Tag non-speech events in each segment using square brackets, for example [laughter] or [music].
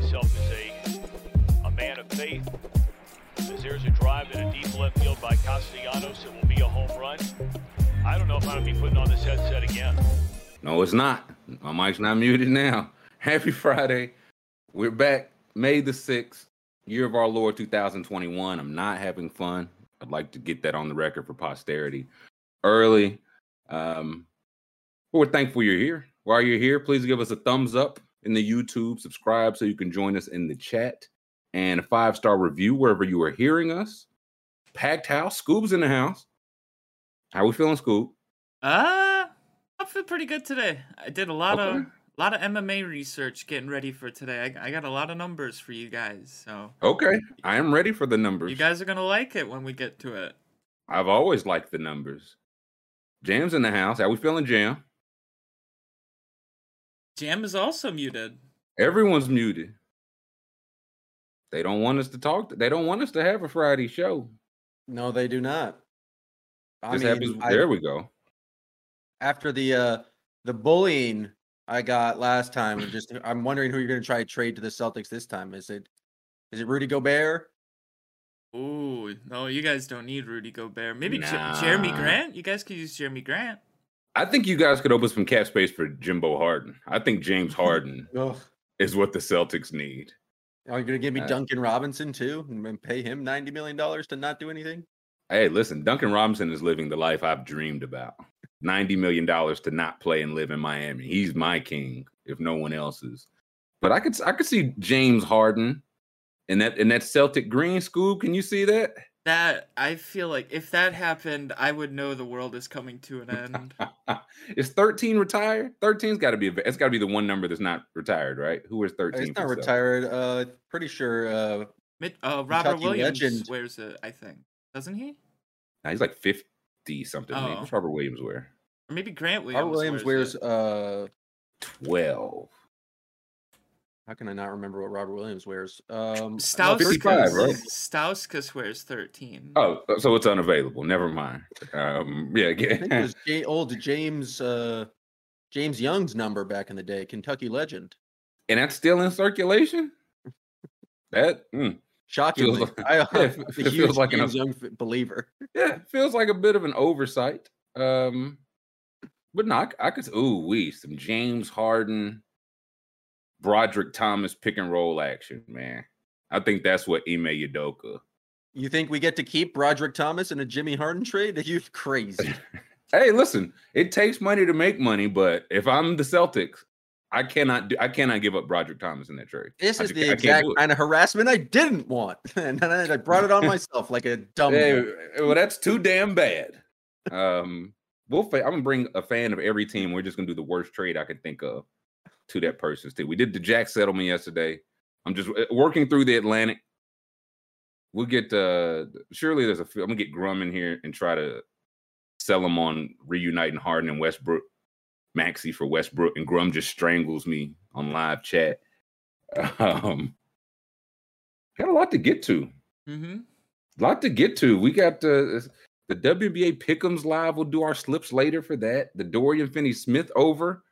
myself as a, a man of faith. As there's a drive in a deep left field by Castellanos, it will be a home run. I don't know if I'm going to be putting on this headset again. No, it's not. My mic's not muted now. [laughs] Happy Friday. We're back. May the 6th, year of our Lord 2021. I'm not having fun. I'd like to get that on the record for posterity early. Um, we're thankful you're here. While you're here, please give us a thumbs up in the YouTube, subscribe so you can join us in the chat, and a five star review wherever you are hearing us. Packed house, Scoob's in the house. How we feeling, Scoob? Uh, I feel pretty good today. I did a lot Okay. of lot of MMA research getting ready for today. I, I got a lot of numbers for you guys, so Okay, I am ready for the numbers. you guys are gonna like it when we get to it. I've always liked the numbers. Jam's in the house. How we feeling, Jam? Jam is also muted. Everyone's muted. They don't want us to talk. They don't want us to have a Friday show. No, they do not. I This mean, happens. I- there we go. after the uh the bullying I got last time, and just I'm wondering who you're going to try to trade to the Celtics this time. Is it is it Rudy Gobert? Ooh, no, you guys don't need Rudy Gobert. Maybe Jer- Jerami Grant. You guys could use Jerami Grant. I think you guys could open some cap space for Jimbo Harden. I think James [laughs] Harden is what the Celtics need. Are you going to give me Uh, Duncan Robinson too, and pay him ninety million dollars to not do anything? Hey, listen, Duncan Robinson is living the life I've dreamed about. $90 million to not play and live in Miami. He's my king, if no one else is. But I could I could see James Harden in that in that Celtic green school. Can you see that? That I feel like if that happened, I would know the world is coming to an end. [laughs] is 13 retired? 13's got to be a, it's got to be the one number that's not retired, right? Who is 13? He's for not the retired. Uh, pretty sure. Uh, Mit- uh, Robert Kentucky Williams legend. wears it, I think, doesn't he? Nah, he's like 50 something. Oh. What's Robert Williams wear? Or maybe Grant Williams. Robert Williams wears. it. Uh, 12. How can I not remember what Robert Williams wears? Um, Stauskas, 55, right? Stauskas wears 13. Oh, so it's unavailable. Never mind. Um, yeah, I think it was J- old James uh, James Young's number back in the day, Kentucky legend. and that's still in circulation. That mm, Shockingly, like- I, [laughs] yeah, I'm it a feels huge like an Young believer. yeah, feels like a bit of an oversight. Um, but no, I, I could. Ooh, we some James Harden, Brodric Thomas pick and roll action, man. I think that's what Ime Udoka. You think we get to keep Brodric Thomas in a Jimmy Harden trade? [laughs] You're crazy? [laughs] Hey, listen, it takes money to make money, but if I'm the Celtics, I cannot do. I cannot give up Brodric Thomas in that trade. This is the exact kind of harassment I didn't want, [laughs] and I brought it on myself like a dumb. Hey, well, that's too damn bad. Um, we'll. Fa- I'm gonna bring a fan of every team. We're just gonna do the worst trade I could think of to that person's team. We did the Jack settlement yesterday. I'm just uh, working through the Atlantic. We'll get. uh Surely there's a. few- I'm gonna get Grum in here and try to sell him on reuniting Harden and Westbrook. Maxi for Westbrook and Grum just strangles me on live chat. [laughs] Um, got a lot to get to Mm-hmm. A lot to get to. We got the the WBA Pickums live. We'll do our slips later for that. The Dorian Finney Smith over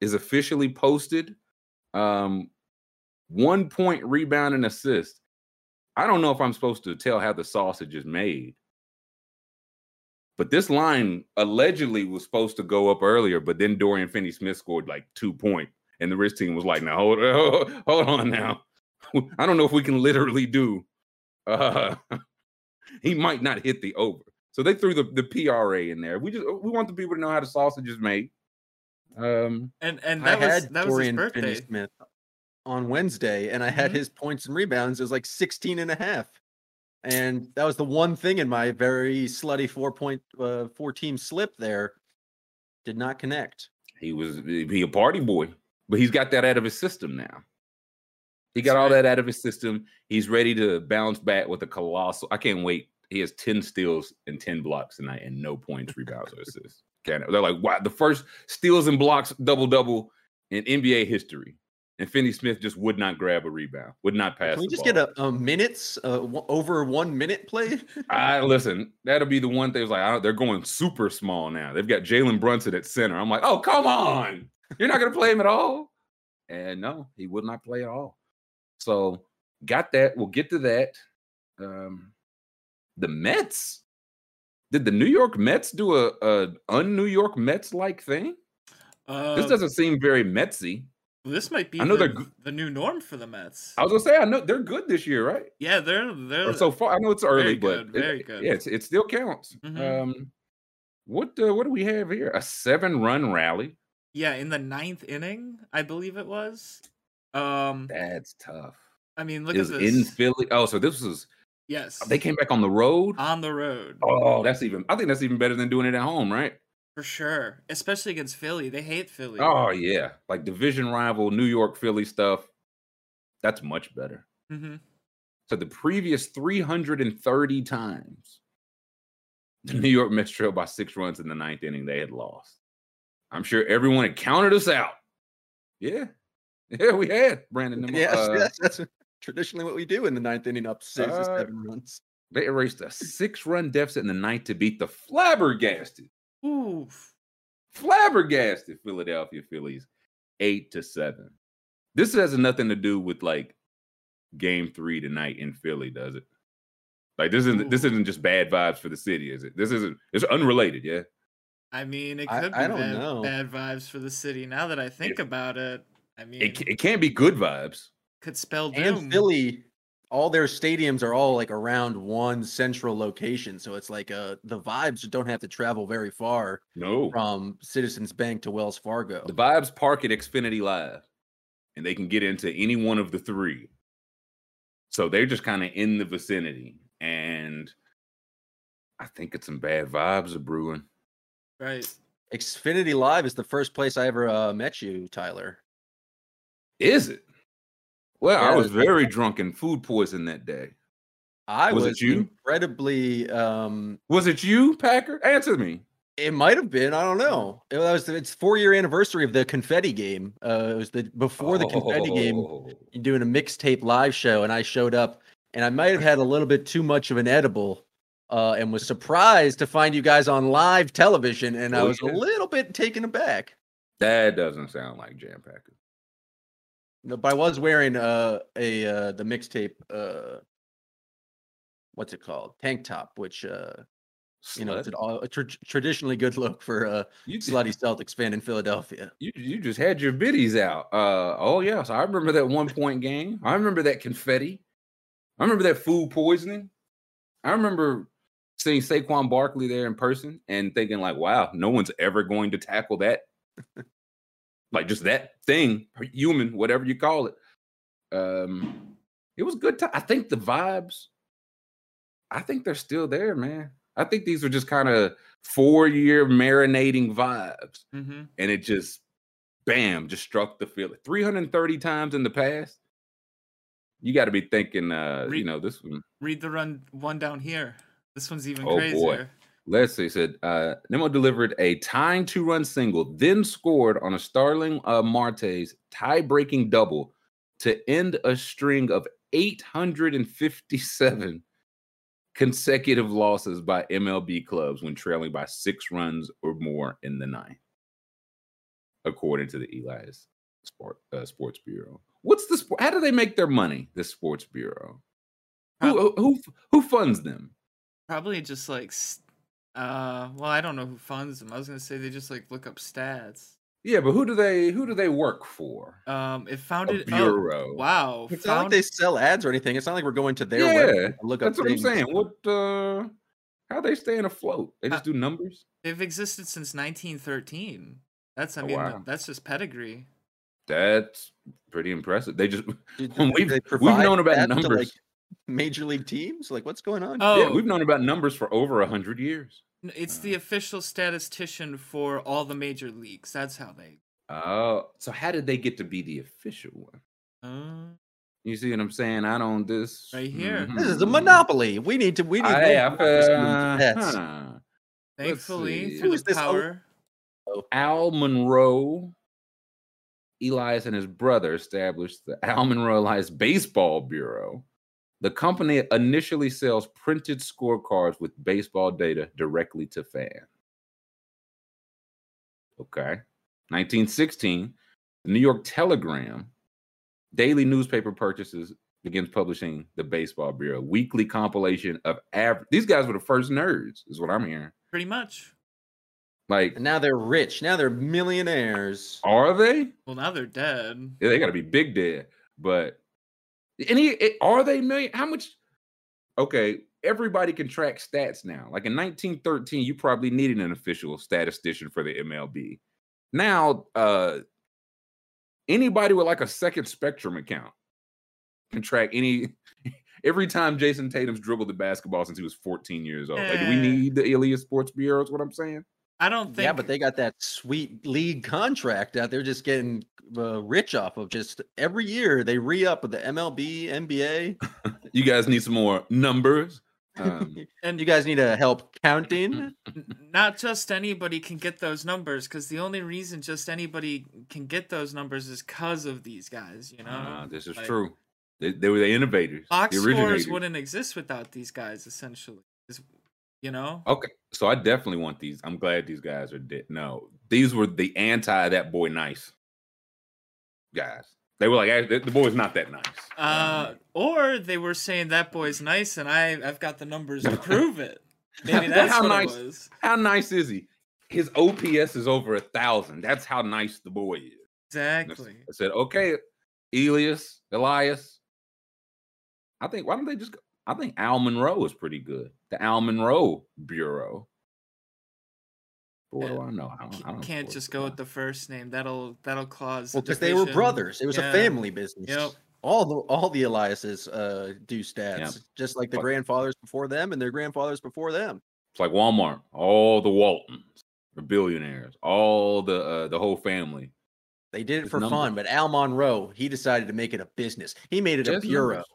is officially posted. Um, one point rebound and assist. I don't know if I'm supposed to tell how the sausage is made, but this line allegedly was supposed to go up earlier, but then Dorian Finney Smith scored like two points, and the wrist team was like, "Now hold, [laughs] hold on now." I don't know if we can literally do uh [laughs] he might not hit the over. So they threw the, the PRA in there. We just we want the people to know how the sausage is made. Um And and I that was had that was his Dorian birthday. Finney-Smith on Wednesday, and I had Mhm. his points and rebounds. It was like 16 and a half. And that was the one thing in my very slutty four point uh, four team slip there. Did not connect. he was he a party boy, but he's got that out of his system now. He got all that out of his system. He's ready to bounce back with a colossal. I can't wait. He has 10 steals and 10 blocks tonight and no points, rebounds, or assists. They're like, wow, the first steals and blocks double double in NBA history. And Finney Smith just would not grab a rebound, would not pass. Can we just ball. get a, a minutes uh, w- over one minute play? [laughs] I listen. That'll be the one thing. Like I don't, they're going super small now. They've got Jalen Brunson at center. I'm like, oh come on, you're not gonna play him at all. And no, he would not play at all. So got that. We'll get to that. Um, the Mets. Did the New York Mets do a, a un-New York Mets like thing? Uh, this doesn't seem very Metsy. This might be I know the, they're the new norm for the Mets. I was gonna say I know they're good this year, right? Yeah, they're they're Or so far, I know it's early, very but good, it- very good. yeah, it's, it still counts. Mhm. Um, what uh, what do we have here? A seven-run rally. yeah in the ninth inning, I believe it was. Um, That's tough. I mean, look at this. in Philly. Oh, so this was yes, they came back on the road. on the road Oh, that's even. I think that's even better than doing it at home, right? for sure, especially against Philly. They hate Philly. Oh yeah, like division rival New York Philly stuff. That's much better. hmm So the previous 330 times the New York Mets trailed by six runs in the ninth inning, they had lost. I'm sure everyone had counted us out. Yeah, [laughs] yeah, we had Brandon. them- [laughs] Yes, uh, yes, that's traditionally what we do in the ninth inning, up six or Uh, seven runs. They erased a six-run deficit in the ninth to beat the flabbergasted, Oof. flabbergasted Philadelphia Phillies, eight to seven. This has nothing to do with like game three tonight in Philly, does it? Like this isn't this isn't just bad vibes for the city, is it? This isn't it's unrelated, yeah. I mean, it I- could be I don't bad, know. bad vibes for the city. Now that I think If- about it, I mean, It, it can't be good vibes. Could spell doom. And Philly, all their stadiums are all like around one central location, so it's like uh the vibes don't have to travel very far No. from Citizens Bank to Wells Fargo. The vibes park at Xfinity Live, and they can get into any one of the three. So they're just kind of in the vicinity. And I think it's some bad vibes are brewing. right? Xfinity Live is the first place I ever uh, met you, Tyler. Is it? Well, I was very drunk and food poisoned that day. I Was was, you? incredibly um Was it you, Packer? Answer me. it might have been, I don't know. It was it's four year anniversary of the confetti game. Uh it was the before the confetti game Oh, doing a mixtape live show and I showed up and I might have had a little bit too much of an edible uh, and was surprised to find you guys on live television and I Oh, was yeah. a little bit taken aback. That doesn't sound like Jam Packer. No, But I was wearing uh, a uh, the mixtape uh, what's it called? Tank top, which uh, you know, it's an, all, a tr- traditionally good look for a you, slutty Celtics fan in Philadelphia. you you just had your biddies out. Uh oh yeah, so I remember that one point game. I remember that confetti. I remember that food poisoning. I remember seeing Saquon Barkley there in person and thinking like, wow, no one's ever going to tackle that. Like just that thing, human, whatever you call it. Um, it was good. time. I think the vibes. I think they're still there, man. I think these are just kind of four-year marinating vibes Mm-hmm. and it just bam just struck the field 330 times in the past you got to be thinking uh Re- you know this one Read the run one down here. This one's even Oh, boy. Let's see said uh Nimmo delivered a tying two-run single then scored on a starling uh marte's tie-breaking double to end a string of 857 consecutive losses by mlb clubs when trailing by six runs or more in the ninth according to the elias sport, uh, sports bureau. What's the sport how do they make their money the sports bureau? Who, who who funds them? Probably just like, uh, well, I don't know who funds them. I was gonna say they just like look up stats. Yeah, but who do they who do they work for? Um, it A founded. bureau. Oh, wow. It's not like they sell ads or anything. It's not like we're going to their Yeah, website to look up That's what I'm saying. What uh how they staying afloat? They just do numbers? They've existed since 1913. That's, I Oh, mean, wow. that's just pedigree. That's pretty impressive. They just Do- [laughs] we've- they we've known about stats to, numbers. like, major league teams. Like, what's going on? Oh, yeah, we've known about numbers for over a hundred years. N- it's the official statistician for all the major leagues. That's how they. Oh, so how did they get to be the official one? Uh, You see what I'm saying? I don't this Right here. Mhm. This is a monopoly. We need to. We need. I, to I, uh, That's- huh. thankfully, through Who's the this o- power. Al Munro, Elias and his brother established the Al Munro Elias Baseball Bureau. The company initially sells printed scorecards with baseball data directly to fans. Okay. 1916, the New York Telegram daily newspaper purchases begins publishing the Baseball Bureau weekly compilation of average. These guys were the first nerds, is what I'm hearing. Pretty much. Like, And now they're rich. Now they're millionaires. are they? Well, now they're dead. Yeah, they got to be big dead. But any are they million? How much? Okay, everybody can track stats now. Like in 1913, you probably needed an official statistician for the MLB. Now, uh anybody with like a second spectrum account can track any [laughs] every time Jayson Tatum's dribbled the basketball since he was 14 years old. Like, do we Eh. need the Elias Sports Bureau? Is what I'm saying. I don't think. Yeah, but they got that sweet league contract out there, just getting uh, rich off of just every year they re up with the MLB, NBA. [laughs] You guys need some more numbers. Um, [laughs] and you guys need to help counting. [laughs] not just anybody can get those numbers because the only reason just anybody can get those numbers is because of these guys. You know, uh, this is Like, true. They, they were the innovators. Box the scores wouldn't exist without these guys. Essentially, Is- you know. Okay, so I definitely want these. I'm glad these guys are dead. No, these were the anti that boy nice guys. They were like, the boy's not that nice. Uh, or they were saying that boy's nice, and I I've got the numbers to prove it. [laughs] Maybe that's how nice-. How nice is he? His OPS is over a thousand. That's how nice the boy is. Exactly. I said, okay, Elias, Elias. I think why don't they just? Go? I think Al Munro is pretty good. The Al Munro Bureau. But what do I know? I don't, C- I don't Can't support just go guy. with the first name. That'll that'll cause. Well, because they were brothers. It was Yeah. a family business. Yep. All the all the Eliases uh, do stats, just like the Fuck. grandfathers before them and their grandfathers before them. It's like Walmart. All the Waltons are billionaires. All the uh, the whole family. They did it It's for fun, but Al Munro, he decided to make it a business. He made it a bureau. numbers.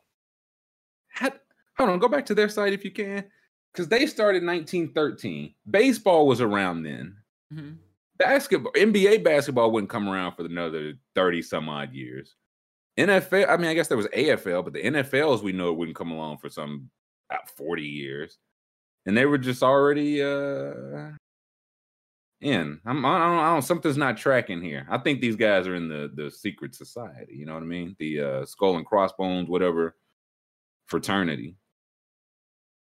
Had- hold on, go back to their site if you can, because they started 1913. Baseball was around then. Mhm. Basketball, NBA basketball wouldn't come around for another 30 some odd years. NFL, I mean, I guess there was AFL, but the NFL, as we know, it wouldn't come along for some about 40 years. And they were just already uh in. I'm, I don't, I don't, something's not tracking here. I think these guys are in the the secret society. You know what I mean? The uh, skull and crossbones, whatever fraternity.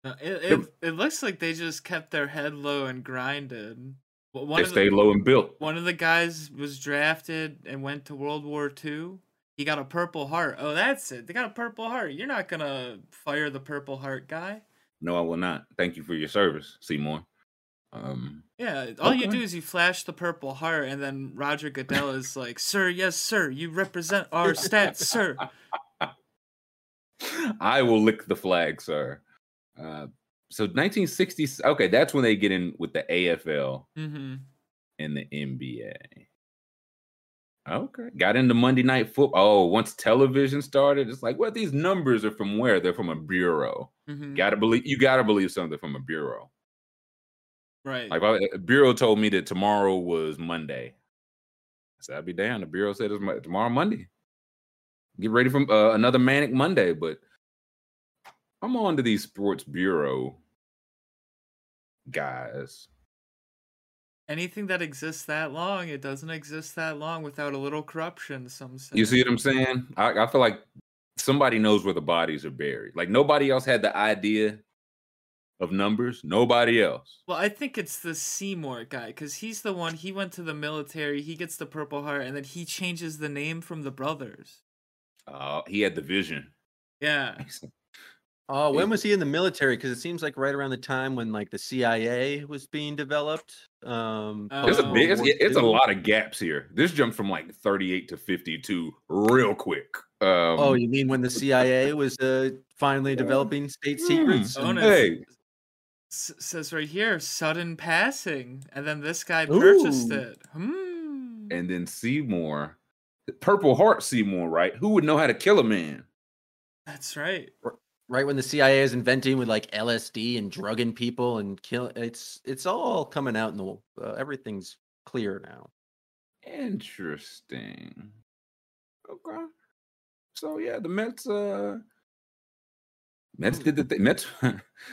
Uh, It, it, it looks like they just kept their head low and grinded. One They of stayed the, low and built. one of the guys was drafted and went to World War II. He got a Purple Heart. Oh, that's it. They got a Purple Heart. You're not gonna fire the Purple Heart guy. No, I will not. Thank you for your service, Seymour. Um, Yeah, all you do is you flash the Purple Heart, and then Roger Goodell is like, "Sir, yes, sir, you represent our stats, sir." [laughs] I will lick the flag, sir. Uh, so 1960. Okay, that's when they get in with the AFL Mm-hmm. and the NBA. Okay, got into Monday Night Football. Oh, once television started, it's like, well, these numbers are from where? They're from a bureau. Mm-hmm. Gotta believe you. Gotta believe something from a bureau. Right. Like a bureau told me that tomorrow was Monday. I said, I'd be down. The bureau said it's tomorrow Monday. Get ready for uh, another manic Monday, but I'm on to these sports bureau guys. Anything that exists that long, it doesn't exist that long without a little corruption. Some say. You see what I'm saying? I, I feel like somebody knows where the bodies are buried. Like nobody else had the idea of numbers. Nobody else. Well, I think it's the Seymour guy because he's the one. He went to the military. He gets the Purple Heart, and then he changes the name from the brothers. Uh, he had the vision. Yeah. [laughs] Oh, when was he in the military? Because it seems like right around the time when like the CIA was being developed. Um, There's a Oh, big, it's, it's a lot of gaps here. This jumped from like 38 to 52 real quick. Um, Oh, you mean when the CIA was uh, finally developing state secrets? Oh, and- hey, S- says right here, sudden passing, and then this guy purchased Ooh. it. Hmm. and then Seymour, Purple Heart Seymour, right? Who would know how to kill a man? That's right. Right when the CIA is inventing with like LSD and drugging people and kill it's it's all coming out in the uh, everything's clear now. Interesting. Okay. So yeah, the Mets. uh Mets did the thing. Mets. [laughs]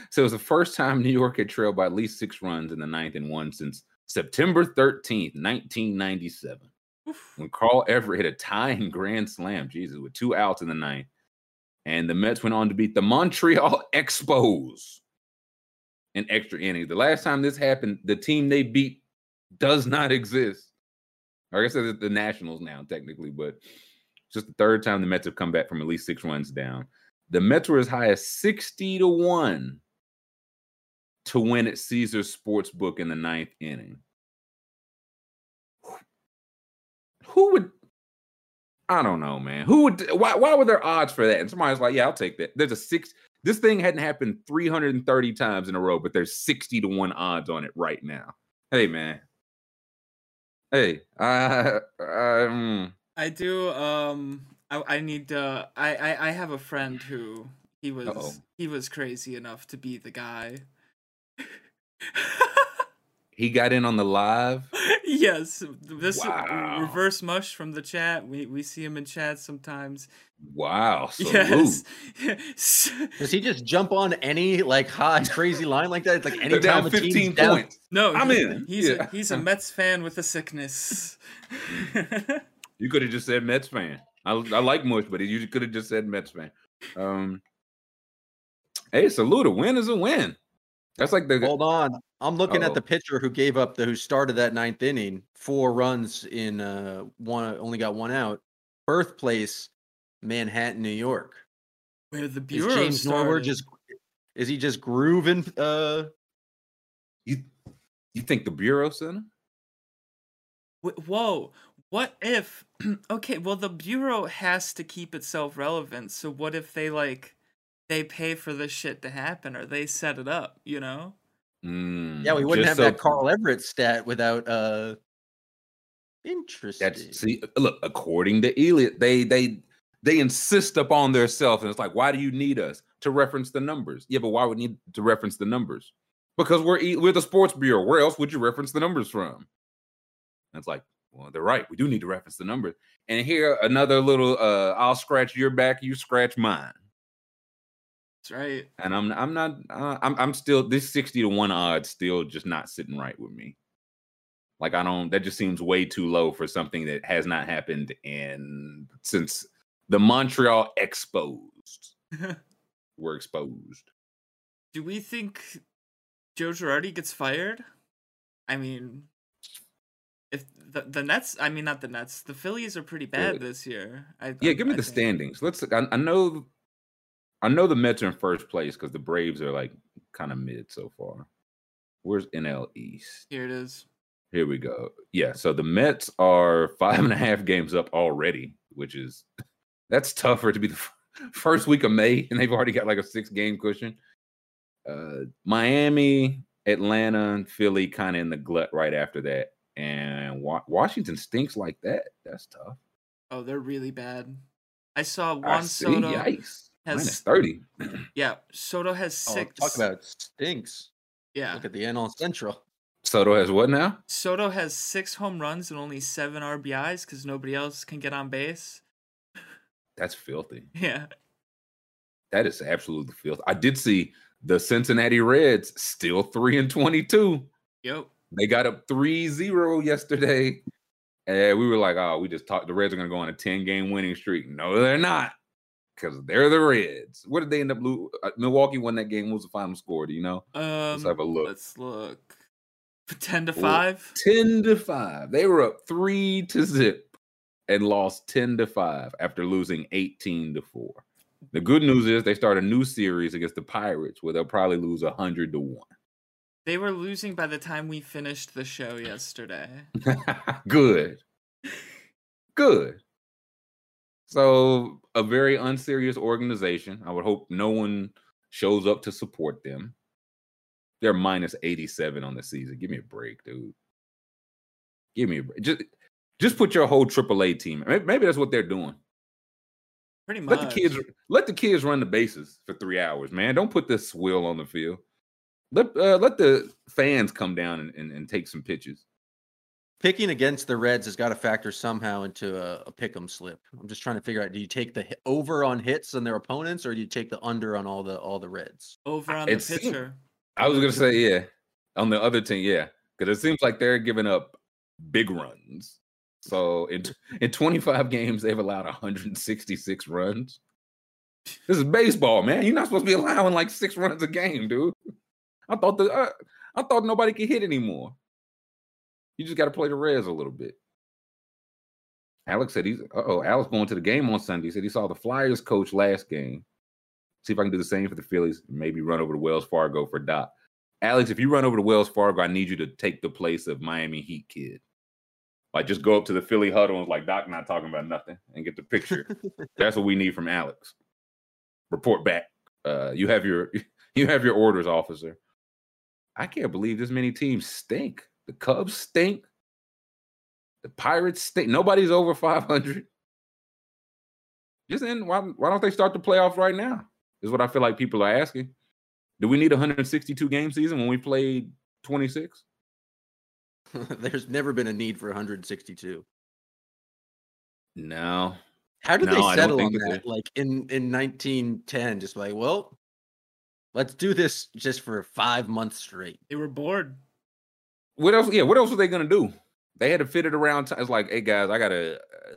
so it was the first time New York had trailed by at least six runs in the ninth and one since September thirteenth, nineteen ninety-seven. Oof. when Carl Everett hit a tying grand slam, Jesus, with two outs in the ninth. And the Mets went on to beat the Montreal [laughs] Expos in extra innings. The last time this happened, the team they beat does not exist. Or I guess it's the Nationals now, technically, but it's just the third time the Mets have come back from at least six runs down. The Mets were as high as 60 to 1 to win at Caesars Sportsbook in the ninth inning. Who would I don't know, man. Who would why why were there odds for that? And somebody's like, yeah, I'll take that. There's a six. This thing hadn't happened 330 times in a row, but there's 60 to 1 odds on it right now. Hey man. Hey, uh, [laughs] um, I do. Um, I I need to. I I, I have a friend who he was Uh-oh. he was crazy enough to be the guy. [laughs] he got in on the live. yes, this Wow. reverse mush from the chat. We we see him in chat sometimes. Wow. Salute. Yes. yes. [laughs] Does he just jump on any like high crazy line like that? It's like They're anytime down a team's 15 down, points. No, I'm he- in. He's Yeah. a, he's a Mets fan with a sickness. You could have just said Mets fan. I, I like Mush, but you could have just said Mets fan. Um, hey, salute. A win is a win. That's like the Hold on. I'm looking Uh-oh. at the pitcher who gave up the who started that ninth inning, four runs in uh one only got one out. Birthplace, Manhattan, New York. Where the Bureau Is bureau James Norwood just is he just grooving uh you. You think the Bureau Center? Wh- Whoa, what if? [clears throat] okay, well, the bureau has to keep itself relevant. So what if they like, they pay for this shit to happen, or they set it up? You know? Mm, Yeah, we wouldn't have so- that Carl Everett stat without uh interesting. That's see, look, according to Elliot, they they they insist upon their self, and it's like, why do you need us to reference the numbers? Yeah, but why would need to reference the numbers? Because we're we're the sports bureau. Where else would you reference the numbers from? And it's like, well, they're right. We do need to reference the numbers. And here another little uh I'll scratch your back, you scratch mine. That's right. And I'm I'm not uh, I'm I'm still this 60 to 1 odds still just not sitting right with me. Like I don't that just seems way too low for something that has not happened in since the Montreal exposed [laughs] were exposed. Do we think Joe Girardi gets fired? I mean, if the the Nets, I mean not the Nets, the Phillies are pretty bad this year. I, Yeah, I- give me I the think. standings. Let's I, I know I know the Mets are in first place because the Braves are like kind of mid so far. Where's NL East? Here it is. Here we go. Yeah, so the Mets are five and a half games up already, which is that's tougher to be the [laughs] first week of May, and they've already got like a six game cushion. Uh, Miami, Atlanta, and Philly kind of in the glut right after that, and Wa- Washington stinks like that. That's tough. Oh, they're really bad. I saw I Juan see. Soto. Yikes! Has- Minus thirty. [clears throat] Yeah, Soto has Oh, six. talk about stinks. yeah. Look at the NL Central. Soto has what now? Soto has six home runs and only seven RBIs because nobody else can get on base. [laughs] That's filthy. Yeah. That is absolutely filthy. I did see the Cincinnati Reds still three and twenty-two. Yep. They got up 3-0 yesterday. And we were like, oh, we just talked the Reds are gonna go on a 10-game winning streak. No, they're not. Because they're the Reds. What did they end up losing? Milwaukee won that game. What was the final score? Do you know? Um, Let's have a look. Let's look. Ten to five. 10 to 5. They were up 3 to zip and lost 10 to 5 after losing 18 to 4. The good news is they start a new series against the Pirates where they'll probably lose 100 to 1. They were losing by the time we finished the show yesterday. [laughs] Good. Good. So, a very unserious organization. I would hope no one shows up to support them. They're minus 87 on the season. Give me a break, dude. Give me a break. Just, just put your whole AAA team. may- Maybe that's what they're doing. Pretty much. Let the kids let the kids run the bases for three hours, man. Don't put this swill on the field. Let uh, let the fans come down and, and, and take some pitches. Picking against the Reds has got to factor somehow into a, a pick 'em slip. I'm just trying to figure out: do you take the over on hits on their opponents, or do you take the under on all the all the Reds? over on the It seemed- pitcher. I was gonna say yeah. On the other team, yeah, because it seems like they're giving up big runs. So in in 25 games, they've allowed 166 runs. This is baseball, man. You're not supposed to be allowing like six runs a game, dude. I thought the uh, I thought nobody could hit anymore. You just got to play the Reds a little bit. Alex said he's oh Alex going to the game on Sunday. He said he saw the Flyers coach last game. See if I can do the same for the Phillies. Maybe run over to Wells Fargo for Doc. Alex, if you run over to Wells Fargo, I need you to take the place of Miami Heat kid. Like just go up to the Philly huddle and like Doc not talking about nothing and get the picture. [laughs] That's what we need from Alex. Report back. Uh, you have your [laughs] you have your orders, officer. I can't believe this many teams stink. The Cubs stink. The Pirates stink. Nobody's over 500. Just in, why, why don't they start the playoffs right now? Is what I feel like people are asking. Do we need a 162 game season when we played 26? [laughs] There's never been a need for 162. No. How did No, they settle on that that? Like in in 1910, just like, well, let's do this just for five months straight. They were bored. What else? Yeah, what else were they gonna do? They had to fit it around. T- it's like, hey guys, I gotta, uh,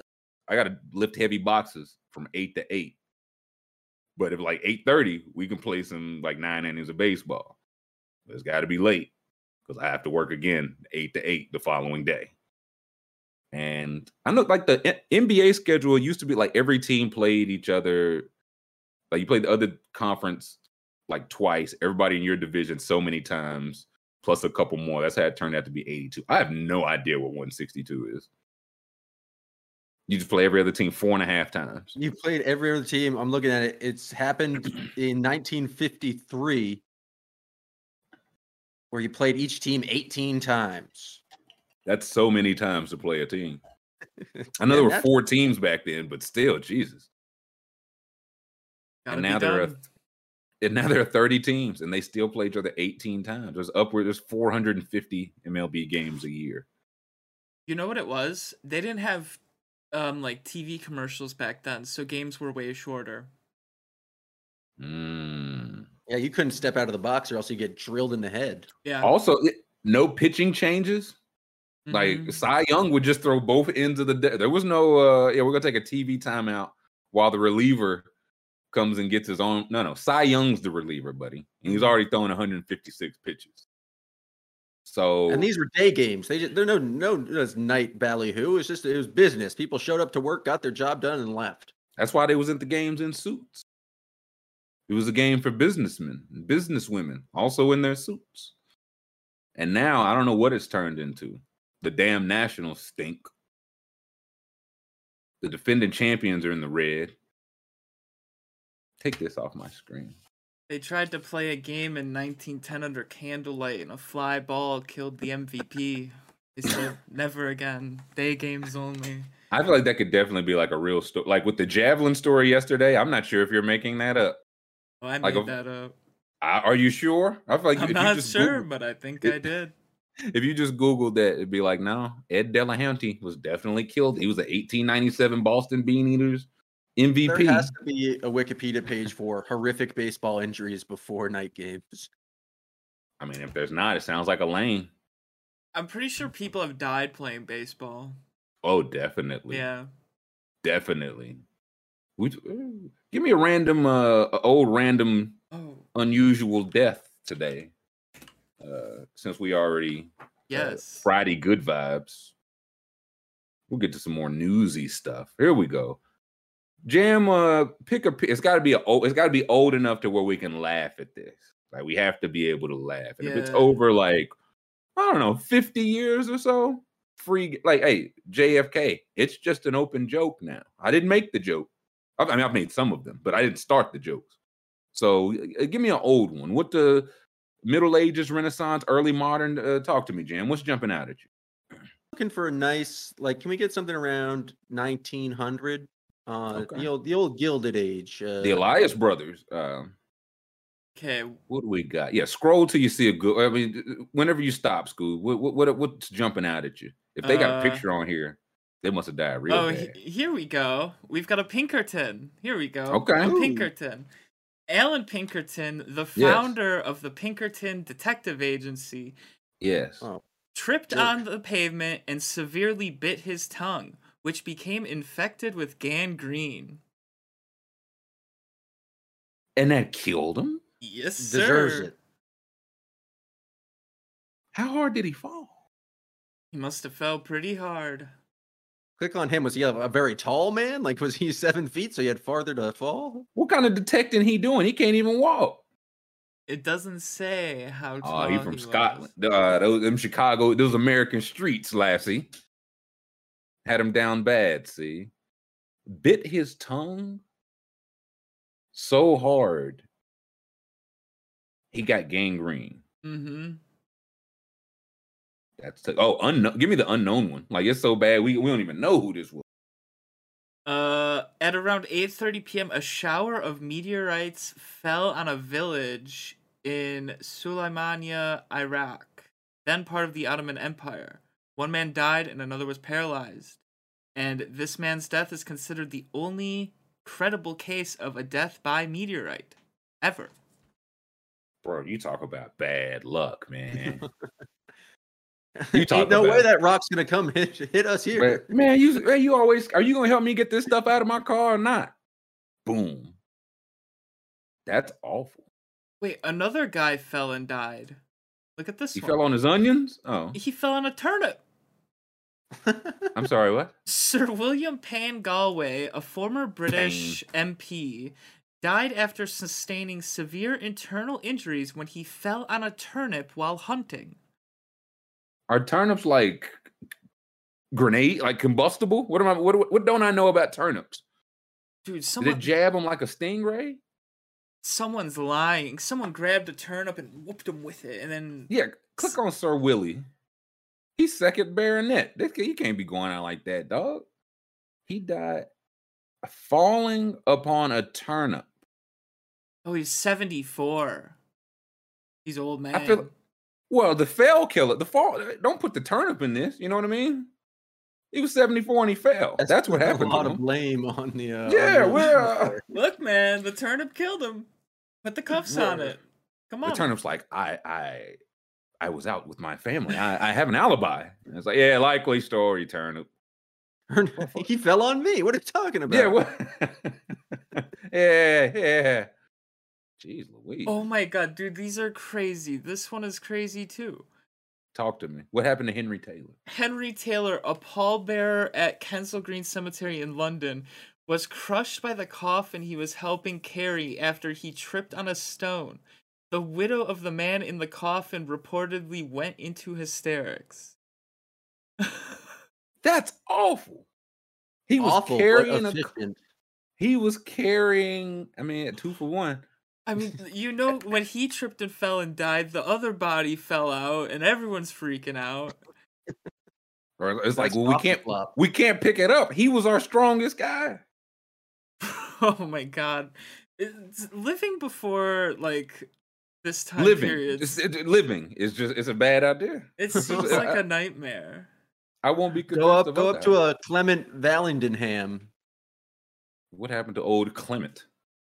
I gotta lift heavy boxes from eight to eight. But if like eight thirty, we can play some like nine innings of baseball. It's got to be late because I have to work again eight to eight the following day. And I know like the NBA schedule used to be like every team played each other. Like you played the other conference like twice, everybody in your division so many times, plus a couple more. That's how it turned out to be 82. I have no idea what 162 is. You just play every other team four and a half times. You played every other team. I'm looking at it. It's happened in 1953, where you played each team 18 times. That's so many times to play a team. [laughs] I know Yeah, there were four teams back then, but still, Jesus. Gotta and now there are done. And now there are 30 teams and they still play each other 18 times. There's upward there's 450 MLB games a year. You know what it was? They didn't have um like TV commercials back then, so games were way shorter. Mm. Yeah, you couldn't step out of the box or else you get drilled in the head. Yeah. Also, it- no pitching changes. Like Mhm. Cy Young would just throw both ends of the day. There was no uh yeah, we're gonna take a TV timeout while the reliever comes and gets his own. No, no, Cy Young's the reliever, buddy. And he's mm-hmm. already throwing 156 pitches. So And these were day games. They just they're no no it's night ballyhoo. It's just it was business. People showed up to work, got their job done, and left. That's why they was at the games in suits. It was a game for businessmen, businesswomen, also in their suits. And now I don't know what it's turned into. The damn Nationals stink. The defending champions are in the red. Take this off my screen. They tried to play a game in 1910 under candlelight, and a fly ball killed the MVP. They said never again. Day games only. I feel like that could definitely be like a real story. Like with the javelin story yesterday, I'm not sure if you're making that up. Oh, I Like made a- that up. I, are you sure? I feel like I'm not just sure, Google- but I think it- I did. [laughs] if you just Googled that, it'd be like, no, Ed Delahanty was definitely killed. He was an 1897 Boston Bean Eaters There MVP. has to be a Wikipedia page for horrific baseball injuries before night games. I mean, if there's not, it sounds like a lane. I'm pretty sure people have died playing baseball. Oh, definitely. Yeah. Definitely. We, uh, give me a random, uh, old random, Oh, unusual death today. Uh, since we already uh, yes. Friday good vibes. We'll get to some more newsy stuff. Here we go. Jam, uh, pick a. It's got to be a. It's got to be old enough to where we can laugh at this. Like we have to be able to laugh. And if it's over, like I don't know, fifty years or so, free. Like, hey, JFK. It's just an open joke now. I didn't make the joke. I I mean, I've made some of them, but I didn't start the jokes. So, uh, give me an old one. What the Middle Ages, Renaissance, early modern? Uh, talk to me, Jam. What's jumping out at you? Looking for a nice like, can we get something around 1900? Uh, Okay. the old the old Gilded Age. Uh, The Elias brothers. Um, Okay. what do we got? Yeah, scroll till you see a good. I mean, whenever you stop, school. What, what what what's jumping out at you? If they got a Uh, picture on here, they must have died real Oh, bad. he- here we go. We've got a Pinkerton. Here we go. Okay. A Pinkerton. Allan Pinkerton, the founder of the Pinkerton Detective Agency, yes. Oh. tripped Jerk. on the pavement and severely bit his tongue, which became infected with gangrene. And that killed him. Yes, Deserves sir. it. How hard did he fall? He must have fell pretty hard. Click on him. Was he a, a very tall man? Like, was he [laughs] seven feet so he had farther to fall? What kind of detecting he doing? He can't even walk. It doesn't say how Oh, tall he from was. Scotland. Uh, those them Chicago, those American streets, Lassie. Had him down bad, see. Bit his tongue so hard. He got gangrene. Mm-hmm. That's oh unknown. Give me the unknown one. Like it's so bad we we don't even know who this was. Uh, at around 8:30 p.m., a shower of meteorites fell on a village in Sulaimania, Iraq, then part of the Ottoman Empire. One man died and another was paralyzed. And this man's death is considered the only credible case of a death by meteorite ever. Bro, you talk about bad luck, man. [laughs] You talk Ain't no way about- that rock's gonna come hit, hit us here. Man, man, you man, you always are you gonna help me get this stuff out of my car or not? Boom. That's awful. Wait, another guy fell and died. Look at this He one. fell on his onions? Oh. he fell on a turnip. [laughs] I'm sorry, what? Sir William Payne Gallwey, a former British MP, died after sustaining severe internal injuries when he fell on a turnip while hunting. Are turnips like grenade, like combustible? What am I what what don't I know about turnips? Dude, Did it jab him like a stingray? someone's lying. Someone grabbed a turnip and whooped him with it, and then Yeah, click on Sir Willie. He's second baronet. This he can't be going out like that, dog. He died falling upon a turnip. oh, he's seventy four. He's old man. I feel well, the fell killer, the fall. Don't put the turnip in this. You know what I mean? He was 74 and he fell. That's, what happened. A lot to of blame on the. Uh, Yeah, the- we're, uh, Look, man, the turnip killed him. Put the cuffs on it. Come on. The turnip's like, I, I, I was out with my family. I, I have an alibi. And it's like, yeah, likely story, turnip. [laughs] he fell on me. What are you talking about? Yeah, what? [laughs] yeah, yeah. Jeez, Louise. Oh my god, dude, these are crazy. This one is crazy too. Talk to me. What happened to Henry Taylor? Henry Taylor, a pallbearer at Kensal Green Cemetery in London, was crushed by the coffin he was helping carry after he tripped on a stone. The widow of the man in the coffin reportedly went into hysterics. [laughs] That's awful. He was Awful, carrying a. efficient. He was carrying. I mean, at two for one. I mean, [laughs] you know, when he tripped and fell and died, the other body fell out, and everyone's freaking out. Or it's like, well, we can't. flop. We can't pick it up. He was our strongest guy. [laughs] oh my god, it's living before like this time living, period. It's- it- living is just it's a bad idea. It [laughs] seems like a nightmare. I won't be Go convinced up, go up to a Clement Vallandigham. What happened to old Clement?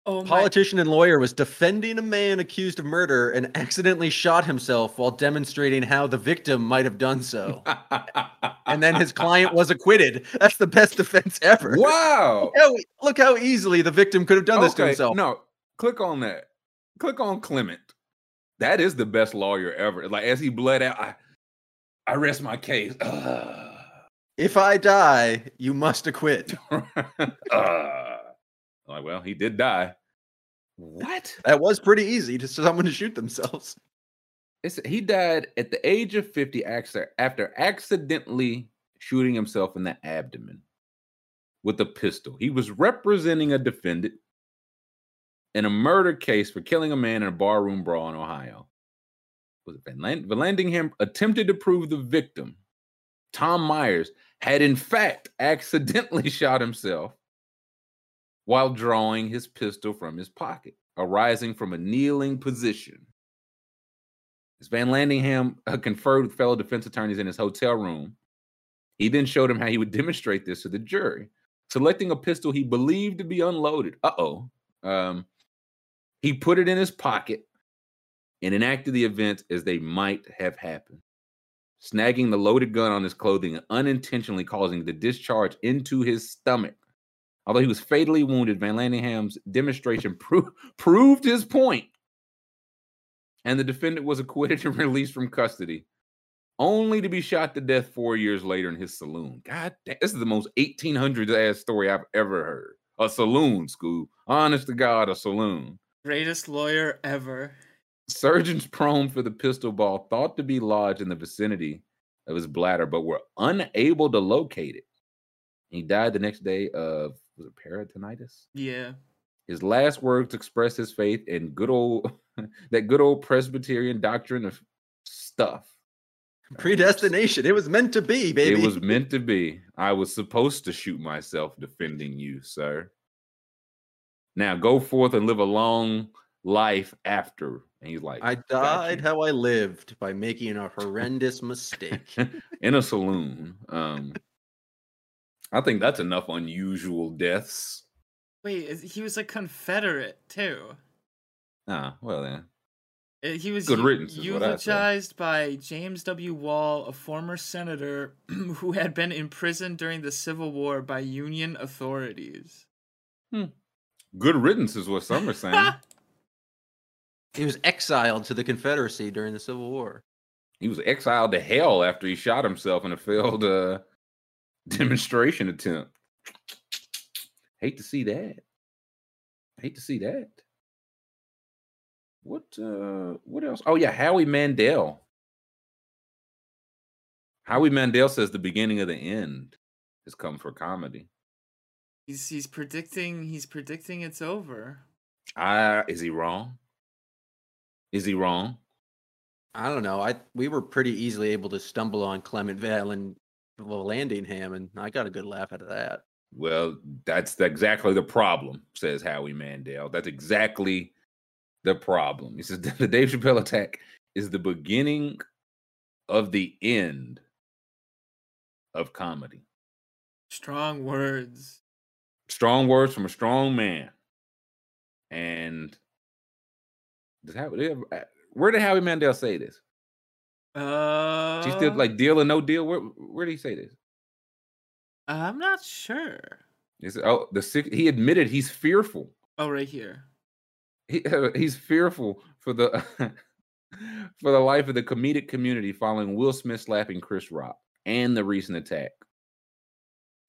Oh my! Politician and lawyer was defending a man accused of murder and accidentally shot himself while demonstrating how the victim might have done so. [laughs] and then his client was acquitted. That's the best defense ever. wow. Look how, look how easily the victim could have done this to himself. No, click on that. Click on Clement. That is the best lawyer ever. Like as he bled out, I, I rest my case. Ugh. [sighs] If I die, you must acquit. Ugh. [laughs] Uh, like, well, he did die. What? That was pretty easy to someone to shoot themselves. It's, he died at the age of 50 after, after accidentally shooting himself in the abdomen with a pistol. He was representing a defendant in a murder case for killing a man in a barroom brawl in Ohio. Was it Van, Land- Van Landingham attempted to prove the victim, Tom Myers, had in fact [laughs] accidentally [laughs] shot himself while drawing his pistol from his pocket, arising from a kneeling position. As Van Landingham uh, conferred with fellow defense attorneys in his hotel room, he then showed him how he would demonstrate this to the jury, selecting a pistol he believed to be unloaded. Uh oh. Um, he put it in his pocket and enacted the events as they might have happened. snagging the loaded gun on his clothing and unintentionally causing the discharge into his stomach. Although he was fatally wounded, Van Landingham's demonstration [laughs] pro- proved his point, and the defendant was acquitted and [laughs] released from custody, only to be shot to death four years later in his saloon. God, damn, this is the most 1800s ass story I've ever heard. A saloon, school. Honest to God, a saloon. Greatest lawyer ever. Surgeons prone for the pistol ball thought to be lodged in the vicinity of his bladder, but were unable to locate it. He died the next day of was it peritonitis? Yeah. His last words expressed his faith in good old [laughs] that good old Presbyterian doctrine of stuff. Predestination. It was meant to be, baby. It was [laughs] meant to be. I was supposed to shoot myself defending you, sir. Now go forth and live a long life after. And he's like, I died how I lived by making a [laughs] horrendous mistake. in a saloon. Um, I think that's enough unusual deaths. Wait, is- he was a Confederate too. Ah, well then. Uh, He was Good eu- riddance is what I say. eulogized by James W. Wall, a former senator [clears throat] who had been imprisoned during the Civil War by Union authorities. Good riddance is what some are saying. [laughs] he was exiled to the Confederacy during the Civil War. he was exiled to hell after he shot himself in a failed uh, [laughs] demonstration attempt. Hate to see that. Hate to see that. What uh what else? Oh yeah, Howie Mandel. Howie Mandel says the beginning of the end has come for comedy. He's he's predicting he's predicting it's over. Ah, is he wrong? Is he wrong? I don't know. I we were pretty easily able to stumble on Clement Valen Landingham, and I got a good laugh out of that. Well, that's the- exactly the problem, says Howie Mandel. That's exactly the problem. He says [laughs] the Dave Chappelle attack is the beginning of the end of comedy. Strong words. Strong words from a strong man. And does Howie, uh, where did Howie Mandel say this? Uh, She still like deal or no deal? Where where did he say this? I'm not sure. He said, oh, the six, he admitted he's fearful Oh, right here. he, [laughs] he's fearful for the [laughs] for the life of the comedic community following Will Smith slapping Chris Rock and the recent attack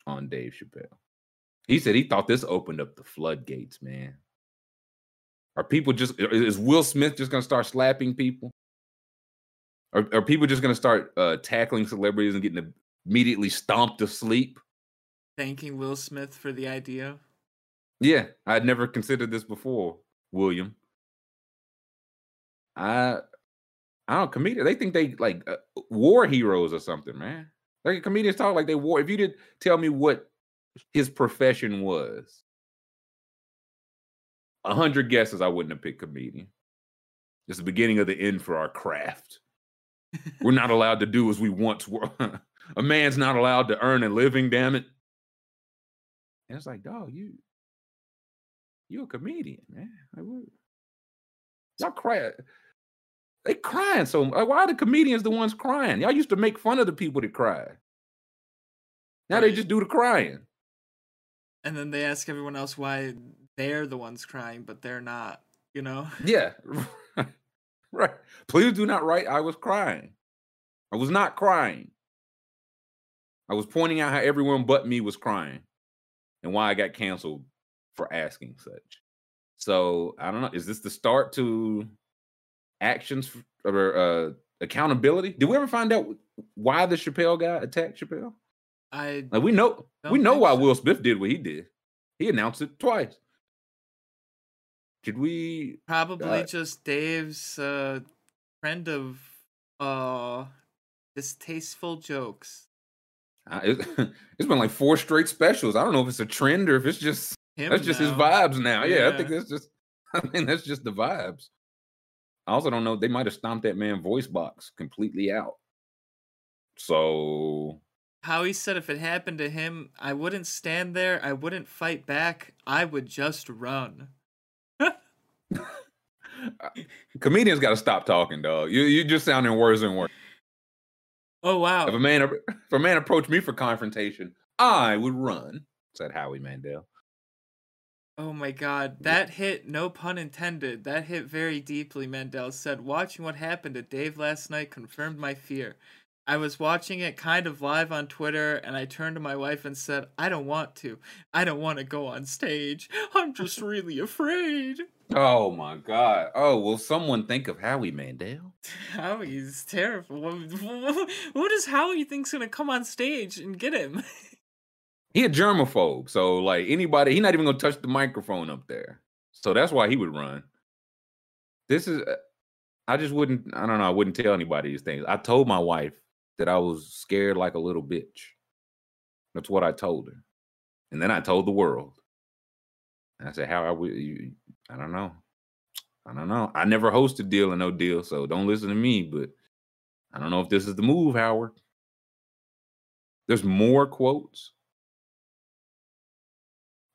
on Dave Chappelle. He said he thought this opened up the floodgates, man. Are people just is Will Smith just gonna start slapping people? Are, are people just gonna start uh, tackling celebrities and getting immediately stomped to sleep? Thanking Will Smith for the idea. Yeah, I'd never considered this before, William. I I don't comedian. They think they like uh, war heroes or something, man. Like comedians talk like they war. If you did tell me what his profession was, a hundred guesses I wouldn't have picked comedian. It's the beginning of the end for our craft. We're not allowed to do as we once were. [laughs] a man's not allowed to earn a living. Damn it! And it's like, dog, you you a comedian, man. Like, what? Y'all cry. They crying so like, why are the comedians the ones crying? Y'all used to make fun of the people that cry. Now they just do the crying. And then they ask everyone else why they're the ones crying, but they're not, you know? [laughs] Yeah. [laughs] right. Please do not write I was crying. I was not crying. I was pointing out how everyone but me was crying and why I got canceled for asking such. So I don't know. Is this the start to actions or uh, accountability? Did we ever find out why the Chappelle guy attacked Chappelle? I Like we know we know why so. Will Smith did what he did. He announced it twice. Did we probably Uh, just Dave's uh trend of uh distasteful jokes. It, [laughs] it's been like four straight specials. I don't know if it's a trend or if it's just Him that's just his vibes now. Yeah, I think Yeah. that's just [laughs] I mean that's just the vibes. I also don't know. They might have stomped that man voice box completely out. So How he said if it happened to him, I wouldn't stand there, I wouldn't fight back, I would just run. [laughs] comedians got to stop talking, dog. You you just sounding worse and worse. Oh wow. If a man if a man approached me for confrontation, I would run," said Howie Mandel. Oh my god, that hit, no pun intended, that hit very deeply, Mandel said. Watching what happened to Dave last night confirmed my fear. I was watching it kind of live on Twitter and I turned to my wife and said, I don't want to. I don't want to go on stage. I'm just [laughs] really afraid. Oh my god. Oh, will someone think of Howie Mandel? Howie's terrible. Who does Howie think's gonna come on stage and get him? [laughs] He a germaphobe, so like anybody, he not even gonna touch the microphone up there. So that's why he would run. This is, uh, I just wouldn't. I don't know. I wouldn't tell anybody these things. I told my wife that I was scared like a little bitch. That's what I told her, and then I told the world. And I said, "How I would you? I don't know. I don't know. I never hosted Deal or No Deal, so don't listen to me. But I don't know if this is the move, Howard. There's more quotes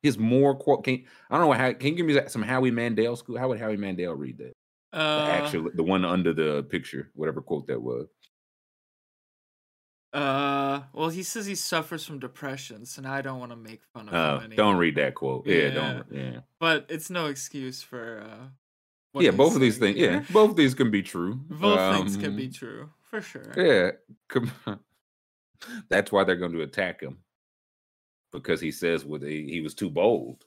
his more quote. Can I don't know how? Can you give me some Howie Mandel school? How would Howie Mandel read that? Uh, the actual, the one under the picture, whatever quote that was. Uh, well, he says he suffers from depression, so now I don't want to make fun of uh, him. Anymore. Don't read that quote. Yeah, Yeah. don't. Yeah, But it's no excuse for uh. what yeah. Both of these things. Yeah, both of these can be true. [laughs] Both things can be Um, true for sure. Yeah, com- that's why they're going to attack him because he says what he, he was too bold.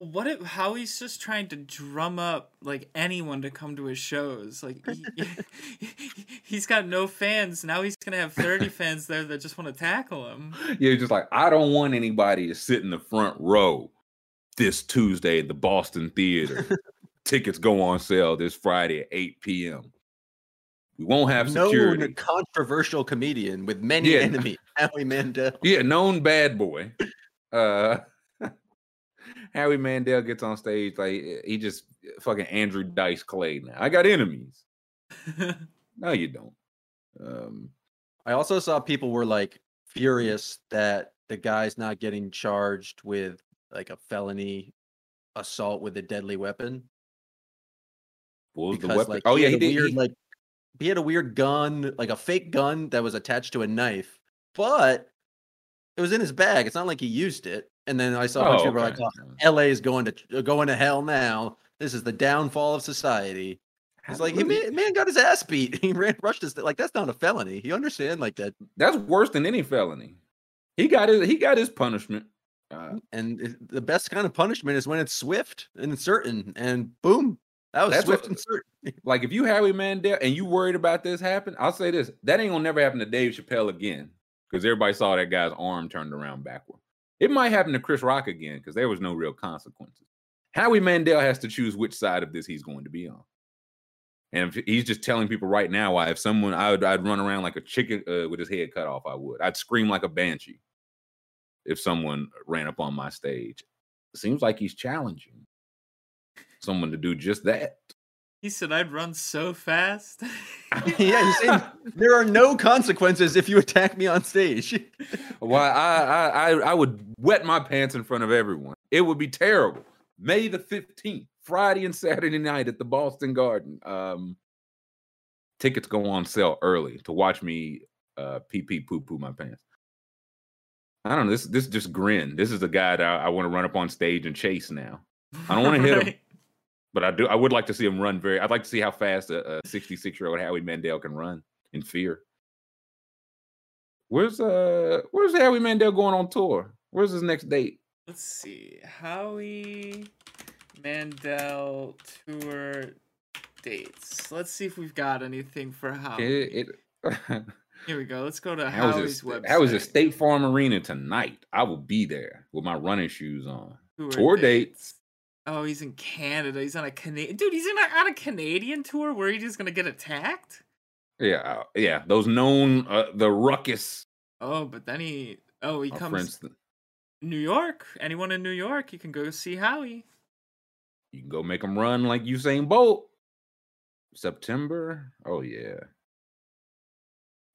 What if how he's just trying to drum up like anyone to come to his shows? Like [laughs] he, he's got no fans now. He's gonna have thirty [laughs] fans there that just want to tackle him. Yeah, just like I don't want anybody to sit in the front row this Tuesday at the Boston Theater. [laughs] Tickets go on sale this Friday at 8 p.m. We won't have security. Known controversial comedian with many Yeah. enemies, Howie Mandel. Yeah, known bad boy. Uh Howie Mandel gets on stage like he just fucking Andrew Dice Clay now. I got enemies. [laughs] No, you don't. Um I also saw people were like furious that the guy's not getting charged with like a felony assault with a deadly weapon. what was the because, weapon? like, oh yeah, had he did. weird, he- like he had a weird gun, like a fake gun that was attached to a knife, but it was in his bag. It's not like he used it. And then I saw a bunch oh, of people were okay. like, "Oh, LA is going to uh, going to hell now. This is the downfall of society." It's like, he man, man got his ass beat. [laughs] He ran rushed his like that's not a felony. You understand like that? that's worse than any felony. He got his he got his punishment. Uh, And it- the best kind of punishment is when it's swift and certain. And boom, that was That's swift what- and certain. [laughs] like if you Howie Mandel and you worried about this happen, I'll say this: that ain't gonna never happen to Dave Chappelle again because everybody saw that guy's arm turned around backward. It might happen to Chris Rock again because there was no real consequences. Howie Mandel has to choose which side of this he's going to be on. And he's just telling people right now why if someone I would I'd run around like a chicken uh, with his head cut off, I would. I'd scream like a banshee if someone ran up on my stage. Seems like he's challenging someone to do just that. He said, "I'd run so fast." [laughs] [laughs] yeah, you're saying there are no consequences if you attack me on stage. [laughs] Why I, I I I would wet my pants in front of everyone. It would be terrible. May the 15th, Friday and Saturday night at the Boston Garden. Um tickets go on sale early to watch me uh pee pee poo poo my pants. I don't know. This this just grin. This is the guy that I, I want to run up on stage and chase now. I don't wanna hit him. But I do I would like to see him run very I'd like to see how fast a 66 year old Howie Mandel can run in fear. Where's uh where's Howie Mandel going on tour? Where's his next date? Let's see. Howie Mandel tour dates. Let's see if we've got anything for Howie. It, it [laughs] Here we go. Let's go to how Howie's it website. how is it State Farm Arena tonight? I will be there with my running shoes on. Tour tour dates. Oh, he's in Canada. He's on a Canadian. Dude, he's in a, on a Canadian tour where he's just gonna get attacked. Yeah, uh, yeah, those known uh, the ruckus Oh, but then he. Oh, he uh, comes. New York. Anyone in New York, you can go see Howie. You can go make him run like Usain Bolt. September. Oh yeah.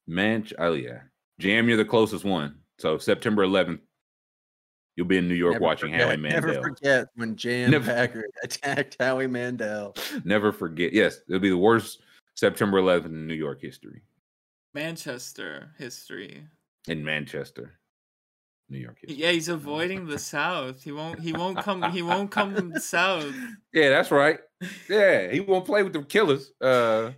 Manch. Oh yeah. Jam, you're the closest one. So September 11th, you'll be in New York Never watching forget- Howie Mandel. Never forget when Jan Never- Packard [laughs] attacked Howie Mandel. Never forget. Yes, it'll be the worst September 11th in New York history. Manchester history. in Manchester, New York. history. Yeah, he's avoiding the South. He won't. He won't come. He [laughs] won't come south. Yeah, that's right. Yeah, he won't play with the killers. Uh,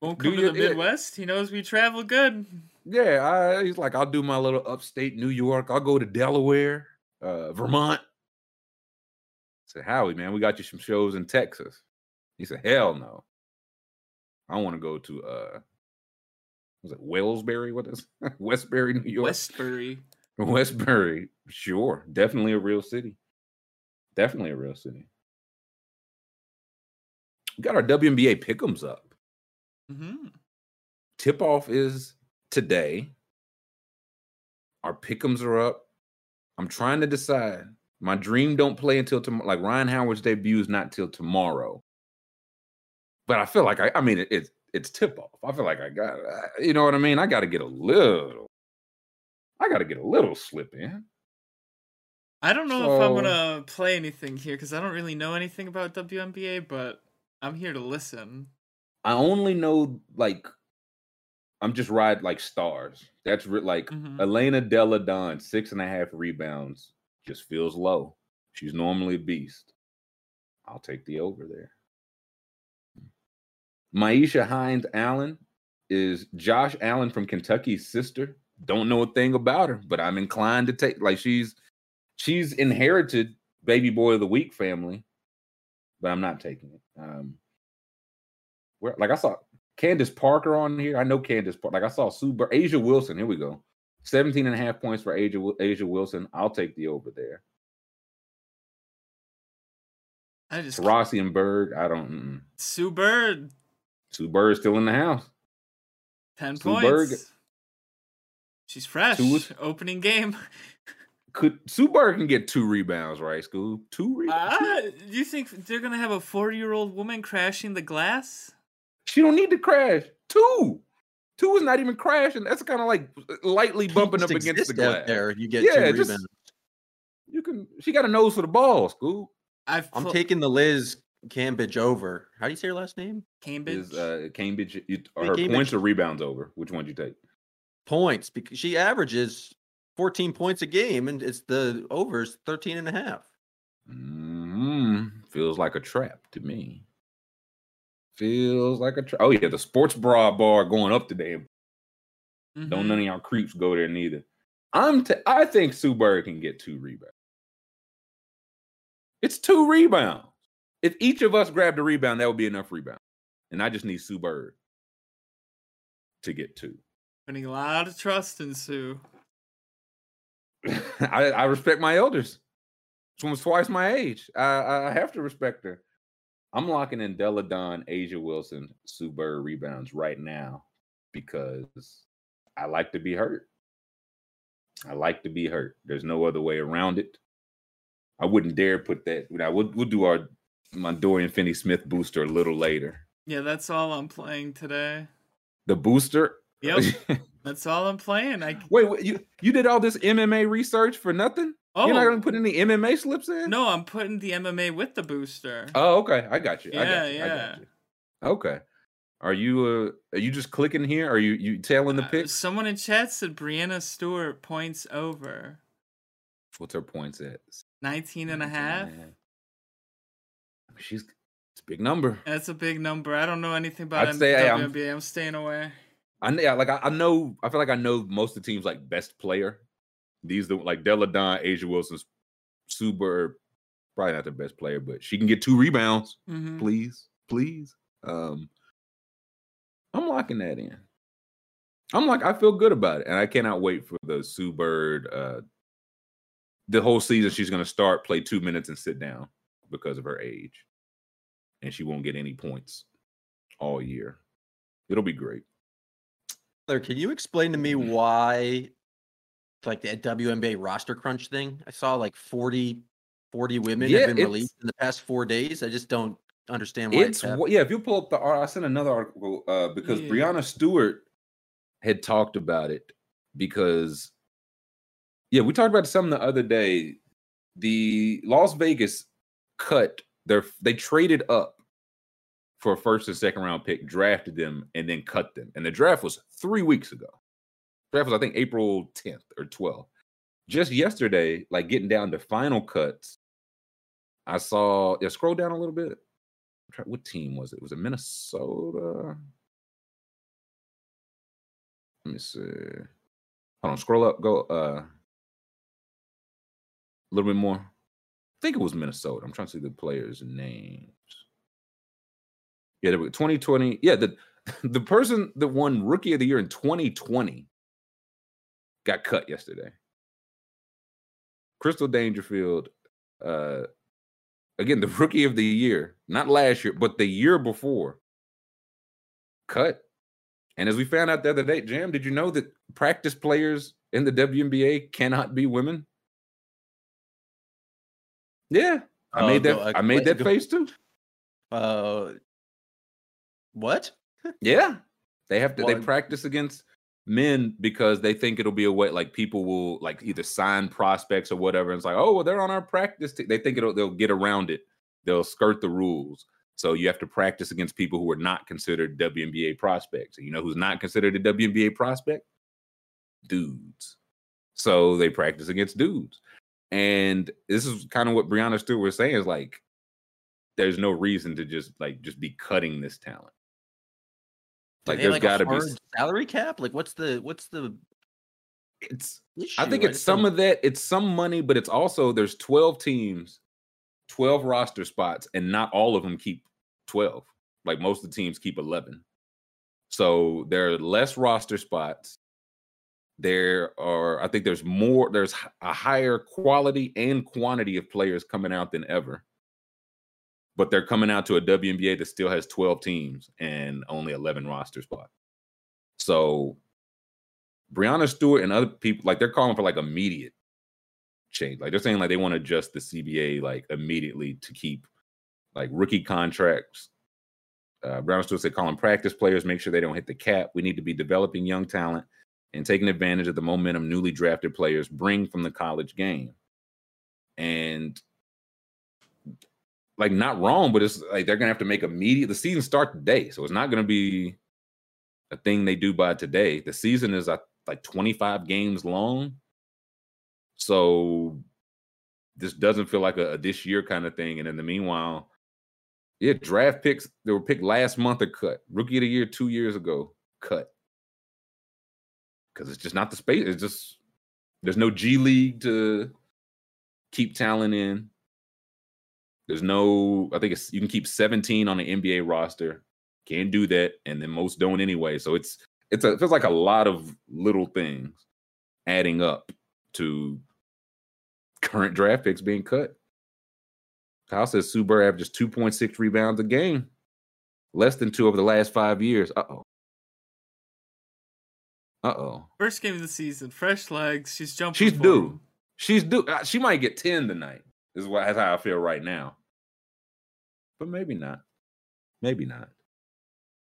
Won't Do come to you- the yeah. Midwest. He knows we travel good. Yeah, I, he's like, I'll do my little upstate New York. I'll go to Delaware, uh, Vermont. I said, Howie, man, we got you some shows in Texas. He said, Hell no. I want to go to uh, was it Wellsbury? What is [laughs] Westbury, New York? Westbury. [laughs] Westbury, sure, definitely a real city. Definitely a real city. We got our WNBA pickums up. hmm Tip off is today. Our pickums are up. I'm trying to decide. My dream don't play until tomorrow. Like Rhyne Howard's debut is not till tomorrow. But I feel like I, I mean, it, it's it's tip off. I feel like I got. You know what I mean. I got to get a little. I got to get a little slip in. I don't know if I'm gonna play anything here because I don't really know anything about WNBA, but I'm here to listen. I only know like I'm just ride like stars. That's re- like Mhm. Elena Delle Donne, six and a half rebounds, just feels low. She's normally a beast. I'll take the over there. Myisha Hines-Allen is Josh Allen from Kentucky's sister. Don't know a thing about her, but I'm inclined to take like she's she's inherited baby boy of the week family, but I'm not taking it. Um where like I saw Candace Parker on here. I know Candace Parker. Like I saw Sue Bur- A'ja Wilson. Here we go. 17 and a half points for A'ja, A'ja Wilson. I'll take the over there. I just Rossi and Berg. I don't. Mm-mm. Sue Bird, Sue Bird still in the house. ten Sue Bird- points. She's fresh. Was- Opening game. [laughs] Could Sue Bird can get two rebounds, right? School two rebounds. Ah, do you think they're gonna have a 40 year old woman crashing the glass? She don't need to crash. Two. Two is not even crashing. That's kind of like lightly bumping up against the exist glass. there. You get Yeah, two just- rebounds. You can. She got a nose for the ball. School I've I'm taking the Liz Cambridge over. How do you say her last name? Cambridge. is uh Cambridge. You, Yeah, her Cambridge. points or rebounds over. Which one do you take? Points because she averages 14 points a game and it's the overs 13 and a half. Mm, feels like a trap to me. Feels like a trap. Oh yeah, the sports bra bar going up today. Don't Mhm. none of y'all creeps go there neither. I'm. T- I think Sue Bird can get two rebounds. It's two rebounds. If each of us grabbed a rebound, that would be enough rebound. And I just need Sue Bird to get two. Putting a lot of trust in Sue. [laughs] I, I respect my elders. This one's twice my age. I, I have to respect her. I'm locking in Delle Donne, A'ja Wilson, Sue Bird rebounds right now because I like to be hurt. I like to be hurt. There's no other way around it. I wouldn't dare put that. Now we'll we'll do our my Dorian Finney Smith booster a little later. Yeah, that's all I'm playing today. The booster. Yep, [laughs] that's all I'm playing. I wait, wait, you you did all this MMA research for nothing? Oh You're not gonna put any MMA slips in? no, I'm putting the MMA with the booster. Oh, okay. I got you. I got Yeah, you. I yeah. got you. Okay. Are you uh are you just clicking here? Are you you tailing the Uh, pick? someone in chat said Breanna Stewart points over What's her points at? 19 and a 19 half. I mean, she's it's a big number. That's a big number. I don't know anything about I'd say, hey, I'm- I'm staying away. I know, like I, I know. I feel like I know most of the teams like best player. These the like Delle Donne, A'ja Wilson's, Sue Bird, probably not the best player, but she can get two rebounds. Mhm. Please, please. Um, I'm locking that in. I'm like, I feel good about it, and I cannot wait for the Sue Bird. Uh, the whole season, she's going to start, play two minutes, and sit down because of her age, and she won't get any points all year. It'll be great. Claire, can you explain to me why like the WNBA roster crunch thing? I saw like 40, 40 women Yeah, have been released in the past four days. I just don't understand why It's it's, yeah. If you pull up the art, I sent another article uh, because Yeah. Breanna Stewart had talked about it because yeah, we talked about something the other day. The Las Vegas cut their they traded up for a first and second round pick, drafted them, and then cut them. And the draft was three weeks ago. Draft was, I think, April 10th or 12th. Just yesterday, like getting down to final cuts, I saw, yeah, scroll down a little bit. What team was it? Was it Minnesota? Let me see. Hold on, scroll up, go uh a little bit more. I think it was Minnesota. I'm trying to see the players' names. Yeah, 2020. Yeah, the [laughs] the person that won rookie of the year in 2020 got cut yesterday. Crystal Dangerfield, uh again, the [laughs] rookie of the year, not last year, but the year before, cut. And as we found out the other day, Jam, did you know that practice players in the WNBA cannot be women? Yeah, I Oh, made that. uh, I made that go- face too. Uh, what? [laughs] Yeah, they have to. They practice against men because they think it'll be a way. Like people will like either sign prospects or whatever. And it's like, oh, well, they're on our practice team. They think it'll they'll get around it. They'll skirt the rules. So you have to practice against people who are not considered WNBA prospects. And you know who's not considered a WNBA prospect? Dudes. So they practice against dudes. And this is kind of what Breanna Stewart was saying is like, there's no reason to just like just be cutting this talent. Like there's a got to be. salary cap. Like, what's the what's the It's issue? I think it's some of that. It's some money, but it's also there's 12 teams, 12 roster spots, and not all of them keep 12. Like most of the teams keep 11. So there are less roster spots. There are, I think there's more, there's a higher quality and quantity of players coming out than ever. But they're coming out to a WNBA that still has 12 teams and only 11 roster spots. So Breanna Stewart and other people like they're calling for like immediate change. Like they're saying like they want to adjust the CBA like immediately to keep like rookie contracts. Uh, Breanna Stewart said calling practice players, make sure they don't hit the cap. We need to be developing young talent and taking advantage of the momentum newly drafted players bring from the college game. And like not wrong, but it's like they're gonna have to make immediate the season start today. So it's not gonna be a thing they do by today. The season is like 25 games long. So this doesn't feel like a, a this year kind of thing. And in the meanwhile, yeah, draft picks that were picked last month are cut. Rookie of the year two years ago, cut. Because it's just not the space. It's just there's no G League to keep talent in. There's no, I think it's you can keep 17 on the NBA roster. Can't do that, and then most don't anyway. So it's it's a it feels like a lot of little things adding up to current draft picks being cut. Kyle says Sue Bird averages 2.6 rebounds a game, less than two over the last five years. Uh oh. Uh oh. First game of the season, fresh legs. She's jumping. She's due. him. She's due. uh, She might get 10 tonight. Is what that's how I feel right now. But maybe not. Maybe not.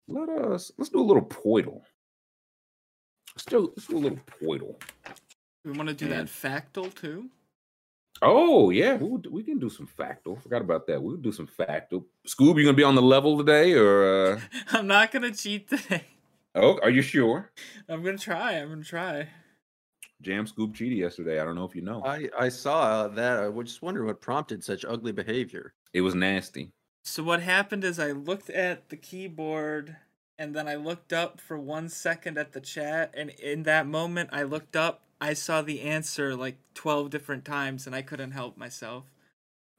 Let us let's do a little Poeltl. Let's do, let's do a little Poeltl. We want to do Man. that Factle too. Oh yeah, we'll, we can do some Factle. Forgot about that. We'll do some Factle. Scoob, you gonna be on the level today, or uh, [laughs] I'm not gonna cheat today. oh, are you sure? I'm gonna try. I'm gonna try. Jam Scoob Cheaty yesterday. I don't know if you know. I I saw uh, that. I was just wondering what prompted such ugly behavior. It was nasty. So what happened is I looked at the keyboard and then I looked up for one second at the chat and in that moment I looked up, I saw the answer like 12 different times and I couldn't help myself.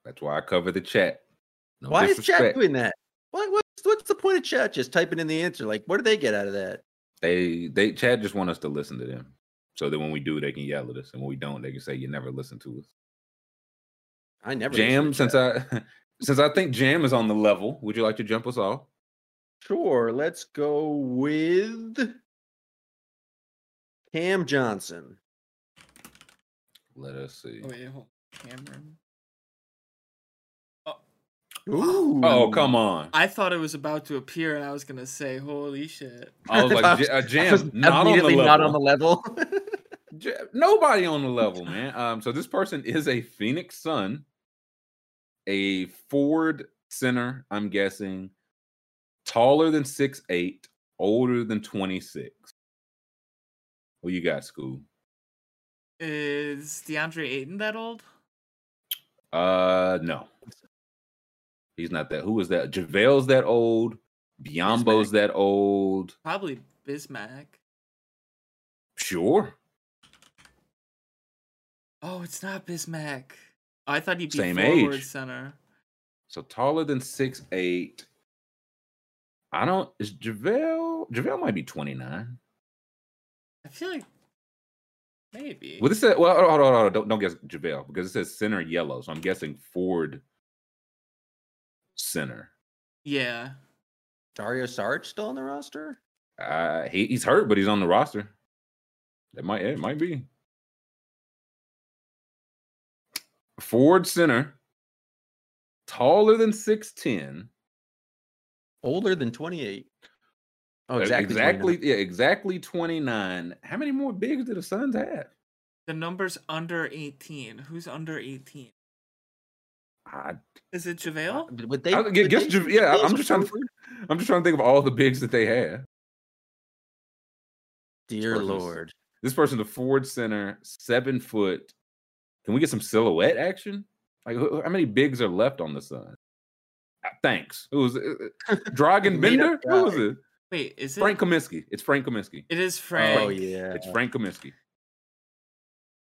That's why I cover the chat. No Why is chat doing that? What, what's what's the point of chat just typing in the answer? Like, what do they get out of that? They they chat just want us to listen to them. So that when we do, they can yell at us, and when we don't, they can say you never listen to us. I never listen to Jam, since chat. I [laughs] since I think Jam is on the level, would you like to jump us off? sure. Let's go with Cam Johnson. Let us see. Oh, wait, hold Cameron. Ooh. Oh come on! I thought it was about to appear and I was going to say, holy shit. I was [laughs] like, I J- was- uh, I Jam, was not on the immediately level. not on the level. [laughs] Nobody on the level, man. Um, so this person is a Phoenix Sun, a Ford center, I'm guessing. taller than six eight, older than 26. What you got, school? Is DeAndre Ayton that old? Uh no. He's not that. Who is that? JaVale's that old. Biyombo's that old. Probably Bismack. Sure. Oh, it's not Bismack. Oh, I thought he'd be Same forward age. center. So taller than six eight. I don't is JaVale. JaVale might be 29. I feel like maybe. Well, this says well, hold on, hold on, hold on. Don't, don't guess JaVale because it says center yellow. So I'm guessing Ford center. yeah. Dario Saric still on the roster? Uh he, he's hurt, but he's on the roster. That might it might be. Ford center, taller than 6'10. Older than 28. Oh, Uh, exactly. exactly, 29. yeah, exactly 29. How many more bigs do the Suns have? The number's under 18. Who's under 18? I, Is it JaVale? Would they? I would guess they Jav- yeah, I'm just trying to- I'm just trying to think of all the bigs that they have. Dear person's- Lord. This person, the Ford center, seven foot. Can we get some silhouette action? Like, who- how many bigs are left on the Sun? Uh, Thanks. Who was it? Uh, [laughs] Dragan Bender? Who was it? Wait, is it? Frank Kaminsky. It's Frank Kaminsky. It is Frank. Oh, yeah. It's Frank Kaminsky.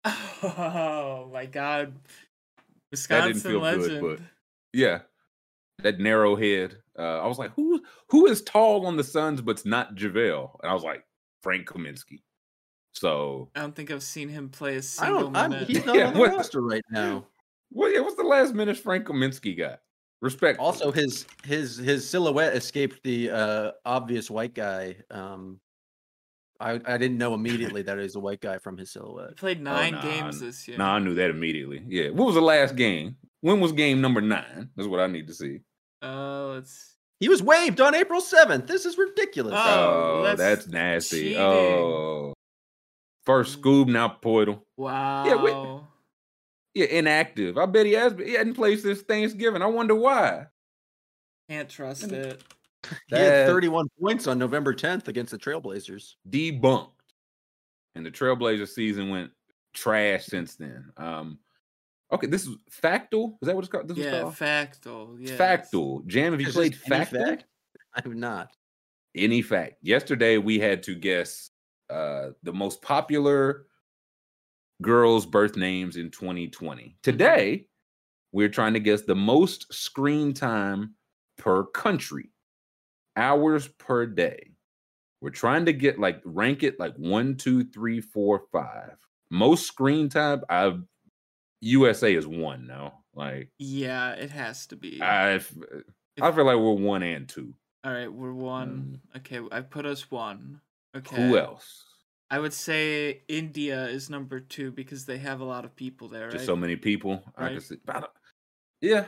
Oh my god. didn't Wisconsin feel good, legend. but- Yeah. That narrow head. Uh, I was like, who who is tall on the Suns but's not JaVale? And I was like, Frank Kaminsky. So I don't think I've seen him play a I single don't. I'm, minute. he's [laughs] not Yeah, on the what- roster right now. well, yeah, what's the last minute Frank Kaminsky got? Respect. Also, his his his silhouette escaped the uh, obvious white guy. Um, I I didn't know immediately that he was a white guy from his He silhouette. played nine nah, games this year. No, I knew that immediately. Yeah. What was the last game? When was game number nine? That's what I need to see. Uh, let's. He was waived on April seventh. This is ridiculous. Oh, Oh, that's that's, nasty. cheating. Oh. First Scoob, now Poeltl. Wow. Yeah, inactive. I bet he has he hadn't played since Thanksgiving. I wonder why. Can't trust it. he had 31 points on November 10th against the Trailblazers. Debunked. And the Trailblazer season went trash since then. Um okay, this is Factual. Is that what it's called? This was Yeah, called? Factle. It's Yeah. Factle. Jam, have you Is played this any Factle? fact? I have not. any fact. Yesterday we had to guess uh the most popular girls' birth names in 2020. Today we're trying to guess the most screen time per country, hours per day. We're trying to get like rank it like one, two, three, four, five. Most screen time. I've USA is one now. Like Yeah, it has to be. I, I feel like we're one and two. All right, we're one. Okay, I put us one. Okay. Who else? I would say India is number two because they have a lot of people there, right? Just so many people. I can see. but I yeah.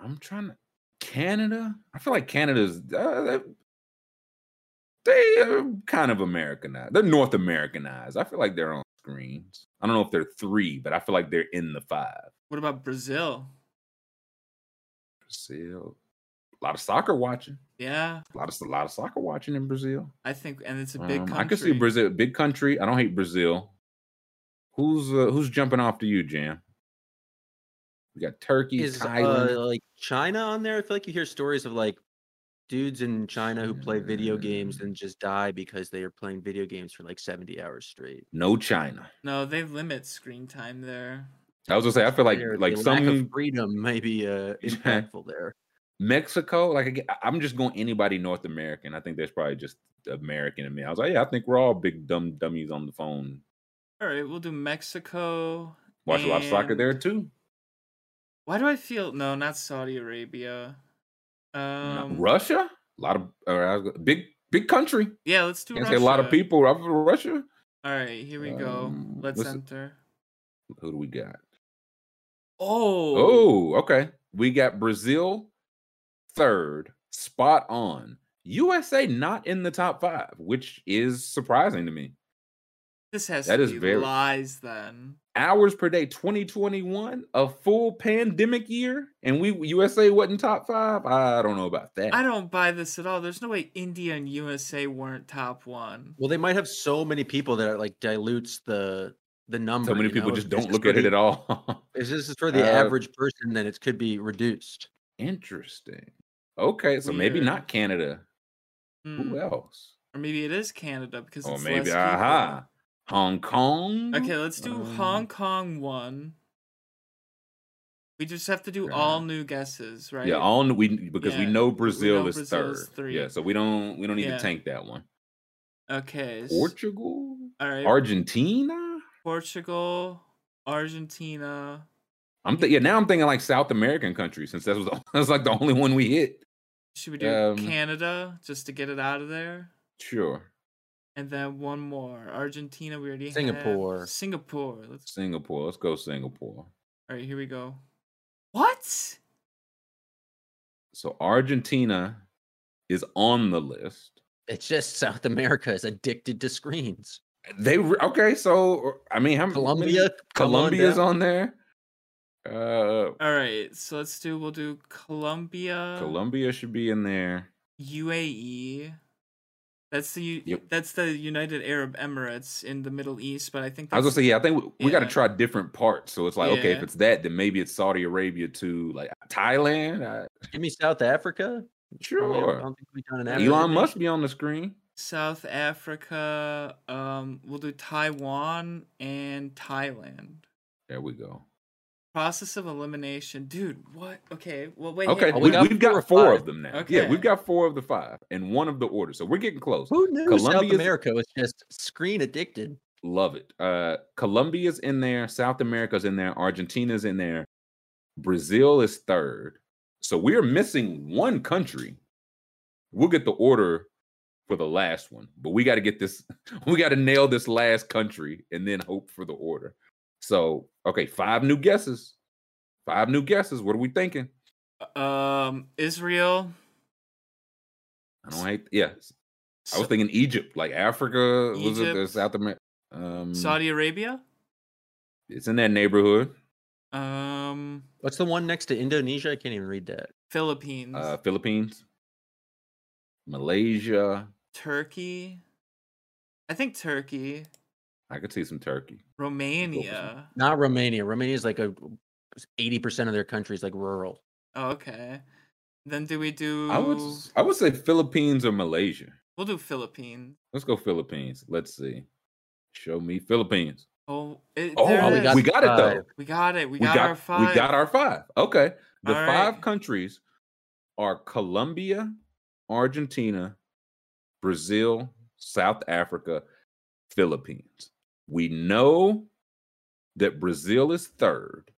I'm trying to. Canada. I feel like Canada's. Uh, they are kind of Americanized. They're North Americanized. I feel like they're on screens. I don't know if they're three, but I feel like they're in the five. What about Brazil? Brazil. A lot of soccer watching. Yeah, A lot of a lot of soccer watching in Brazil. I think, and it's a big Um, country. I can see Brazil, big country. I don't hate Brazil. Who's uh, who's jumping off to you, Jam? We got Turkey, Is Thailand. uh, like China on there? I feel like you hear stories of like dudes in China who play video games and just die because they are playing video games for like 70 hours straight. no China. No, they limit screen time there. I was gonna say I feel like like some freedom may be uh, [laughs] impactful there. Mexico. Like I'm just going anybody North American. I think there's probably just American in me. I was like, yeah, I think we're all big dumb dummies on the phone. All right, we'll do Mexico. Watch a lot of soccer there too. Why do I feel no, not Saudi Arabia. Um, Russia, a lot of uh, I was go- big big country. Yeah, let's do Russia. a lot of people Russia. All right, here we go. Um, Let's let's- enter. Who do we got? Oh, Oh, okay. We got Brazil third, spot on. USA not in the top five, which is surprising to me. This has That to is be very- lies then. Hours per day, 2021, a full pandemic year, and we USA wasn't top five. I don't know about that. I don't buy this at all. There's no way India and USA weren't top one. Well, they might have so many people that it like dilutes the the number. so many people know? just don't this look for at it at all. If this is for the Uh, average person, then it could be reduced. Interesting. Okay, so maybe not Canada. Hmm. Who else? Or maybe it is Canada because Or it's maybe aha, people. Hong Kong. Okay, let's do Um, Hong Kong one. We just have to do all Uh, new guesses, right? Yeah, all we because we Yeah, know we Brazil know is Brazil is third. three. Yeah, so we don't we don't need Yeah. to tank that one. Okay. Portugal, All right. Argentina. Portugal, Argentina. I'm th- yeah now I'm thinking like South American countries since that was the, [laughs] that was like the only one we hit. Should we do Um, Canada just to get it out of there? Sure, And then one more. Argentina, we already have. Singapore. Singapore. Let's Singapore. Let's go Singapore. all right, here we go. What? So Argentina is on the list. It's just South America is addicted to screens. They re- okay. So I mean, how many- Colombia, come on on there. Uh, All right, so let's do we'll do Colombia, Colombia should be in there. UAE. That's the U- Yep. that's the United Arab Emirates in the Middle East, but I think I was gonna say, yeah, I think we, we got to try different parts. So it's like, okay, if it's that, then maybe it's Saudi Arabia too, like Thailand. I, Give me South Africa. Probably don't- don't think we've done an Elon African must be on the screen. South Africa. Um, we'll do Taiwan and Thailand. There we go. Process of elimination, dude. What? Okay. Well, wait. Okay, we, we got have got four four five. of them now. Okay. Yeah, we've got four of the five and one of the order. So we're getting close. Who knew South America was just screen addicted? Love it. Uh Colombia's in there, South America's in there, Argentina's in there, Brazil is third. So we're missing one country. We'll get the order for the last one, but we got to get this, [laughs] we got to nail this last country and then hope for the order. So, okay, five new guesses. Five new guesses. What are we thinking? Um, Israel, I don't hate, yeah. I was thinking Egypt, like Africa, was it the South America? Um, Saudi Arabia. it's in that neighborhood. Um, What's the one next to Indonesia? I can't even read that. Philippines, uh, Philippines, Malaysia. Turkey. I think Turkey, I could see some Turkey. Romania. Not Romania. Romania is like a eighty percent of their country is like rural. Oh, okay. Then do we do? I would s- I would say Philippines or Malaysia. We'll do Philippines. Let's go Philippines. Let's see. Show me Philippines. Oh, it, Oh, there we got we got it though. We got it. We, We got, got our five. we got our five. Okay. The All five right. countries are Colombia, Argentina, Brazil, South Africa, Philippines. We know that Brazil is third.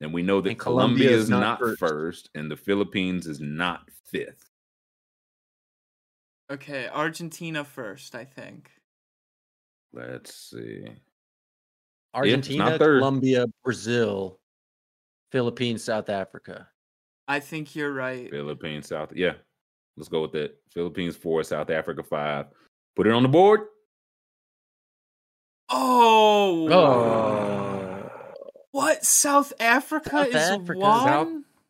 And we know that Colombia, Colombia is is not, not first. first. and the Philippines is not fifth. Okay, Argentina first, I think. Let's see. Argentina. Colombia, Brazil, Philippines, South Africa. I think you're right. Philippines, South. Yeah. Let's go with that. Philippines four, South Africa five. Put it on the board. Oh. Oh, What? South Africa South is Africa. one? South-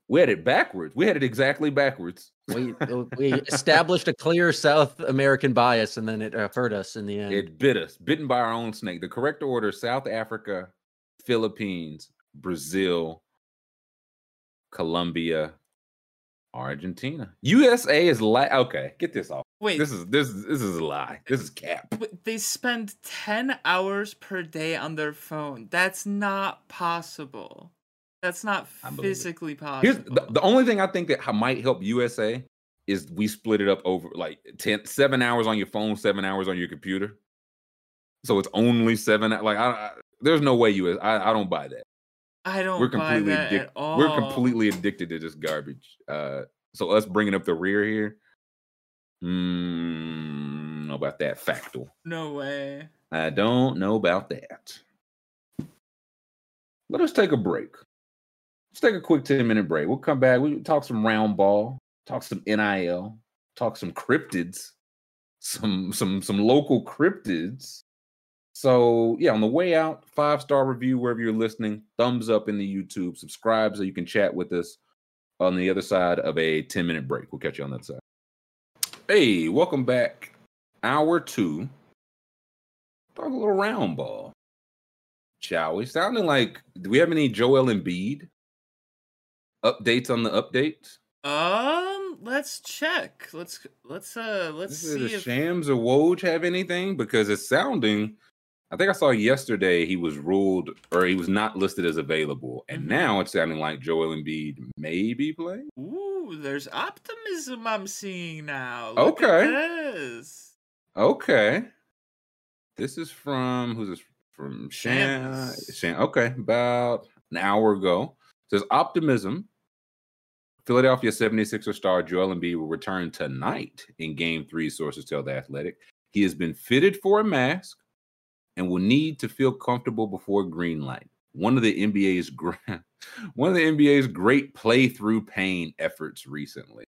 We had it backwards. We had it exactly backwards. we we established a clear South American bias, and then it uh, hurt us in the end. It bit us, bitten by our own snake. The correct order South Africa, Philippines, Brazil, Colombia, Argentina. USA is la- okay. Get this off. Wait, This is this is this is a lie. This is cap. they spend 10 hours per day on their phone. That's not possible. That's not physically possible. Here's the, the only thing I think that might help USA is we split it up over like 10, seven hours on your phone, seven hours on your computer. So it's only seven. Like I, I there's no way US. I, I don't buy that. I don't we're buy completely addic- we're completely addicted to this garbage. Uh, so us bringing up the rear here, mm, know about that factual. No way. I don't know about that. Let us take a break. Let's take a quick 10 minute break. We'll come back. We talk some round ball, talk some NIL, talk some cryptids, some some some local cryptids. So yeah, on the way out, five star review wherever you're listening, thumbs up in the YouTube, subscribe so you can chat with us on the other side of a 10 minute break. We'll catch you on that side. Hey, welcome back. Hour two. Talk a little round ball. Shall we? Sounding like do we have any Joel Embiid updates on the updates? Um, let's check. Let's let's uh let's Does see the Shams or Woj have anything? Because it's sounding I think I saw yesterday he was ruled or he was not listed as available. And Mhm. now it's sounding like Joel Embiid may be playing. Ooh, there's optimism I'm seeing now. Look Okay. this. Okay. This is from who's this from? Shams. Sham. Okay, about an hour ago. It says optimism. Philadelphia 76er star Joel Embiid will return tonight in game three, sources tell the athletic. He has been fitted for a mask and will need to feel comfortable before green light. One of the NBA's [laughs] one of the NBA's great play through pain efforts recently.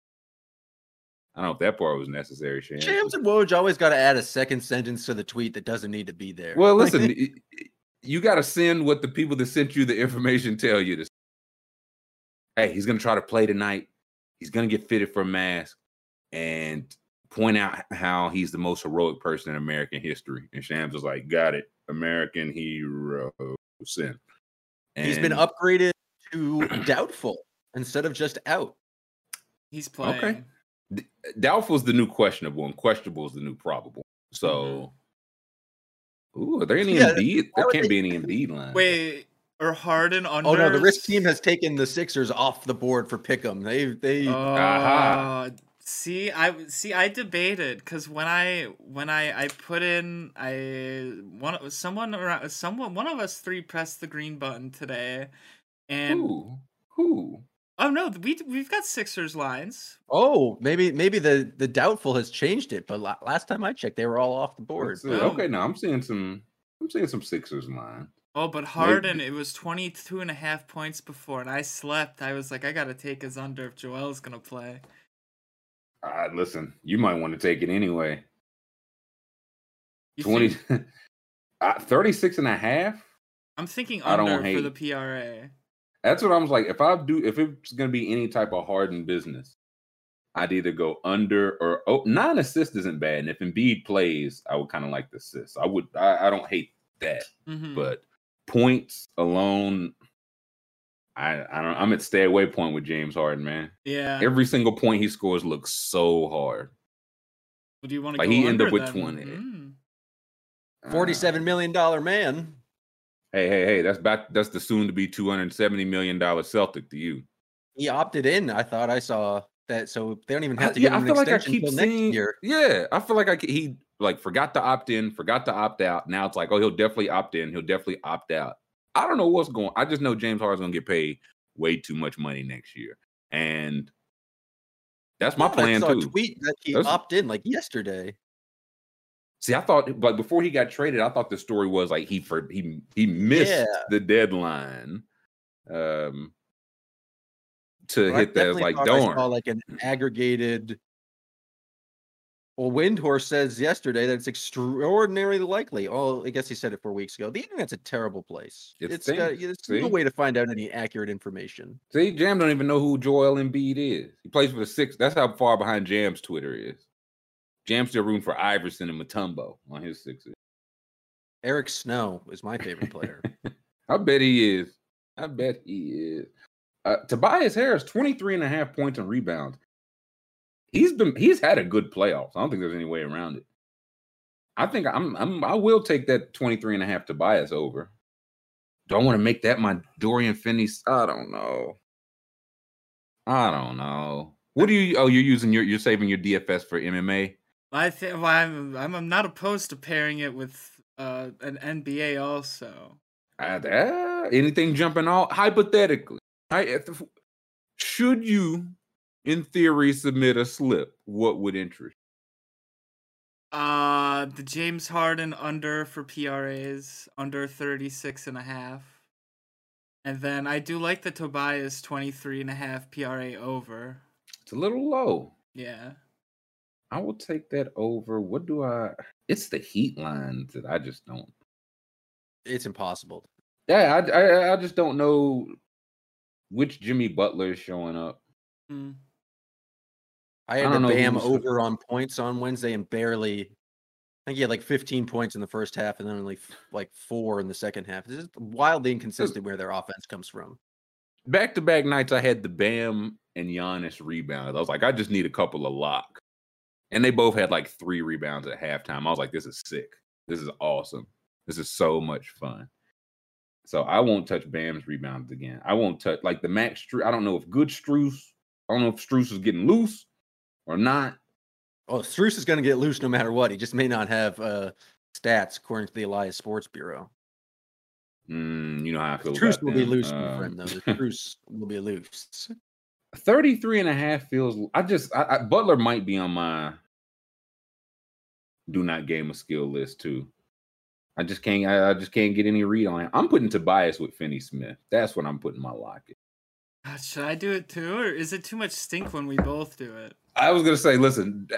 I don't know if that part was necessary, Sham. Shams and Woj always got to add a second sentence to the tweet that doesn't need to be there. Well, [laughs] listen, you got to send what the people that sent you the information tell you to. Hey, he's going to try to play tonight. He's going to get fitted for a mask and point out how he's the most heroic person in American history. And Shams was like, "Got it, American hero." Sin. he's been upgraded to [clears throat] doubtful instead of just out. He's playing. Okay. D- Doubtful is the new questionable, and questionable is the new probable. So, ooh, are there any Yeah, Embiid? There can't they- be any Embiid line. Wait, or Harden on? Oh no, the risk team has taken the Sixers off the board for Pick'em. They they Aha. Uh, see, I see. I debated because when I when I I put in I one someone around someone one of us three pressed the green button today, and Who? Who? oh no, we we've got Sixers lines. oh maybe maybe the the doubtful has changed it, but last time I checked, they were all off the board. Let's. Oh. Okay, now I'm seeing some. I'm seeing some Sixers line. Oh, but Harden, it was 22 and a half points before, and I slept. I was like, I gotta take his under if Joel's gonna play. Uh, listen, you might want to take it anyway. You 20, think- [laughs] uh, 36 and a half. I'm thinking I don't under for the PRA. That's what I was like. If I do, if it's going to be any type of hardened business, I'd either go under or oh, nine assists isn't bad. And if Embiid plays, I would kind of like the assists. I would. I, I don't hate that, hmm but points alone, I I don't. I'm at stay away point with James Harden, man. yeah. Every single point he scores looks so hard. What do you want to like, go he end up with then? 20. Mm. Uh, Forty-seven million dollar man. Hey, hey, hey! That's back. That's the soon to be two hundred seventy million dollar Celtic to you. He opted in. I thought I saw that, so they don't even have I- to give yeah, I him an feel like I extension keep until next seeing. year. Yeah, I feel like I he like forgot to opt in, forgot to opt out. Now it's like, oh, he'll definitely opt in. He'll definitely opt out. I don't know what's going. On. I just know James Harden's gonna get paid way too much money next year, and that's my Yeah, plan too. tweet that he That's- opted in like yesterday. See, I thought, but before he got traded, I thought the story was like he for he he missed Yeah. the deadline, um, to I hit that. Like, thought I saw darn. like an aggregated. Well, Windhorst says yesterday that it's extraordinarily likely. Oh, I guess he said it four weeks ago. The internet's a terrible place. It's, it's got, there's no way to find out any accurate information. See, Jam don't even know who Joel Embiid is. He plays for the six. That's how far behind Jam's Twitter is. Jam's still room for Iverson and Mutombo on his sixes. Eric Snow is my favorite player. [laughs] I bet he is. I bet he is. Uh, Tobias Harris, 23 and a half points and rebounds. He's been he's had a good playoffs. I don't think there's any way around it. I think I'm I'm I will take that 23 and a half Tobias over. Do I want to make that my Dorian Finney? I don't know. I don't know. What do you oh you're using your you're saving your DFS for MMA? I think well, I'm, I'm not opposed to pairing it with uh, an NBA also. Uh, anything jumping out hypothetically I, if, should you in theory submit a slip what would interest Uh, the James Harden under for PRAs under 36 and a half. And then I do like the Tobias 23 and a half PRA over. it's a little low Yeah. I will take that over. What do I? It's the heat lines that I just don't. It's impossible. Yeah, I I, I just don't know which Jimmy Butler is showing up. Mm. I I had the don't know Bam over on points on Wednesday and barely. I think he had like 15 points in the first half and then only like four in the second half. This is wildly inconsistent where their offense comes from. Back to back nights, I had the Bam and Giannis rebound. I was like, I just need a couple of lock, and they both had like three rebounds at halftime. I was like, this is sick. This is awesome. This is so much fun. So I won't touch Bam's rebounds again. I won't touch like the Max. Stru- I don't know if good Strus. I don't know if Strus is getting loose or not. Oh, Strus is going to get loose no matter what. He just may not have uh, stats according to the Elias Sports Bureau. Mm, you know how I feel. Strus will be loose, my Um, friend, though. The [laughs] Strus will be loose. 33 and a half feels i just I, I, butler might be on my do not game a skill list too i just can't I, I just can't get any read on it i'm putting tobias with finney smith that's what i'm putting my lock in God, should I do it too, or is it too much stink when we both do it? i was gonna say listen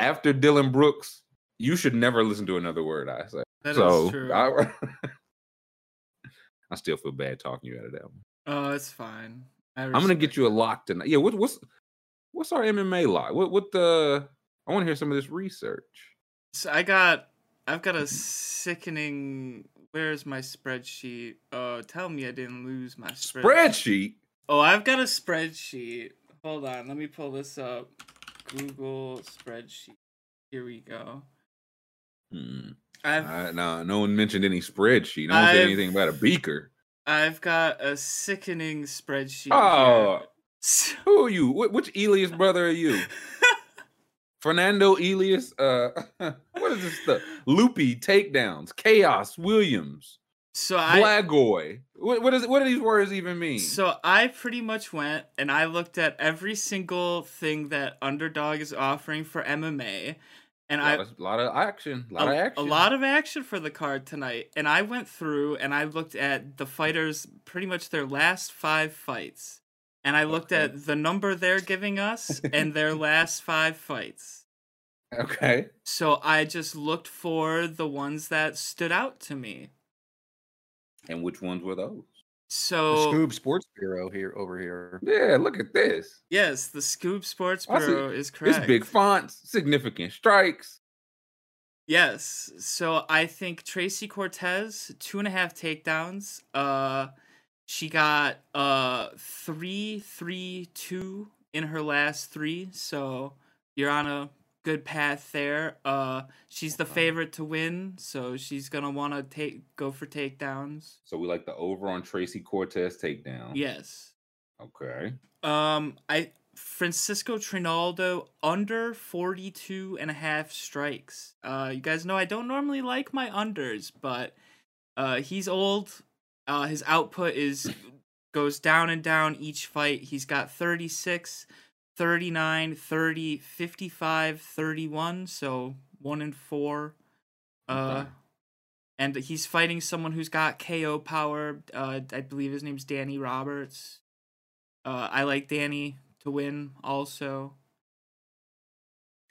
after dillon brooks you should never listen to another word i say That is so true. I, [laughs] I still feel bad talking you out of that one. oh, it's fine. I'm gonna get you a lock tonight yeah what, what's what's our mma lock what what the i want to hear some of this research So I got, I've got a sickening. Where's my spreadsheet? Oh, tell me I didn't lose my spreadsheet. spreadsheet Oh, I've got a spreadsheet. Hold on, let me pull this up. Google spreadsheet. Here we go. Hmm. Uh, no, no one mentioned any spreadsheet. No one said I've- anything about a beaker. I've got a sickening spreadsheet. Oh, here. who are you? Wh- which Elias brother are you? [laughs] Fernando Elias? Uh, [laughs] what is this stuff? Loopy takedowns, Khaos, Williams, so I Blagoy. What, what is? What do these words even mean? So I pretty much went and I looked at every single thing that Underdog is offering for MMA, and a I of, lot of action, a lot a, of action. a lot of action for the card tonight. And I went through and I looked at the fighters pretty much their last five fights, and I looked Okay. at the number they're giving us and their [laughs] last five fights. Okay. So I just looked for the ones that stood out to me. And which ones were those? The So Scoob Sports Bureau here over here. Yeah, look at this. yes, the Scoob Sports I see. Bureau is correct. It's big fonts, significant strikes. Yes. So I think Tracy Cortez, two and a half takedowns. Uh she got uh three, three, two in her last three. So you're on a good path there. Uh she's the favorite to win, so she's gonna wanna take go for takedowns. So we like the over on Tracy Cortez takedown. Yes. Okay. Um I Francisco Trinaldo under 42 and a half strikes. Uh you guys know I don't normally like my unders, but uh he's old. Uh his output is goes down and down each fight. He's got 36, 39, 30, 55, 31, so 1 and 4. Uh Okay. and he's fighting someone who's got KO power. Uh I believe his name's Danny Roberts. Uh, I like Danny to win also.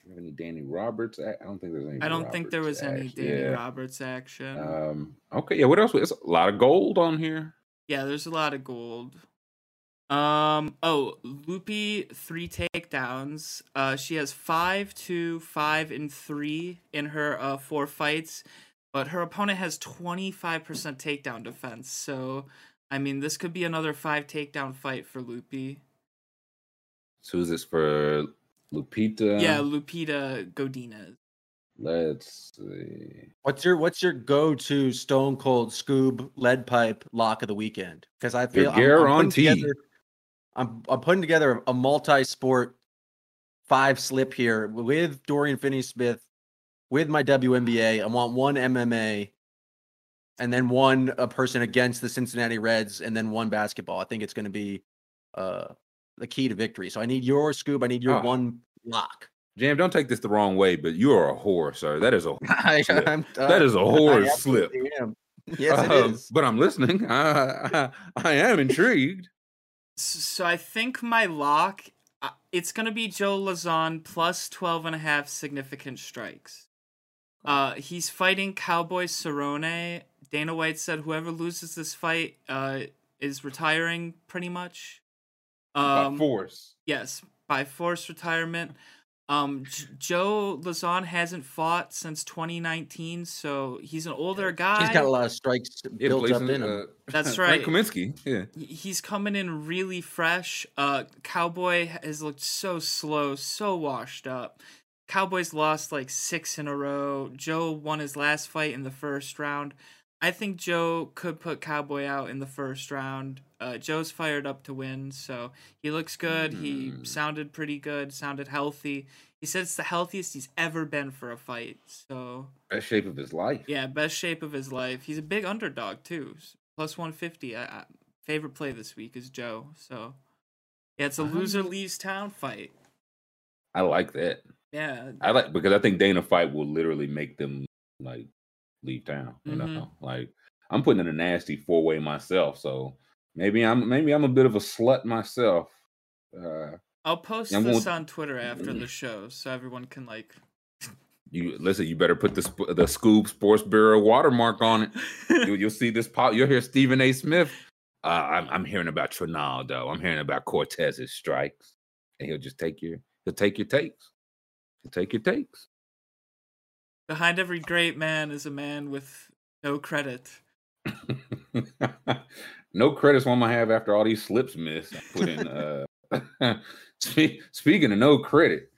Have any Danny Roberts? I I don't think there's any. I don't think there was Roberts any Danny yeah. Roberts action. Um. Okay. Yeah. What else? It's a lot of gold on here. yeah, there's a lot of gold. Um. Oh, Loopy three takedowns. Uh, she has five, two, five, and three in her uh four fights, but her opponent has twenty five percent takedown defense. So, I mean, this could be another five takedown fight for Loopy. So is this for Lupita? yeah, Lupita Godinez. Let's see. What's your What's your go to Stone Cold Scoob lead pipe lock of the weekend? Because I Your feel I'm, I'm putting guarantee. together. I'm I'm putting together a multi sport five slip here with Dorian Finney Smith, with my WNBA. I want one MMA, and then one a person against the Cincinnati Reds, and then one basketball. I think it's going to be uh the key to victory. So I need your scoop. I need your Ah. one lock. Jam, don't take this the wrong way, but you are a whore, sir. That is a [laughs] I, slip. I'm, that is a whore slip. am. [laughs] Yes, it is. But I'm listening. [laughs] I, I, I am intrigued. So I think my lock. uh, it's gonna be Joe Lauzon plus 12 and a half significant strikes. Uh, he's fighting Cowboy Cerrone. Dana White said whoever loses this fight uh, is retiring pretty much. By Um, force. Yes, by force retirement. Um, J- Joe Lauzon hasn't fought since 2019, so he's an older guy. He's got a lot of strikes Yeah, built up in him. uh, [laughs] That's [laughs] Frank right. Kaminsky. Yeah. He's coming in really fresh. Uh, Cowboy has looked so slow, so washed up. Cowboys lost like six in a row. Joe won his last fight in the first round. I think Joe could put Cowboy out in the first round. Uh, Joe's fired up to win, so he looks good. He Hmm. sounded pretty good, sounded healthy. He said it's the healthiest he's ever been for a fight. So Best shape of his life. yeah, best shape of his life. He's a big underdog too. Plus 150. I, I, favorite play this week is Joe. So yeah, it's a loser Um, leaves town fight. I like that. Yeah, I like because I think Dana fight will literally make them like leave town. You Mhm. know, like I'm putting in a nasty four way myself, so maybe I'm maybe I'm a bit of a slut myself. Uh, I'll post I'm this going- on Twitter after the show so everyone can like. you listen. You better put the the Scoob Sports Bureau watermark on it. you, you'll [laughs] see this pop. You'll hear Stephen A. Smith. Uh, I'm, I'm hearing about Trinaldo. I'm hearing about Cortez's strikes, and he'll just take your he'll take your takes. He'll take your takes. Behind every great man is a man with no credit. [laughs] no credits one I have after all these slips missed. Put in [laughs] uh [laughs] speaking of no credit.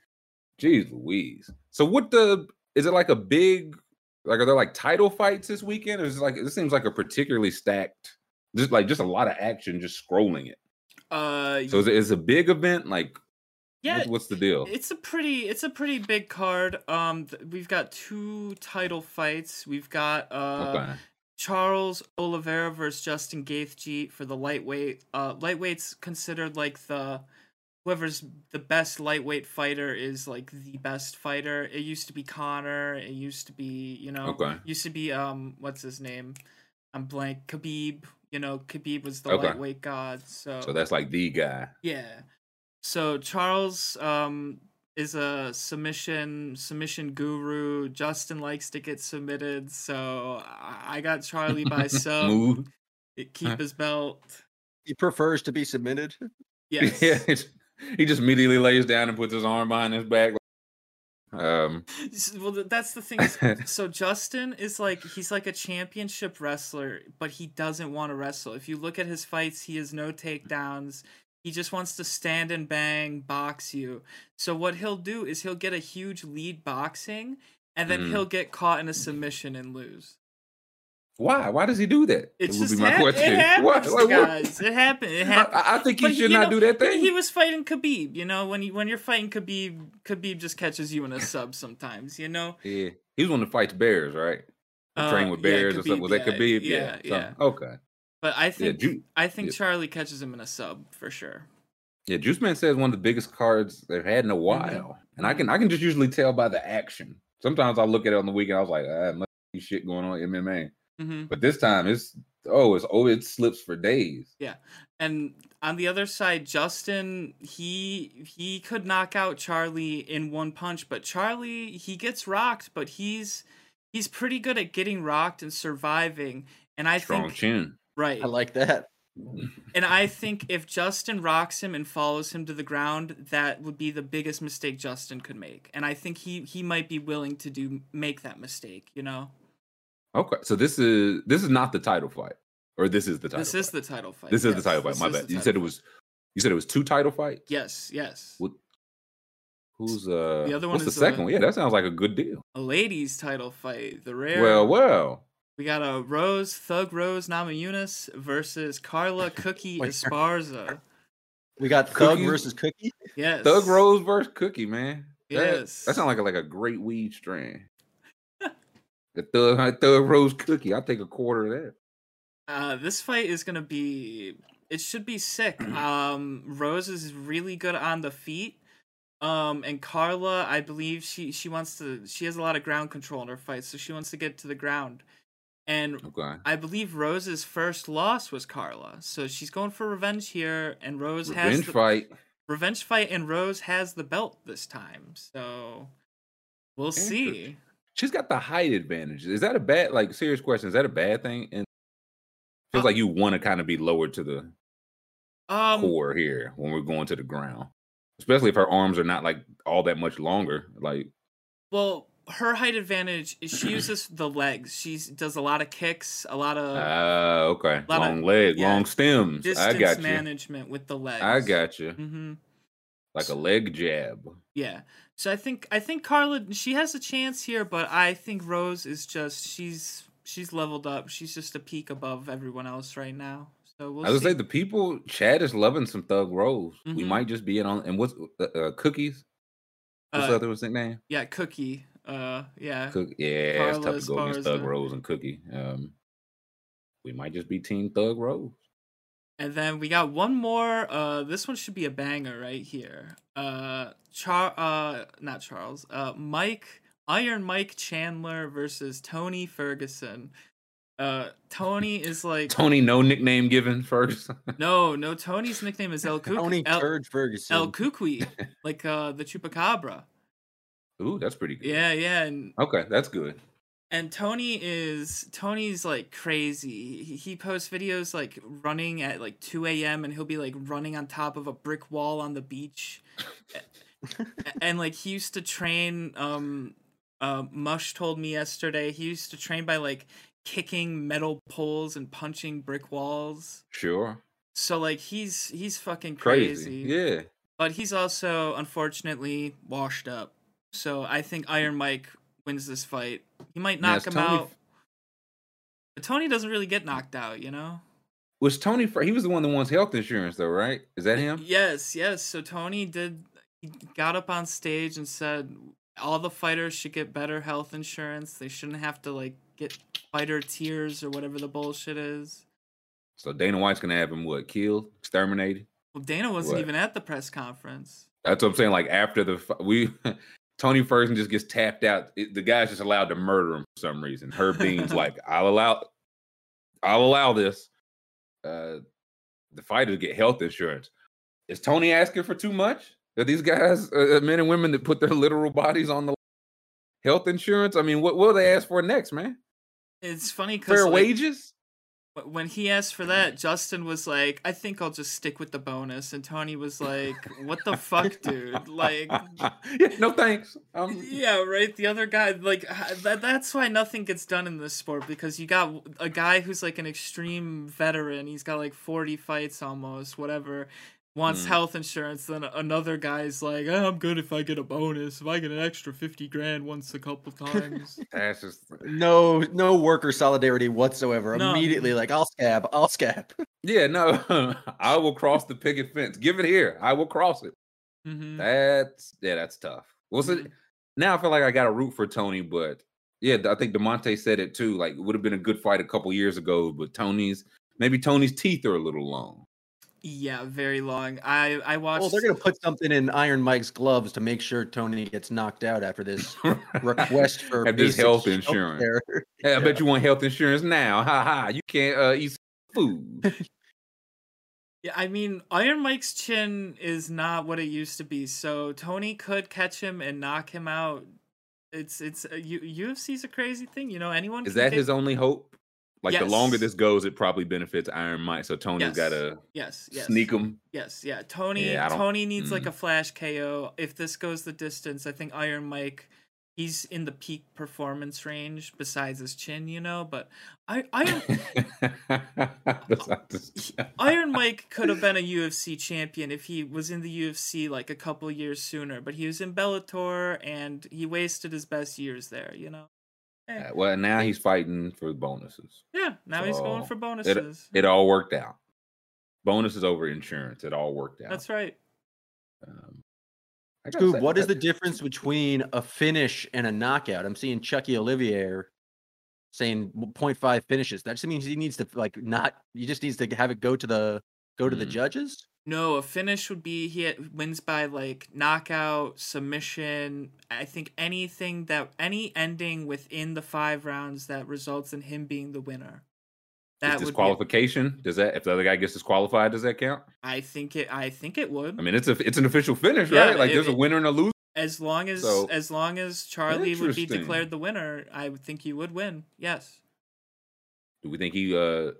Jeez Louise. So what the is it like a big like are there like title fights this weekend? Or is it like this seems like a particularly stacked just like just a lot of action just scrolling it. Uh, So is it is a big event? Like yeah, what's, what's the deal? It's a pretty it's a pretty big card. Um we've got two title fights. We've got uh okay. Charles Oliveira versus Justin Gaethje for the lightweight. Uh lightweight's considered like the whoever's the best lightweight fighter is like the best fighter. It used to be Conor, it used to be, you know, Okay. used to be um what's his name? I'm blank. Khabib, you know, Khabib was the Okay. lightweight god. So, So that's like the guy. yeah. So Charles um is a submission submission guru. Justin likes to get submitted, so I I got Charlie by [laughs] sub. Smooth. Keep his belt. He prefers to be submitted. Yes. [laughs] Yeah, he just immediately lays down and puts his arm behind his back. Um, Well, that's the thing. [laughs] so Justin is like he's like a championship wrestler, but he doesn't want to wrestle. If you look at his fights, he has no takedowns. He just wants to stand and bang, box you. So what he'll do is he'll get a huge lead boxing, and then Mhm. he'll get caught in a submission and lose. why? Why does he do that? It's It would just be my hap- question. it happens, What- like, what- guys. It happened. It happened. I, I think he But should not know, do that thing. He was fighting Khabib, you know. When you when you're fighting Khabib, Khabib just catches you in a sub sometimes, you know. yeah, he was one that fights bears, right? Or Uh, train with yeah, bears or something. Was that yeah, Khabib? Yeah, so- yeah. Okay. But I think Ju- I think yeah. Charlie catches him in a sub for sure. Yeah, Juice Man says one of the biggest cards they've had in a while, and I can I can just usually tell by the action. Sometimes I look at it on the weekend, I was like, ah, must be shit going on MMA. hmm But this time it's oh, it's oh, it slips for days. Yeah, and on the other side, Justin he he could knock out Charlie in one punch, but Charlie he gets rocked, but he's he's pretty good at getting rocked and surviving. And I Strong think chin. Right. I like that. And I think if Justin rocks him and follows him to the ground, that would be the biggest mistake Justin could make. And I think he he might be willing to do make that mistake, you know. Okay, so this is this is not the title fight, or this is the title. This is the title fight. this is the yes, title fight. My is bad. You said it was you said it was two title fights. Yes, yes. What- Who's uh? The other one what's the second uh, one? Yeah, that sounds like a good deal. A ladies title fight. The rare Well, well. We got a Rose Thug Rose Nama Namajunas versus Carla [laughs] Cookie Wait. Esparza. We got Thug Cookies- versus Cookie. Yes. Thug Rose versus Cookie, man. That- Yes. That, sounds like a, like a great weed strain. [laughs] the Thug, Thug Rose Cookie. I'll take a quarter of that. Uh, this fight is gonna be. It should be sick. [clears throat] Um, Rose is really good on the feet. Um, and Carla, I believe she she wants to. She has a lot of ground control in her fight, so she wants to get to the ground. And Okay. I believe Rose's first loss was Carla, so she's going for revenge here. And Rose has Revenge fight. revenge fight, and Rose has the belt this time. So we'll see. She's got the height advantage. Is that a bad like serious question? Is that a bad thing? And feels Uh, like you want to kind of be lower to the Um, core here when we're going to the ground. Especially if her arms are not like all that much longer. Like well, her height advantage is she uses the legs. She does a lot of kicks, a lot of Ah, okay. lot of- Long leg, yeah, long stems. I distance got you. management with the legs. I got you. hmm Like a leg jab. Yeah. So I think I think Carla she has a chance here, but I think Rose is just she's she's leveled up. She's just a peak above everyone else right now. So we'll I would see. say the people, Chad is loving some Thug Rose. We Mhm. might just be in on and what's uh, uh, cookies? What's the Uh, other one's nickname? yeah, Cookie. Uh, yeah. Cook. Yeah, it's tough to go against Thug Esparza. Rose and Cookie. Um, we might just be Team Thug Rose. And then we got one more. Uh, this one should be a banger right here. Uh, Char. Uh, not Charles. Uh, Mike Iron Mike Chandler versus Tony Ferguson. Uh, Tony [laughs] is like Tony, no nickname given first. no, no. Tony's nickname is [laughs] El Cuc- Tony El, Turd Ferguson. El Cucuy, like uh the chupacabra. Ooh, that's pretty good. Yeah, yeah, and Okay, that's good. and Tony is Tony's like crazy. He, he posts videos like running at like 2 a.m. and he'll be like running on top of a brick wall on the beach. [laughs] And like he used to train um uh Mush told me yesterday he used to train by like kicking metal poles and punching brick walls. Sure. So like he's he's fucking Crazy. crazy. Yeah. But he's also unfortunately washed up. So I think Iron Mike wins this fight. He might knock him Tony out. But Tony doesn't really get knocked out, you know? Was Tony? He was the one that wants health insurance, though, right? Is that him? Yes, yes. So Tony did he got up on stage and said all the fighters should get better health insurance. They shouldn't have to like get fighter tiers or whatever the bullshit is. So Dana White's gonna have him what? Killed, exterminated. Well, Dana wasn't What? even at the press conference. That's what I'm saying. Like after the we, [laughs] Tony Ferguson just gets tapped out. It- the guy's just allowed to murder him for some reason. Herb Dean's [laughs] like, I'll allow, I'll allow this. Uh, the fighters get health insurance. Is Tony asking for too much? Are these guys, uh, men and women that put their [laughs] literal bodies on the health insurance? I mean, what will they ask for next, man? It's funny because Fair like, wages? Wh- when he asked for that, Justin was like, "I think I'll just stick with the bonus," and Tony was like, "What the fuck, [laughs] dude? Like, [laughs] yeah, no thanks. Um, yeah, right." The other guy, like, that, that's why nothing gets done in this sport because you got a guy who's like an extreme veteran. He's got like forty fights almost, whatever. Wants Mm. health insurance, then another guy's like, oh, "I'm good if I get a bonus. If I get an extra fifty grand once a couple [laughs] times." that's just No, no worker solidarity whatsoever. No. Immediately, like I'll scab, I'll scab. [laughs] Yeah, no, [laughs] I will cross the picket fence. Give it here. I will cross it. hmm That's yeah, that's tough. What's it? Now I feel like I got to root for Tony, but yeah, I think Demonte said it too. Like it would have been a good fight a couple years ago, but Tony's maybe Tony's teeth are a little long. Yeah, very long. I I watched. Well, they're gonna put something in Iron Mike's gloves to make sure Tony gets knocked out after this [laughs] request for Have this health insurance. healthcare. Hey, [laughs] I bet you want health insurance now. Ha ha! You can't uh, eat food. [laughs] Yeah, I mean, Iron Mike's chin is not what it used to be. So Tony could catch him and knock him out. It's it's uh, U- UFC's a crazy thing, you know. Anyone Is that get- his only hope? Like the longer this goes, it probably benefits Iron Mike. So Tony's Yes. got to yes yes sneak him. yes yeah. Tony Yeah, I Tony needs like mm. a flash KO. If this goes the distance, I think Iron Mike. He's in the peak performance range besides his chin, you know. But I Iron [laughs] Iron Mike could have been a UFC champion if he was in the UFC like a couple years sooner, but he was in Bellator and he wasted his best years there, you know? Eh, Uh, well, now he's fighting for bonuses. yeah, now he's going for bonuses. It all worked out. Bonuses over insurance. It all worked out. That's right. Um, Scoob, say, what is the difference between a finish and a knockout? I'm seeing Chucky Olivier saying 0.5 finishes. That just means he needs to like not. He just needs to have it go to the go to the Mm. judges. No, a finish would be he wins by like knockout, submission. I think anything that any ending within the five rounds that results in him being the winner. That Is would be, disqualification. Does that if the other guy gets disqualified, does that count? I think it. I think it would. I mean, it's a it's an official finish, Yeah, right? Like it- there's a winner and a loser. As long as So- as long as Charlie would be declared the winner, I would think he would win. Yes. Do we think he? uh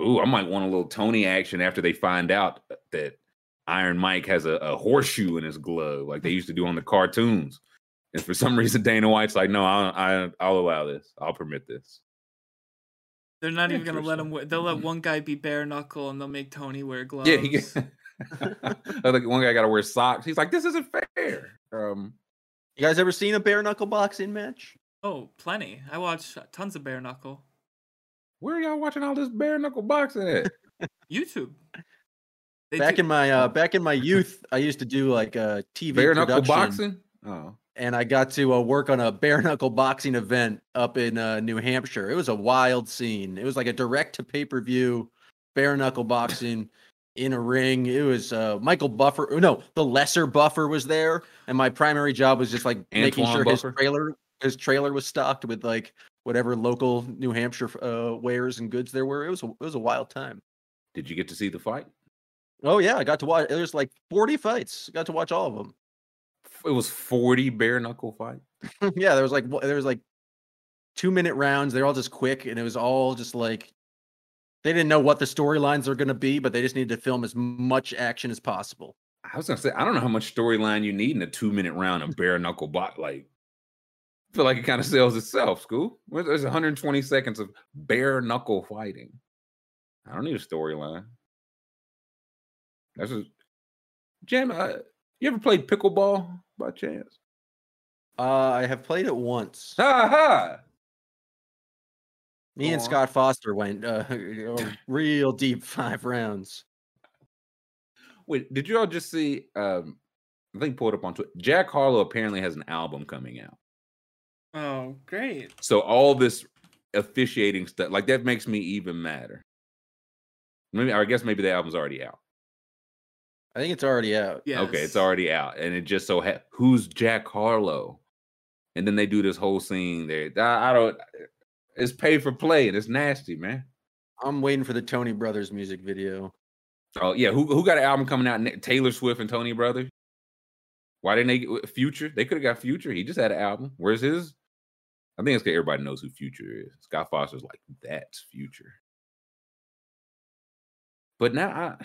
Ooh, I might want a little Tony action after they find out that Iron Mike has a, a horseshoe in his glove, like they used to do on the cartoons. And for some [laughs] reason, Dana White's like, no, I, I I'll allow this. I'll permit this. They're not even gonna let Interesting. him. Wear, they'll let one guy be bare knuckle, and they'll make Tony wear gloves. Yeah, he, I [laughs] think one guy got to wear socks. He's like, this isn't fair. Um, You guys ever seen a bare knuckle boxing match? oh, plenty. I watch tons of bare knuckle. Where are y'all watching all this bare knuckle boxing at? [laughs] YouTube. They back do- in my uh back in my youth, I used to do like uh TV bare knuckle boxing? Oh, and I got to uh, work on a bare knuckle boxing event up in uh, New Hampshire. It was a wild scene. It was like a direct to pay per view bare knuckle boxing in a ring. It was uh, Michael Buffer. No, the lesser Buffer was there, and my primary job was just like making Antoine sure his trailer his trailer was stocked with like whatever local New Hampshire uh, wares and goods there were. It was a, it was a wild time. did you get to see the fight? Oh yeah, I got to watch. There's like 40 fights. Got to watch all of them. It was 40 bare knuckle fight. [laughs] yeah, there was like there was like two minute rounds. They're all just quick, and it was all just like they didn't know what the storylines are going to be, but they just needed to film as much action as possible. I was gonna say, I don't know how much storyline you need in a two minute round of bare knuckle box. Like, feel like it kind of sells itself. School. There's 120 seconds of bare knuckle fighting. I don't need a storyline. That's just Jam. Uh, you ever played pickleball by chance? Uh, I have played it once. Ha ha! Me and. Scott Foster went uh, [laughs] real deep five rounds. Wait, did you all just see? Um, I think pulled up on Twitter. Jack Harlow apparently has an album coming out. Oh, great. So all this officiating stuff, like that makes me even madder. Maybe I guess maybe the album's already out. I think it's already out. Yeah. Okay, it's already out, and it just so ha- who's Jack Harlow, and then they do this whole scene there. I, I don't. It's pay for play, and it's nasty, man. I'm waiting for the Tony Brothers music video. Oh yeah, who who got an album coming out? Taylor Swift and Tony Brothers. Why didn't they get Future? They could have got Future. He just had an album. Where's his? I think it's because everybody knows who Future is. Scott Foster's like that's Future. But now I,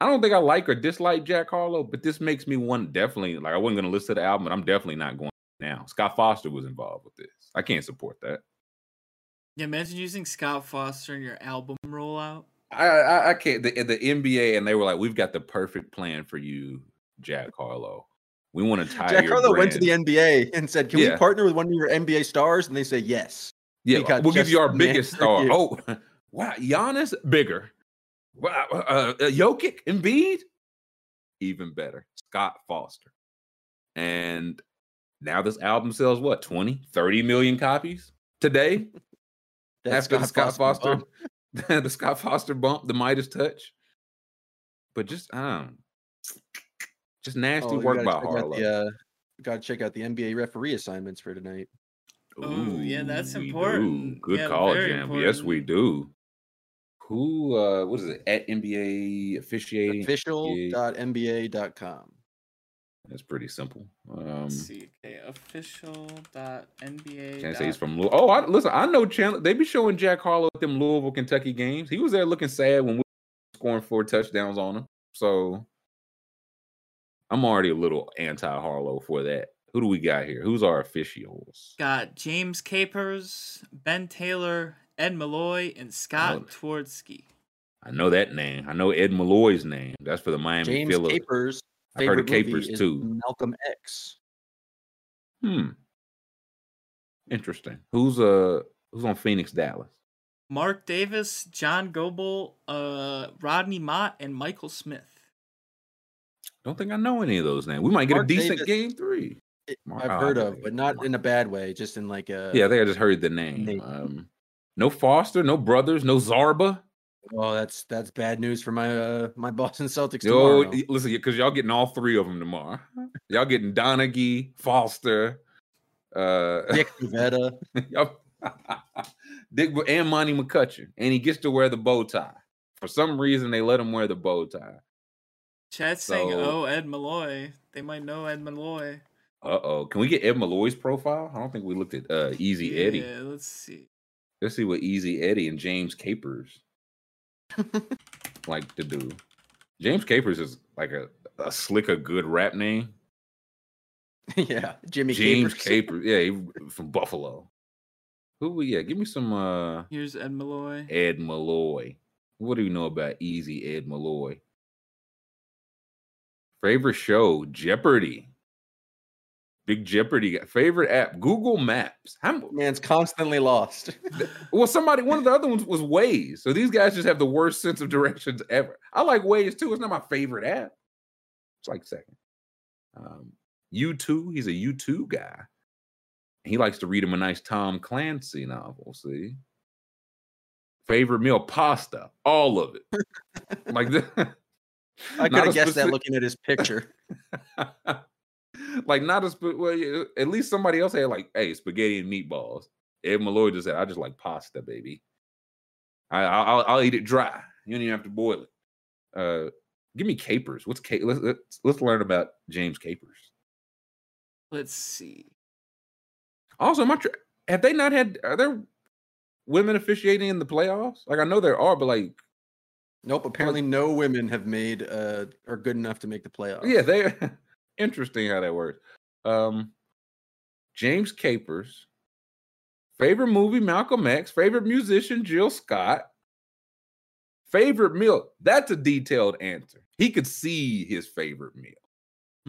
I don't think I like or dislike Jack Harlow, but this makes me one definitely like I wasn't gonna listen to the album, but I'm definitely not going now. Scott Foster was involved with this. I can't support that. Yeah, imagine using Scott Foster in your album rollout. I, I I can't. The, the NBA and they were like, "We've got the perfect plan for you, Jack Harlow. We want to tie Jack Harlow went to the. NBA and said, "Can Yeah. we partner with one of your NBA stars?" And they say yes. Yeah, got we'll give you our biggest [laughs] star. you. Oh, [laughs] wow, Giannis bigger. Wow, uh, uh, Jokic, Embiid, even better. Scott Foster, and now this album sells what 20, 30 million copies today [laughs] That's after the Scott Foster, bump. the Scott Foster bump, the Midas touch. But just I don't, know, just nasty Oh, work gotta by Harlow. The, uh, got to check out the NBA referee assignments for tonight. Oh, yeah, that's Ooh, important. Good Yeah, call, very Jam. Yes, we do. Who uh what is it? At NBA officiating. Official.nba.com. That's pretty simple. Um Let's see. Okay, official.nba. can't say he's from Louisville. Oh, I, listen, I know Chandler. They be showing Jack Harlow at them Louisville, Kentucky games. He was there looking sad when we were scoring four touchdowns on him. So I'm already a little anti Harlow for that. Who do we got here? Who's our officials? Got James Capers, Ben Taylor, Ed Malloy, and Scott. Twardoski. I know that name. I know Ed Malloy's name. That's for the Miami James Phillies. Capers. I've heard of favorite movie Capers is too. Malcolm X. Hmm. Interesting. Who's uh who's on Phoenix Dallas? Mark Davis, John Goble, uh, Rodney Mott, and Michael Smith. Don't think I know any of those names. We might get Mark a decent Davis- game three. Mark- I've oh, heard of, but not Mark- in a bad way. Just in like a Yeah, I think I just heard the name. Name. Um, no Foster, no brothers, no Zarba. Oh, that's that's bad news for my uh my Boston Celtics Yo, tomorrow. y- listen, because y'all getting all three of them tomorrow. Y'all getting Donaghy, Foster, uh, [laughs] Dick Bavetta. y'all- [laughs] Dick and Monty McCutchen, and he gets to wear the bow tie. For some reason, they let him wear the bow tie. Chat's saying, "Oh, Ed Malloy." They might know Ed Malloy. Uh oh. Can we get Ed Malloy's profile? I don't think we looked at uh Easy Eddie. Yeah, let's see. Let's see what Easy Eddie and James Capers like to do. James Capers is like a, a slicker, good rap name. [laughs] yeah, Jimmy James Capers. Capers. Yeah, he from Buffalo. Who we yeah, give me some uh Here's Ed Malloy. Ed Malloy. What do you know about Easy Ed Malloy? Favorite show, Jeopardy. Big Jeopardy. Favorite app, Google Maps. How, Man's constantly lost. [laughs] well, somebody, one of the other ones was Waze. So these guys just have the worst sense of directions ever. I like Waze too. It's not my favorite app. It's like second. Um, U2, he's a U2 guy. He likes to read him a nice Tom Clancy novel. See, favorite meal, pasta, all of it. [laughs] like [laughs] the, I could not a have guessed that looking at his picture. [laughs] like not a sp- well, at least somebody else had like, hey, spaghetti and meatballs. Ed Malloy just said, I just like pasta, baby. I, I'll, I'll eat it dry. You don't even have to boil it. Uh, give me capers. What's ca- let's, let's let's learn about James Capers. Let's see. Also, am I tr- have they not had? Are there women officiating in the playoffs? Like I know there are, but like Nope. Apparently, no women have made uh are good enough to make the playoffs. Yeah, they [laughs] interesting how that works. Um James Capers, favorite movie Malcolm X, favorite musician Jill Scott, favorite meal. That's a detailed answer. He could see his favorite meal.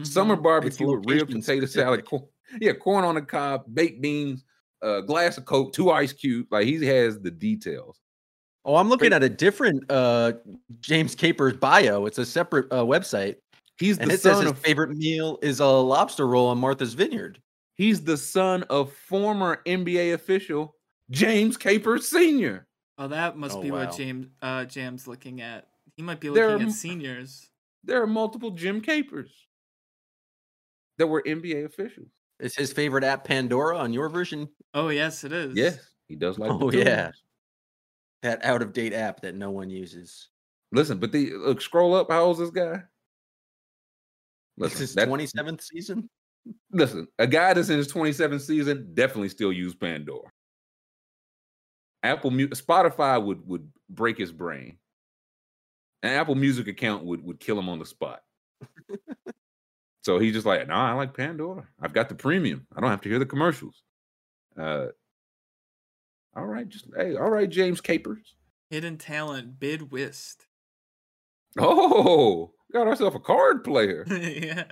Summer Mhm. barbecue with ribs, potato salad, corn, yeah, corn on the cob, baked beans, a glass of Coke, two ice cubes. Like he has the details. Oh, I'm looking at a different uh James Capers bio. It's a separate uh, website, He's and the it says his of favorite meal is a lobster roll on Martha's Vineyard. he's the son of former NBA official James Capers Sr. Oh, that must Oh, be wow. what James uh Jam's looking at. He might be looking are at seniors. there are multiple Jim Capers that were NBA officials. Is his favorite app Pandora on your version? Oh yes, it is. Yes, he does like. the Oh, yeah. That out of date app that no one uses. Listen, but the look, scroll up. How old is this guy? This is 27th season. listen, a guy that's in his 27th season definitely still use Pandora. Apple Spotify would would break his brain. An Apple Music account would would kill him on the spot. [laughs] so he's just like, no, I like Pandora. I've got the premium. I don't have to hear the commercials. Uh, all right, just hey, all right, James Capers. Hidden talent, bid whist. Oh, got ourselves a card player. [laughs] yeah.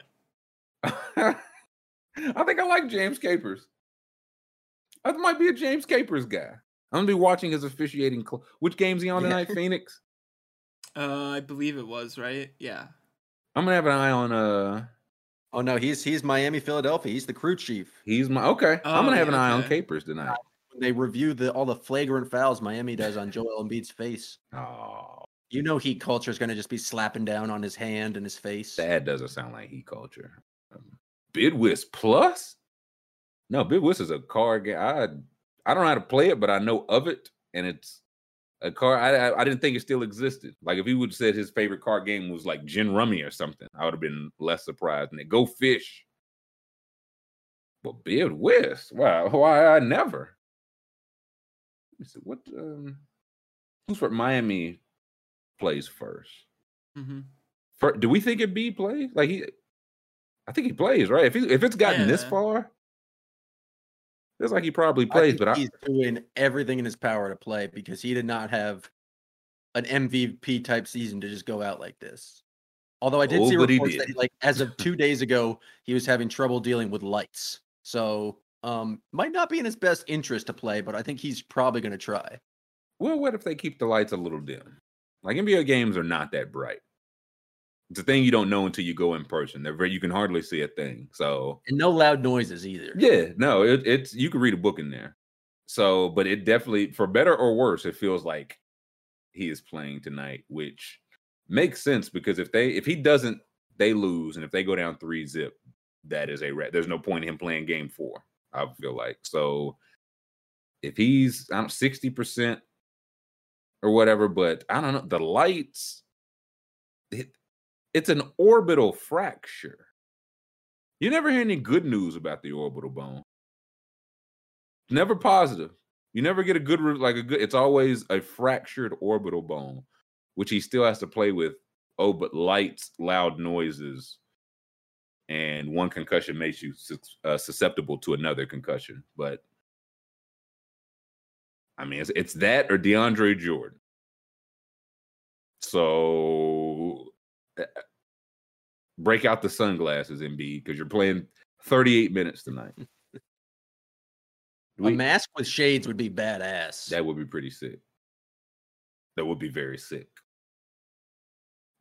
[laughs] I think I like James Capers. I might be a James Capers guy. I'm gonna be watching his officiating. Cl- Which game's he on Yeah. tonight? Phoenix. [laughs] Uh, I believe it was right. Yeah. I'm gonna have an eye on. Uh, Oh no, he's he's Miami, Philadelphia. He's the crew chief. he's my okay. I'm Oh, gonna have yeah, an eye on. Capers tonight. When they review the all the flagrant fouls Miami does on Joel Embiid's face. Oh, You know heat culture is going to just be slapping down on his hand and his face. that doesn't sound like heat culture. Um, bid whist Plus? No, bid whist is a card game. I I don't know how to play it, but I know of it, and it's a card. I I, I didn't think it still existed. Like if he would have said his favorite card game was like Gin Rummy or something, I would have been less surprised. And it go fish. But bid whist, wow, why I never. Me see what um, who's for Miami plays first. Mm-hmm. For, do we think it be plays? Like he, I think he plays right. If he, if it's gotten this far, it's like he probably I plays. think But I, he's doing everything in his power to play because he did not have an MVP type season to just go out like this. Although I did Oh, see but he reports that did. like as of [laughs] two days ago, he was having trouble dealing with lights. So um might not be in his best interest to play, but I think he's probably gonna try. well, what if they keep the lights a little dim? Like NBA games are not that bright. It's a thing you don't know until you go in person. They're very, you can hardly see a thing. So And no loud noises either. yeah, no, it, it's you can read a book in there. So, but it definitely, for better or worse, it feels like he is playing tonight, which makes sense because if they if he doesn't, they lose, and if they go down three zip, that is a rat. There's no point in him playing game four. I feel like so. if he's I don't sixty percent or whatever, but I don't know the lights. It, it's an orbital fracture. You never hear any good news about the orbital bone. Never positive. You never get a good like a good. It's always a fractured orbital bone, which he still has to play with. Oh, but lights, loud noises, and one concussion makes you uh, susceptible to another concussion. But I mean, it's, it's that or DeAndre Jordan. So eh, break out the sunglasses, Embiid, because you're playing 38 minutes tonight. We, a mask with shades would be badass. That would be pretty sick. That would be very sick.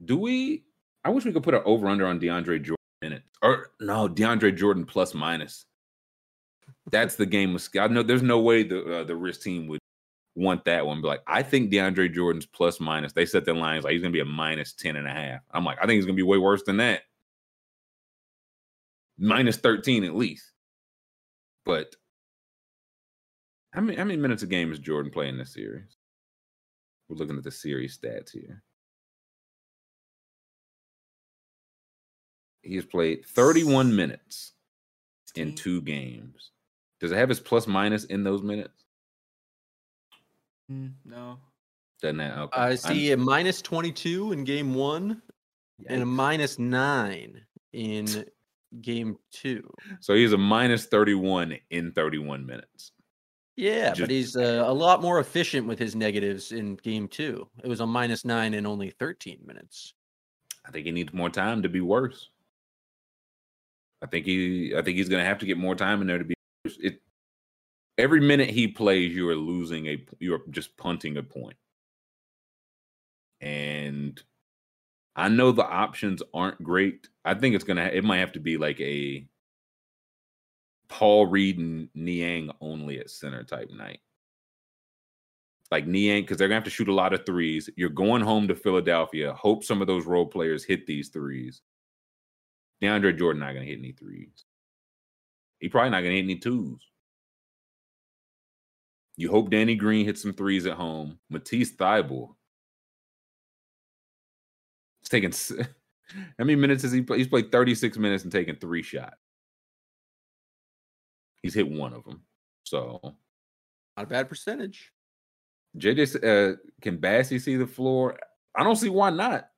Do we? I wish we could put an over under on DeAndre Jordan minutes. Or no, DeAndre Jordan plus minus. That's the game of skill. I know there's no way the uh, the risk team would want that one. But like, I think DeAndre Jordan's plus minus. They set their lines like he's gonna be a minus 10 and a half. I'm like, I think he's gonna be way worse than that. Minus 13 at least. But how many how many minutes a game is Jordan playing this series? We're looking at the series stats here. He's played 31 minutes in two games. Does it have his plus minus in those minutes? Mm, no. Doesn't that? Okay. I see I'm, a minus 22 in game one yikes. and a minus nine in game two. So he's a minus 31 in 31 minutes. Yeah, Just, but he's uh, a lot more efficient with his negatives in game two. It was a minus nine in only 13 minutes. I think he needs more time to be worse. I think he I think he's gonna have to get more time in there to be it every minute he plays, you are losing a you are just punting a point. And I know the options aren't great. I think it's gonna it might have to be like a Paul Reed and Niang only at center type night. Like Niang, because they're gonna have to shoot a lot of threes. You're going home to Philadelphia. Hope some of those role players hit these threes. DeAndre Jordan not gonna hit any threes. He probably not gonna hit any twos. You hope Danny Green hits some threes at home. Matisse Thybulle. He's taking [laughs] how many minutes has he played? He's played 36 minutes and taken three shots. He's hit one of them. So not a bad percentage. JJ uh, can Bassey see the floor? I don't see why not.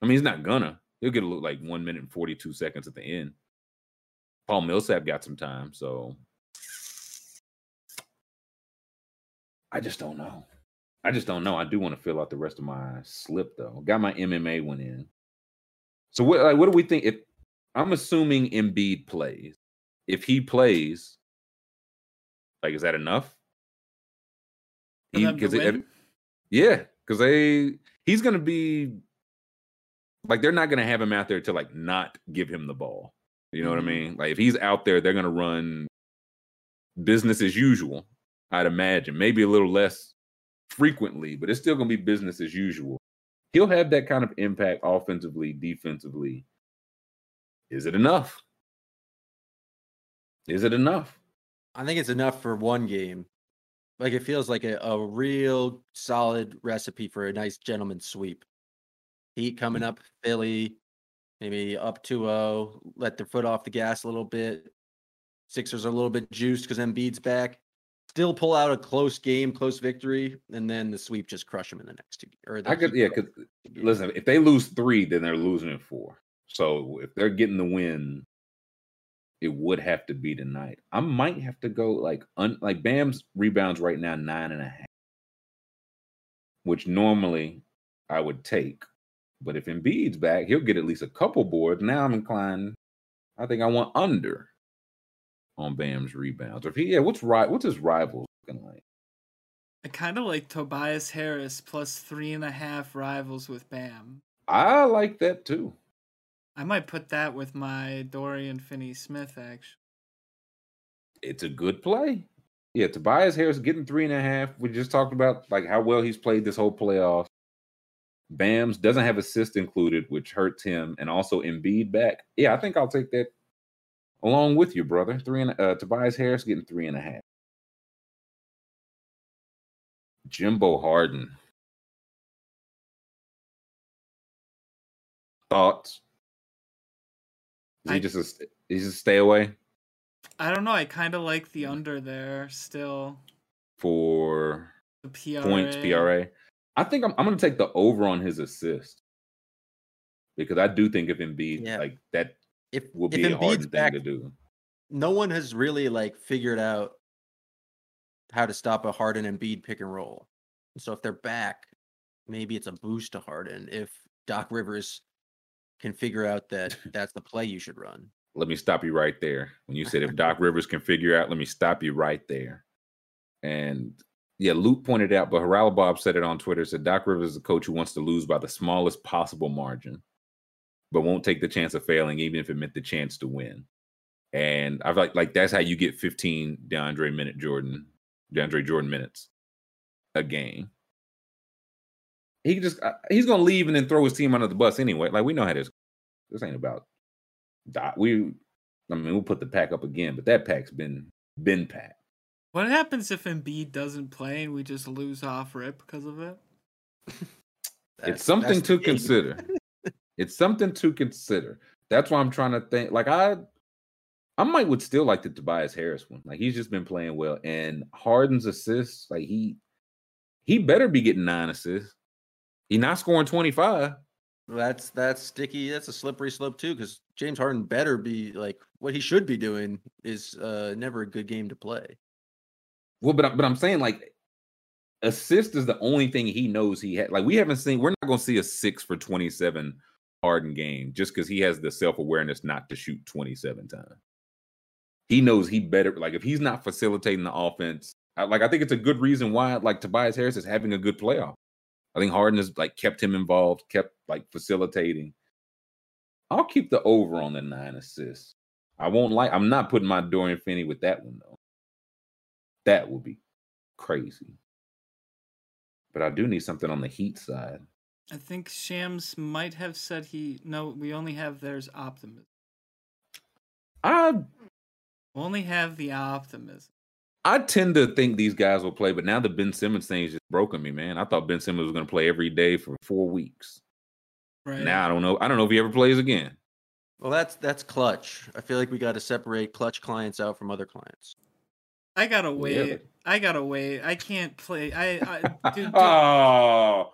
I mean, he's not gonna. He'll get a look like one minute and 42 seconds at the end. Paul Millsap got some time, so I just don't know. I just don't know. I do want to fill out the rest of my slip though. Got my MMA one in. So what like what do we think if I'm assuming Embiid plays? If he plays, like is that enough? He, cause it, yeah, because they he's gonna be like they're not gonna have him out there to like not give him the ball. You know mm-hmm. what I mm-hmm. mean? Like if he's out there, they're gonna run business as usual. I'd imagine maybe a little less frequently, but it's still gonna be business as usual. He'll have that kind of impact offensively, defensively. Is it enough? Is it enough? I think it's enough for one game. Like it feels like a, a real solid recipe for a nice gentleman sweep. Heat coming mm-hmm. up, Philly, maybe up 2-0, uh, let their foot off the gas a little bit. Sixers are a little bit juiced because Embiid's back. Still pull out a close game, close victory, and then the sweep just crush them in the next two. Or I could, yeah, because listen, if they lose three, then they're losing in four. So if they're getting the win, it would have to be tonight. I might have to go like un, like Bam's rebounds right now nine and a half, which normally I would take. But if Embiid's back, he'll get at least a couple boards. Now I'm inclined. I think I want under on Bam's rebounds. Or if he, yeah, what's right? What's his rivals looking like? I kind of like Tobias Harris plus three and a half rivals with Bam. I like that too. I might put that with my Dorian Finney Smith. Actually, it's a good play. Yeah, Tobias Harris getting three and a half. We just talked about like how well he's played this whole playoff. Bams doesn't have assist included, which hurts him, and also Embiid back. Yeah, I think I'll take that along with you, brother. Three and uh, Tobias Harris getting three and a half. Jimbo Harden. Thoughts? Is he I- just a, is just stay away I don't know. I kind of like the under there still. for The PRA. points PRA? I think I'm I'm gonna take the over on his assist because I do think if Embiid Yeah. like that If will if be a Embiid's Harden thing back, to do. no one has really like figured out how to stop a Harden and Embiid pick and roll. So if they're back, maybe it's a boost to Harden. If Doc Rivers can figure out that [laughs] that's the play you should run. let me stop you right there. When you said if [laughs] Doc Rivers can figure out, let me stop you right there. And yeah, Luke pointed out, but Harala Bob said it on Twitter. Said Doc Rivers is a coach who wants to lose by the smallest possible margin, but won't take the chance of failing, even if it meant the chance to win. And I like like that's how you get 15 DeAndre minute Jordan, DeAndre Jordan minutes a game. He just uh, he's gonna leave and then throw his team under the bus anyway. Like we know how this. This ain't about Doc. We, I mean, we'll put the pack up again, but that pack's been been packed. What happens if Embiid doesn't play and we just lose off rip because of it? It's something to consider. [laughs] it's something to consider. That's why I'm trying to think. Like I, I might would still like the Tobias Harris one. Like he's just been playing well, and Harden's assists. Like he, he better be getting nine assists. He not scoring 25. That's that's sticky. That's a slippery slope too, because James Harden better be like what he should be doing is uh never a good game to play. Well, but I- but I'm saying like assist is the only thing he knows he had. Like we haven't seen. We're not going to see a six for 27 Harden game just because he has the self awareness not to shoot 27 times. He knows he better. Like if he's not facilitating the offense, I, like I think it's a good reason why like Tobias Harris is having a good playoff. I think Harden has like kept him involved, kept like facilitating. I'll keep the over on the nine assists. I won't like. I'm not putting my Dorian Finney with that one though. That would be crazy. But I do need something on the Heat side. I think Shams might have said he no. We only have there's optimism. I only have the optimism. I tend to think these guys will play, but now the Ben Simmons thing is just broken me, man. I thought Ben Simmons was going to play every day for four weeks. Right Now I don't know. I don't know if he ever plays again. Well, that's that's clutch. I feel like we got to separate clutch clients out from other clients. I gotta wait. but- I gotta wait. I can't play. I, I [laughs] dude, dude, oh,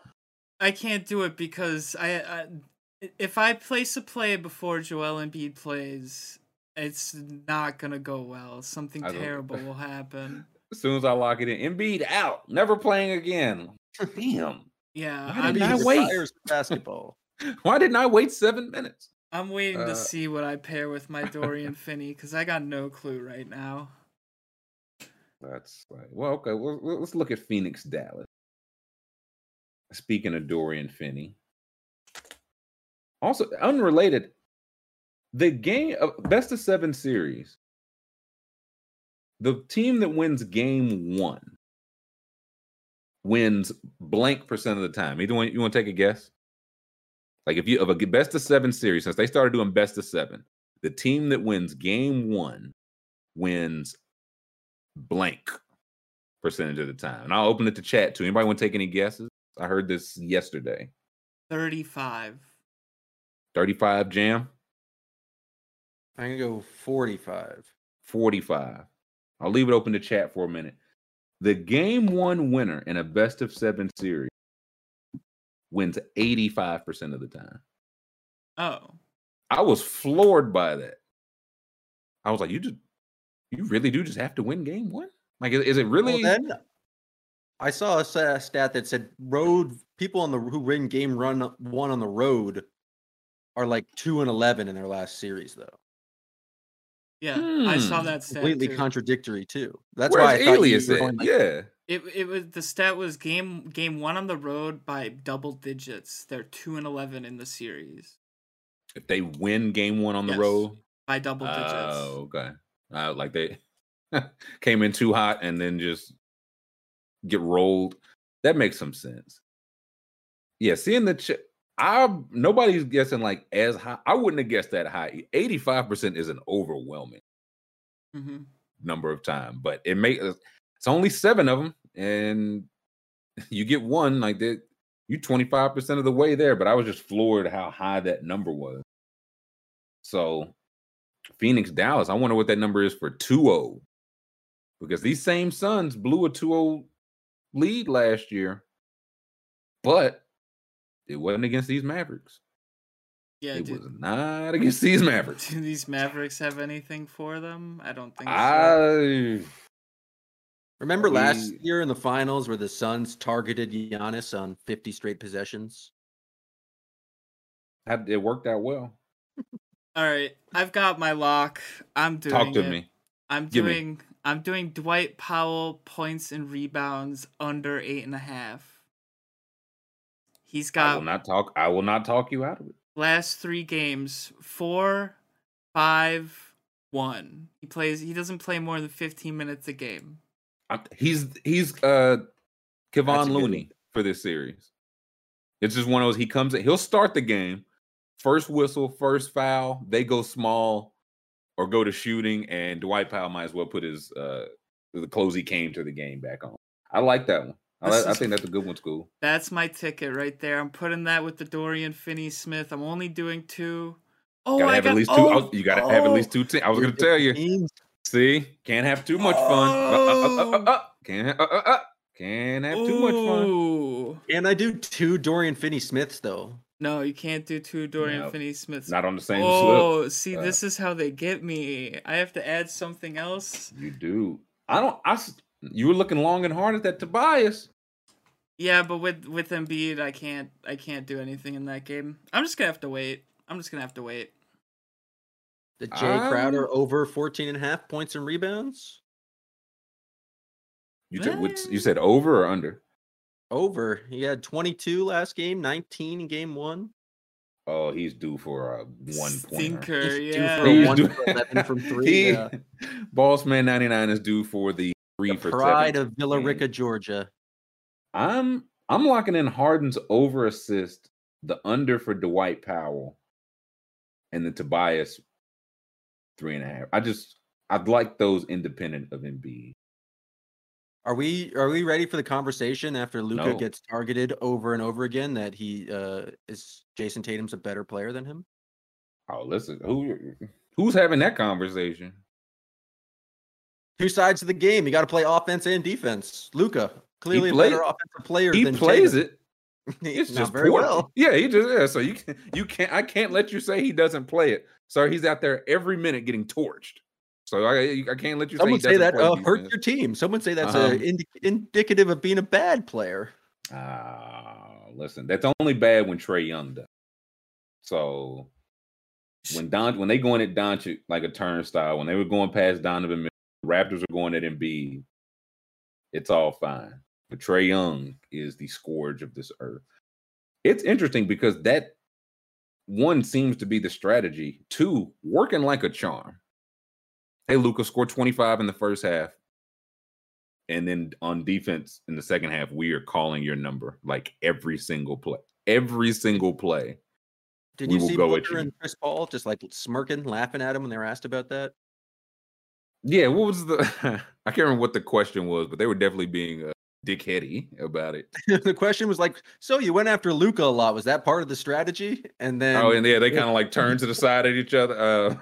I can't do it because I, I if I place a play before Joel Embiid plays, it's not gonna go well. Something [laughs] terrible will happen. as soon as I lock it in, Embiid out, never playing again. Damn. Yeah, Why I'm, did I wait? basketball. [laughs] Why didn't I wait seven minutes? I'm waiting Uh, to see what I pair with my Dorian Finney because I got no clue right now. That's right. Well, okay. Well, let's look at Phoenix, Dallas. Speaking of Dorian Finney, also unrelated, the game of best of seven series. The team that wins game one wins blank percent of the time. Either one, you want to take a guess? Like if you of a best of seven series, since they started doing best of seven, the team that wins game one wins blank percentage of the time. And I'll open it to chat too. Anybody want to take any guesses? I heard this yesterday. Thirty-five. 35 jam, I'm gonna go 45. 45. I'll leave it open to chat for a minute. The game one winner in a best of seven series wins 85% of the time. Oh, I was floored by that. I was like, you just, you really do just have to win game one? Like, is, is it really? Well, then I saw a stat that said road people on the who win game run one on the road are like two and eleven in their last series, though. yeah, I saw Hmm. that stat Completely too. contradictory too. That's Where's why I thought you Alias were like- yeah. It it was the stat was game game one on the road by double digits. They're two and eleven in the series If they win game one on the road, by double digits. Oh, okay. Uh, like they [laughs] came in too hot and then just get rolled. That makes some sense. Yeah, seeing the ch- I nobody's guessing like as high. I wouldn't have guessed that high. Eighty five percent is an overwhelming hmm number of time, but it makes it's only seven of them, and [laughs] you get one like that. You 25% of the way there, but I was just floored how high that number was. So Phoenix Dallas, I wonder what that number is for 2-0. Because these same Suns blew a 2-0 lead last year, but it wasn't against these Mavericks. Yeah, it do, was not against these Mavericks. [laughs] do these Mavericks have anything for them? I don't think so. I Remember last year in the finals where the Suns targeted Giannis on 50 straight possessions? it worked out well. All right, I've got my lock. I'm doing Talk to it. me. I'm Give me. doing I'm doing Dwight Powell points and rebounds under eight and a half. He's I will got not talk. I will not talk you out of it. last three games four, five, one. He plays. He doesn't play more than fifteen minutes a game. I, he's he's uh That's a Kevon good Looney for this series. It's just one of those. He comes in. He'll start the game. First whistle, first foul. They go small or go to shooting, and Dwight Powell might as well put his uh the close he came to the game back on. I like that one. I, This like, I think that's a good one, Scoob. That's my ticket right there. I'm putting that with the Dorian Finney Smith. I'm only doing two. Oh, gotta I have got, at least two. oh, oh, you gotta have at least oh. two. Te- I was gonna tell you. teams- See, can't have too much fun. Uh, uh, uh, uh, uh, Oh. Can't uh, uh, uh, can't have too much fun. And I do two Dorian Finney Smiths though? No, you can't do two Dorian No, Finney Smiths. Not on the same slip. oh, see, Uh, this is how they get me. I have to add something else. You do. I don't. I. You were looking long and hard at that Tobias. Yeah, but with with Embiid, I can't I can't do anything in that game. I'm just gonna have to wait. I'm just gonna have to wait. The Jae Crowder Um, over 14 and a half points and rebounds? You took. which- You said over or under? Over. He had 22 last game, 19 in game one. Oh, he's due for a one pointer. Stinker, He's due for a one due- 11 from [laughs] three. He, yeah. [laughs] Boss Man ninety nine is due for the three The for pride seven. of Villa Rica, Georgia. I'm I'm locking in Harden's over assist, the under for Dwight Powell, and the Tobias three and a half. I just I'd like those independent of Embiid. Are we are we ready for the conversation after Luka No. gets targeted over and over again that he uh is Jayson Tatum's a better player than him? Oh, listen, who who's having that conversation? Two sides of the game. You got to play offense and defense. Luka, clearly play- a better offensive player He than plays Tatum. it. [laughs] It's not just very poorly. well. Yeah, he just yeah. So you can you can't I can't let you say he doesn't play it. So he's out there every minute getting torched. So I I can't let you Someone say, he say that uh, hurt your team. Someone say that's Um, uh, indi- indicative of being a bad player. Ah, listen, that's only bad when Trae Young does. So when Don when they going at Doncic like a turnstile, when they were going past Donovan, Raptors are going at Embiid. It's all fine, but Trae Young is the scourge of this earth. It's interesting because that one seems to be the strategy. Two, working like a charm. Hey, Luka scored 25 in the first half. And then on defense in the second half, we are calling your number like every single play. Every single play. Did you see go Booker and Chris Paul just like smirking, laughing at him when they were asked about that? Yeah, what was the [laughs] I can't remember what the question was, but they were definitely being uh, dickheady about it. [laughs] the question was like, "So you went after Luka a lot? Was that part of the strategy?" And then oh, and yeah, they kind of like turned to the side at each other. Uh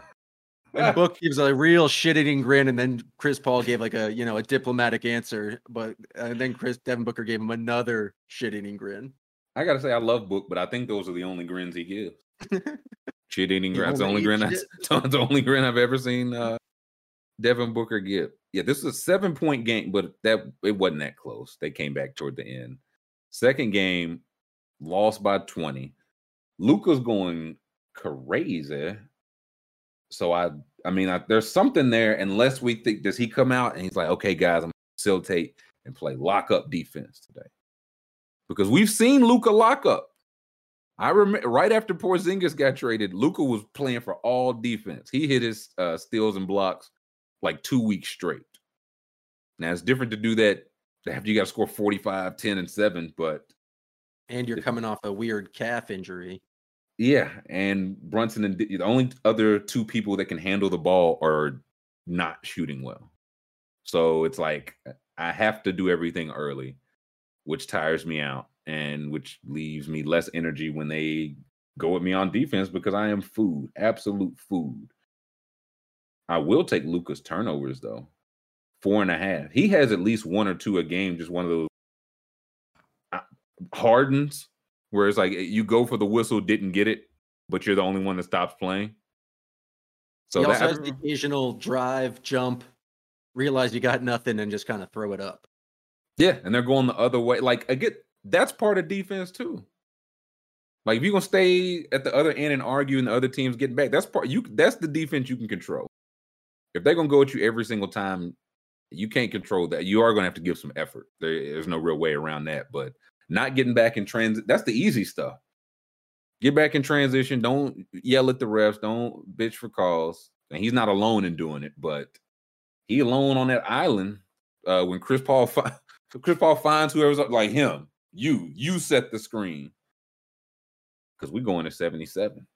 And [laughs] Book gives a real shit-eating grin, and then Chris Paul gave like a you know a diplomatic answer, but and then Chris Devin Booker gave him another shit-eating grin. I gotta say I love Book, but I think those are the only grins he gives. [laughs] Shit eating He grin. That's the only grin. That's, [laughs] that's the only grin I've ever seen. Uh, Devin Booker give. Yeah, this is a seven point game, but that it wasn't that close. They came back toward the end. Second game, lost by twenty. Luka's going crazy. So I, I mean, I, there's something there. Unless we think, does he come out and he's like, okay, guys, I'm gonna facilitate and play lock up defense today? Because we've seen Luka lock up. I remember right after Porzingis got traded, Luka was playing for all defense. He hit his uh, steals and blocks like two weeks straight. Now it's different to do that after you got to score 45, 10, and 7, but And you're coming off a weird calf injury. Yeah, and Brunson and the only other two people that can handle the ball are not shooting well. So it's like I have to do everything early. which tires me out and which leaves me less energy when they go with me on defense because I am food, absolute food. I will take Luka's turnovers though. Four and a half. He has at least one or two a game, just one of those uh, hardens where it's like you go for the whistle, didn't get it, but you're the only one that stops playing. So he also that, has the occasional drive, jump, realize you got nothing, and just kind of throw it up. Yeah, and they're going the other way. Like get that's part of defense too. Like if you're gonna stay at the other end and argue, and the other team's getting back, that's part you. That's the defense you can control. If they're gonna go at you every single time, you can't control that. You are gonna have to give some effort. There, there's no real way around that. But not getting back in transit, that's the easy stuff. Get back in transition. Don't yell at the refs. Don't bitch for calls. And he's not alone in doing it, but he alone on that island uh, when Chris Paul fi- [laughs] Chris Paul finds whoever's up like him. You you set the screen because we're going to 77.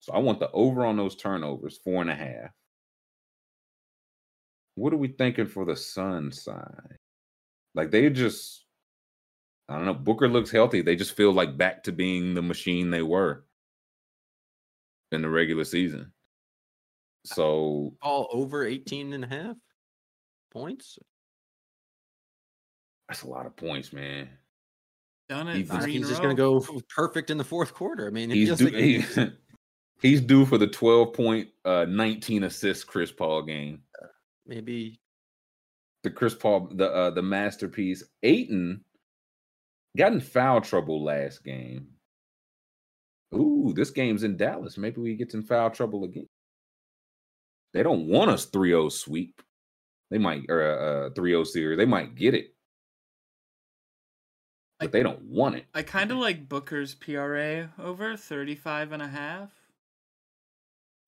So I want the over on those turnovers, four and a half. What are we thinking for the Sun side? Like they just I don't know. Booker looks healthy. They just feel like back to being the machine they were in the regular season. So all over 18 and a half points. That's a lot of points, man. Done it. He's, he's just going to go perfect in the fourth quarter. I mean, he's, due, like he, [laughs] he's due for the 12 point, uh, 19 assist Chris Paul game. maybe the Chris Paul, the uh, the masterpiece. Ayton got in foul trouble last game. Ooh, this game's in Dallas. Maybe we get in foul trouble again. They don't want us 3-0 sweep. They might or a uh, 3-0 series. They might get it. But I, they don't want it. I kind of like Booker's PRA over 35 and a half.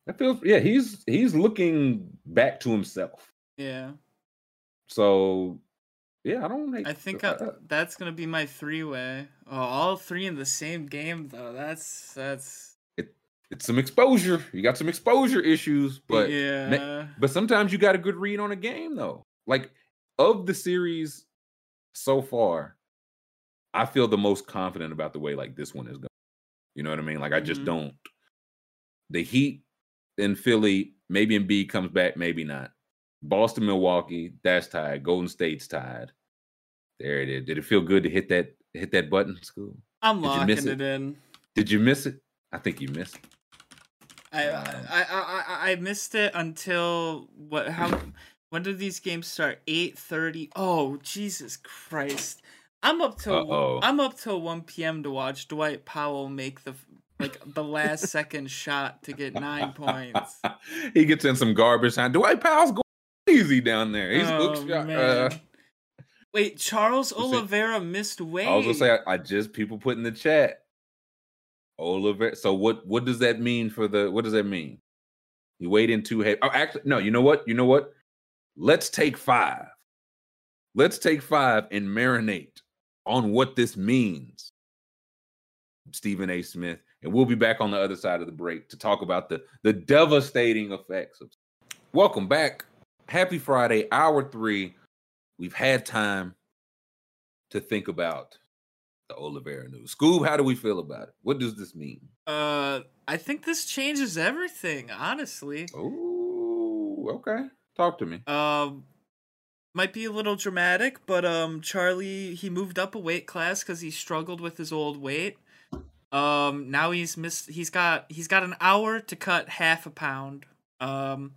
That feels yeah, he's he's looking back to himself. Yeah. So yeah, I don't. Hate, I think uh, I, that's gonna be my three way. Oh, all three in the same game though. That's that's. It, it's some exposure. You got some exposure issues, but yeah. But sometimes you got a good read on a game though. Like of the series so far, I feel the most confident about the way like this one is going. You know what I mean? Like I just mm-hmm. don't. The Heat in Philly, maybe Embiid comes back, maybe not. Boston, Milwaukee, that's tied. Golden State's tied. There it is. Did it feel good to hit that hit that button, Scoob? I'm Did locking it? it? in. Did you miss it? I think you missed it. I, um, I, I, I I missed it until what how when did these games start? Eight thirty. Oh Jesus Christ! I'm up till Uh-oh. I'm up till one p.m. to watch Dwight Powell make the like the last second shot to get nine [laughs] points. he gets in some garbage time. Dwight Powell's easy down there. He's oh, shot. Uh, Wait, [laughs] Charles Oliveira missed weight. I was gonna say I, I, just people put in the chat. Oliveira. So what what does that mean for the what does that mean? He weighed in too heavy. Oh, actually, no, you know what? You know what? Let's take five. Let's take five and marinate on what this means. Stephen A. Smith. And we'll be back on the other side of the break to talk about the, the devastating effects of welcome back happy Friday, hour three. We've had time to think about the Oliveira news. Scoob, how do we feel about it? What does this mean? Uh, I think this changes everything, honestly. Oh, okay. Talk to me. Um, might be a little dramatic, but um, Charlie he moved up a weight class because he struggled with his old weight. Um, now he's missed. He's got he's got an hour to cut half a pound. Um,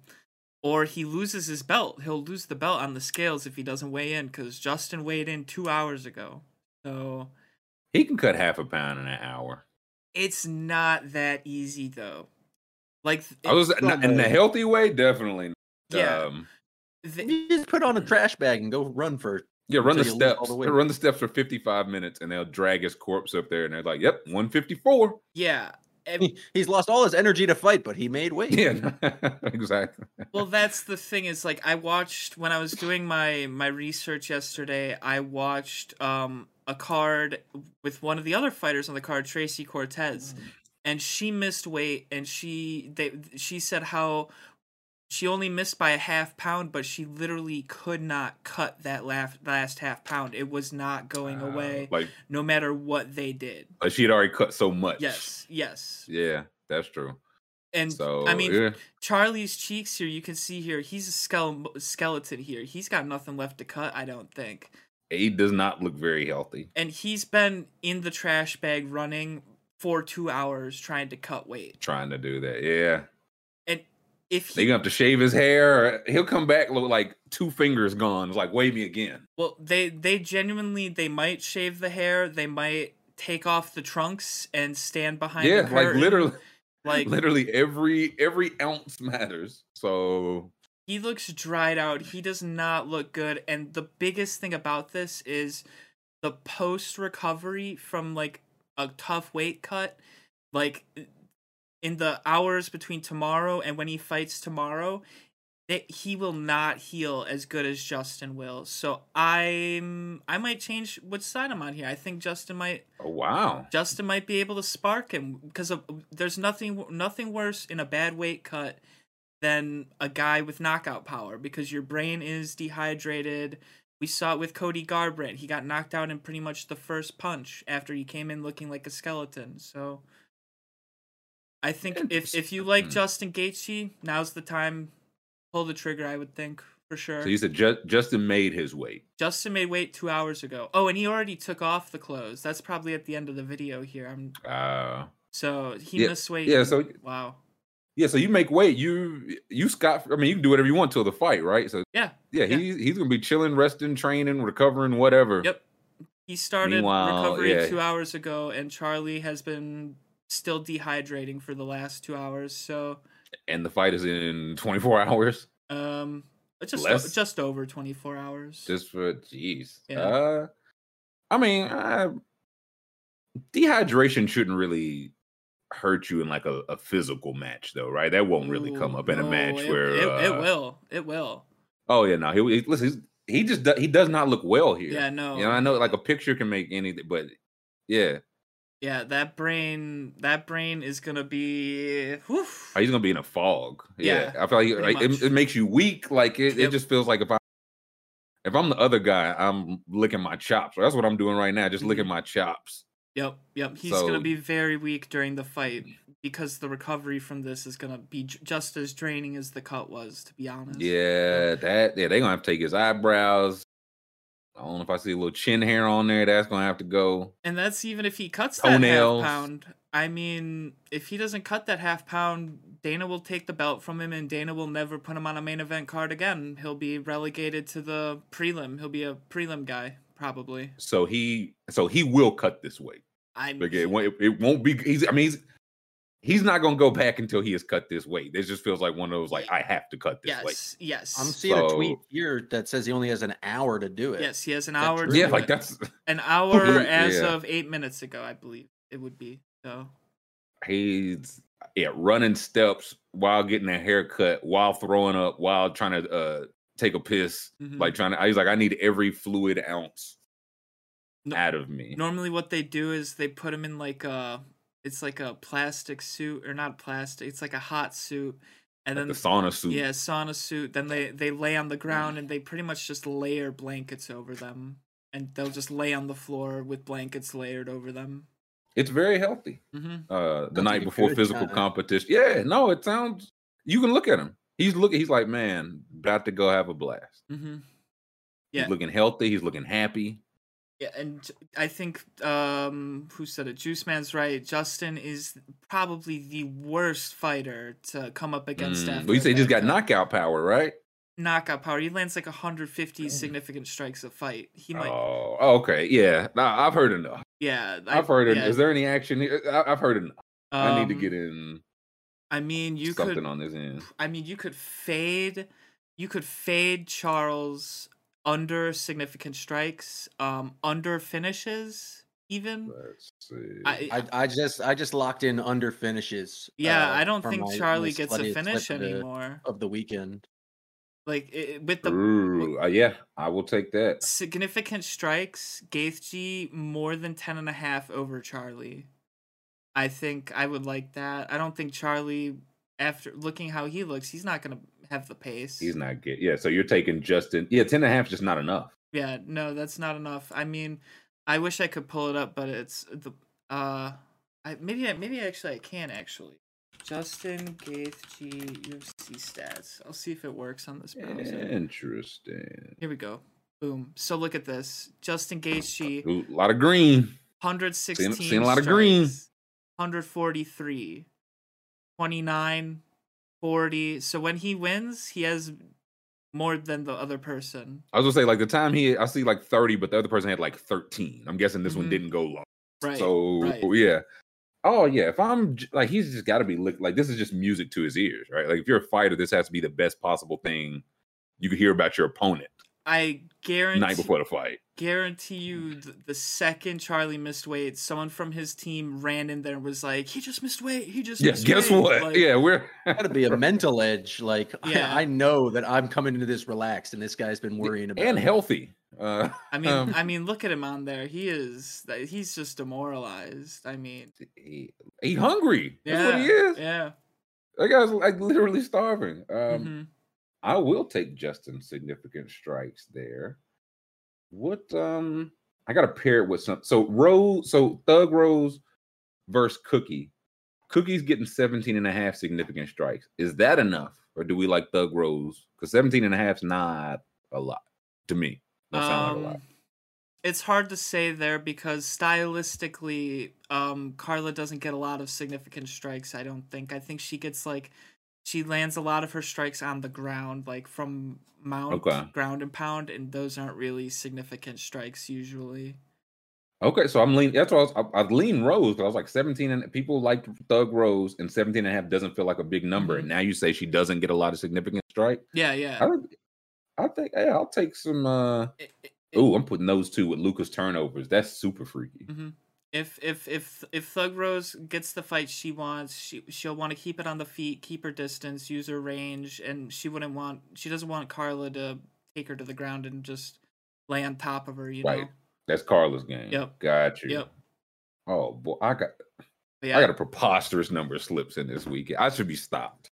or he loses his belt. He'll lose the belt on the scales if he doesn't weigh in because Justin weighed in two hours ago. So he can cut half a pound in an hour. It's not that easy though. Like I was in the healthy way, definitely. Yeah. Um, the, you just put on a trash bag and go run for yeah, run the steps. The run the steps for 55 minutes and they'll drag his corpse up there and they're like, yep, 154. Yeah he's lost all his energy to fight, but he made weight. Yeah, [laughs] exactly. Well, that's the thing is like I watched when I was doing my my research yesterday. I watched um a card with one of the other fighters on the card, Tracy Cortez, mm. and she missed weight, and she they she said how she only missed by a half pound, but she literally could not cut that last last half pound. It was not going Uh, away, Like, no matter what they did. like she had already cut so much. Yes, yes. Yeah, that's true. And So I mean, yeah. Charlie's cheeks here, you can see here, he's a skele- skeleton here. He's got nothing left to cut, I don't think. he does not look very healthy. And he's been in the trash bag running for two hours trying to cut weight. Trying to do that. Yeah. If They he, gonna have to shave his hair. He'll come back look like two fingers gone. It's like, wait me again. well, they they genuinely they might shave the hair, they might take off the trunks and stand behind. yeah, the like literally, like [laughs] literally every every ounce matters. So he looks dried out. He does not look good. And the biggest thing about this is the post recovery from like a tough weight cut, like in the hours between tomorrow and when he fights tomorrow, that he will not heal as good as Justin will. So I'm I might change which side I'm on here. I think Justin might oh, wow. Justin might be able to spark him because there's nothing nothing worse in a bad weight cut than a guy with knockout power because your brain is dehydrated. We saw it with Cody Garbrandt. He got knocked out in pretty much the first punch after he came in looking like a skeleton. So I think if if you like Hmm. Justin Gaethje, now's the time pull the trigger, I would think for sure. So you said Ju- Justin made his weight. Justin made weight 2 hours ago. Oh, and he already took off the clothes. That's probably at the end of the video here. I'm Uh, so he Yeah, missed weight. yeah, so- wow. yeah. So you make weight. You you Scott. I mean, you can do whatever you want till the fight, right? So Yeah. yeah, Yeah. he's he's gonna be chilling, resting, training, recovering, whatever. Yep. He started Meanwhile, recovery yeah. two hours ago, and Charlie has been still dehydrating for the last two hours. So, And the fight is in 24 [laughs] hours. um, just just over twenty four hours. Just for jeez. Yeah. Uh, I mean, uh, dehydration shouldn't really hurt you in like a, a physical match, though, right? That won't really come up in a match it, where it, it uh, will. It will. Oh yeah, no. He, he listen. He just do, he does not look well here. Yeah. No. You know, I know like a picture can make anything, but yeah, Yeah. That brain. That brain is gonna be. Whew. Oh, he's gonna be in a fog. Yeah, Yeah, I feel like, like it, it makes you weak. Like it, it just feels like if I if I'm the other guy, I'm licking my chops. That's what I'm doing right now, just Mm-hmm. licking my chops. Yep, yep. He's gonna be very weak during the fight because the recovery from this is gonna be j- just as draining as the cut was. To be honest. Yeah, that yeah, they gonna have to take his eyebrows. I don't know if I see a little chin hair on there. That's gonna have to go. And that's even if he cuts that half pound. I mean, if he doesn't cut that half pound, Dana will take the belt from him, and Dana will never put him on a main event card again. He'll be relegated to the prelim. He'll be a prelim guy, probably. So he so he will cut this weight. I'm. Like it, won't- it won't be. He's I mean he's he's not gonna go back until he has cut this weight. This just feels like one of those like I have to cut this weight. yes, yes. I'm seeing a tweet here that says he only has an hour to do it. Yes, he has an That's hour. to Yeah, do like it. that's an hour [laughs] Yeah. as of eight minutes ago, I believe it would be. So he's yeah running steps while getting a haircut, while throwing up, while trying to uh take a piss, mhm. like trying to. He's like I need every fluid ounce No- out of me. normally what they do is they put him in like a it's like a plastic suit or not plastic it's like a hot suit and Like then the sauna suit. yeah sauna suit then they they lay on the ground and they pretty much just layer blankets over them and they'll just lay on the floor with blankets layered over them It's very healthy. hmm Uh, the night before physical time. competition. Yeah, no, it sounds. You can look at him. He's looking. He's like, man, about to go have a blast. hmm Yeah. He's looking healthy. He's looking happy. Yeah and I think um who said it juice man's right justin is probably the worst fighter to come up against Mm, But you say he just got knockout power, right? knockout power. He lands like 150 significant strikes a fight. He might. Oh, okay, yeah. Nah, I've heard enough. yeah, I, have heard yeah, Is there any action? here? I, I've heard enough. I need to um, get in I mean, you something could. on this end. I mean, you could fade. You could fade Charles under significant strikes, um, under finishes, even. Let's see. I, I, I just I just locked in under finishes. yeah, uh, I don't think my- Charlie my gets a finish clip of the- anymore. of the weekend. Like it, with the Ooh, uh, yeah, I will take that. significant strikes, Gaethje more than 10 and a half over Charlie. I think I would like that. I don't think Charlie after looking how he looks, he's not going to have the pace. He's not good. Yeah, so you're taking Justin. Yeah, 10 and a half is just not enough. Yeah, no, that's not enough. I mean, I wish I could pull it up, but it's the uh, I maybe I, maybe actually I can actually. Justin Gaethje UFC stats. I'll see if it works on this browser. Interesting. Here we go. Boom. So look at this. Justin Gaethje, Ooh, a lot of green. 116 Seen- seen a lot of green. 143 29 40 so when he wins he has more than the other person I was gonna say like the time he I see like 30, but the other person had like 13. I'm guessing this one Mhm. didn't go long. right so right. yeah. Oh yeah, if I'm like he's just got to be lick like this is just music to his ears, right? Like if you're a fighter, this has to be the best possible thing you could hear about your opponent i guarantee night before the fight. Guarantee you th- the second charlie missed weight someone from his team ran in there and was like he just missed weight he just Yeah, missed guess weight." what? Like, yeah, we're [laughs] Gotta be a mental edge. Like Yeah. I, I know that I'm coming into this relaxed, and this guy's been worrying about and it. healthy. Uh, i mean Um, i mean look at him on there he is he's just demoralized i mean he, he hungry. That's what he is. yeah That guy's like literally starving. Um, mhm. I will take Justin's significant strikes there. What um I gotta pair it with some so Rose so Thug Rose versus Cookie. Cookie's getting 17 and a half significant strikes. Is that enough? Or do we like Thug Rose? Because 17 and a half's not a lot to me. Sound like a lot. Um, It's hard to say there because stylistically, um, Carla doesn't get a lot of significant strikes. I don't think. I think she gets like, she lands a lot of her strikes on the ground, like from mount, Okay. ground and pound, and those aren't really significant strikes usually. Okay, so I'm lean. That's why I was, I, I lean Rose because I was like 17 and people like Thug Rose and 17 and a half doesn't feel like a big number. Mhm. And now you say she doesn't get a lot of significant strike. Yeah, yeah. think I think yeah, I'll take some uh oh, I'm putting those two with Luka's turnovers. That's super freaky. Mhm. If if if if Thug Rose gets the fight she wants, she she'll want to keep it on the feet, keep her distance, use her range, and she wouldn't want she doesn't want Carla to take her to the ground and just lay on top of her, you Right. know. That's Carla's game. Yep. Got you. Yep. Oh boy, I got yeah, I got a preposterous number of slips in this weekend. I should be stopped.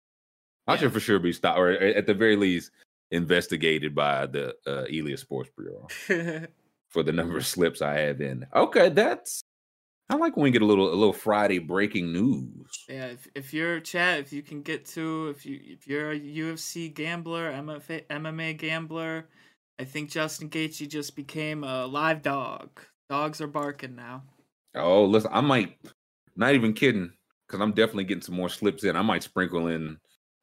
I Yeah. should for sure be stopped, or at the very least, investigated by the uh, Elias Sports Bureau [laughs] for the number of slips I have in. Okay, that's. I like when we get a little a little Friday breaking news. yeah. If if you're chat, if you can get to if you if you're a UFC gambler, MMA MMA gambler, I think Justin Gaethje just became a live dog. Dogs are barking now. Oh, listen, I might not even kidding because I'm definitely getting some more slips in. I might sprinkle in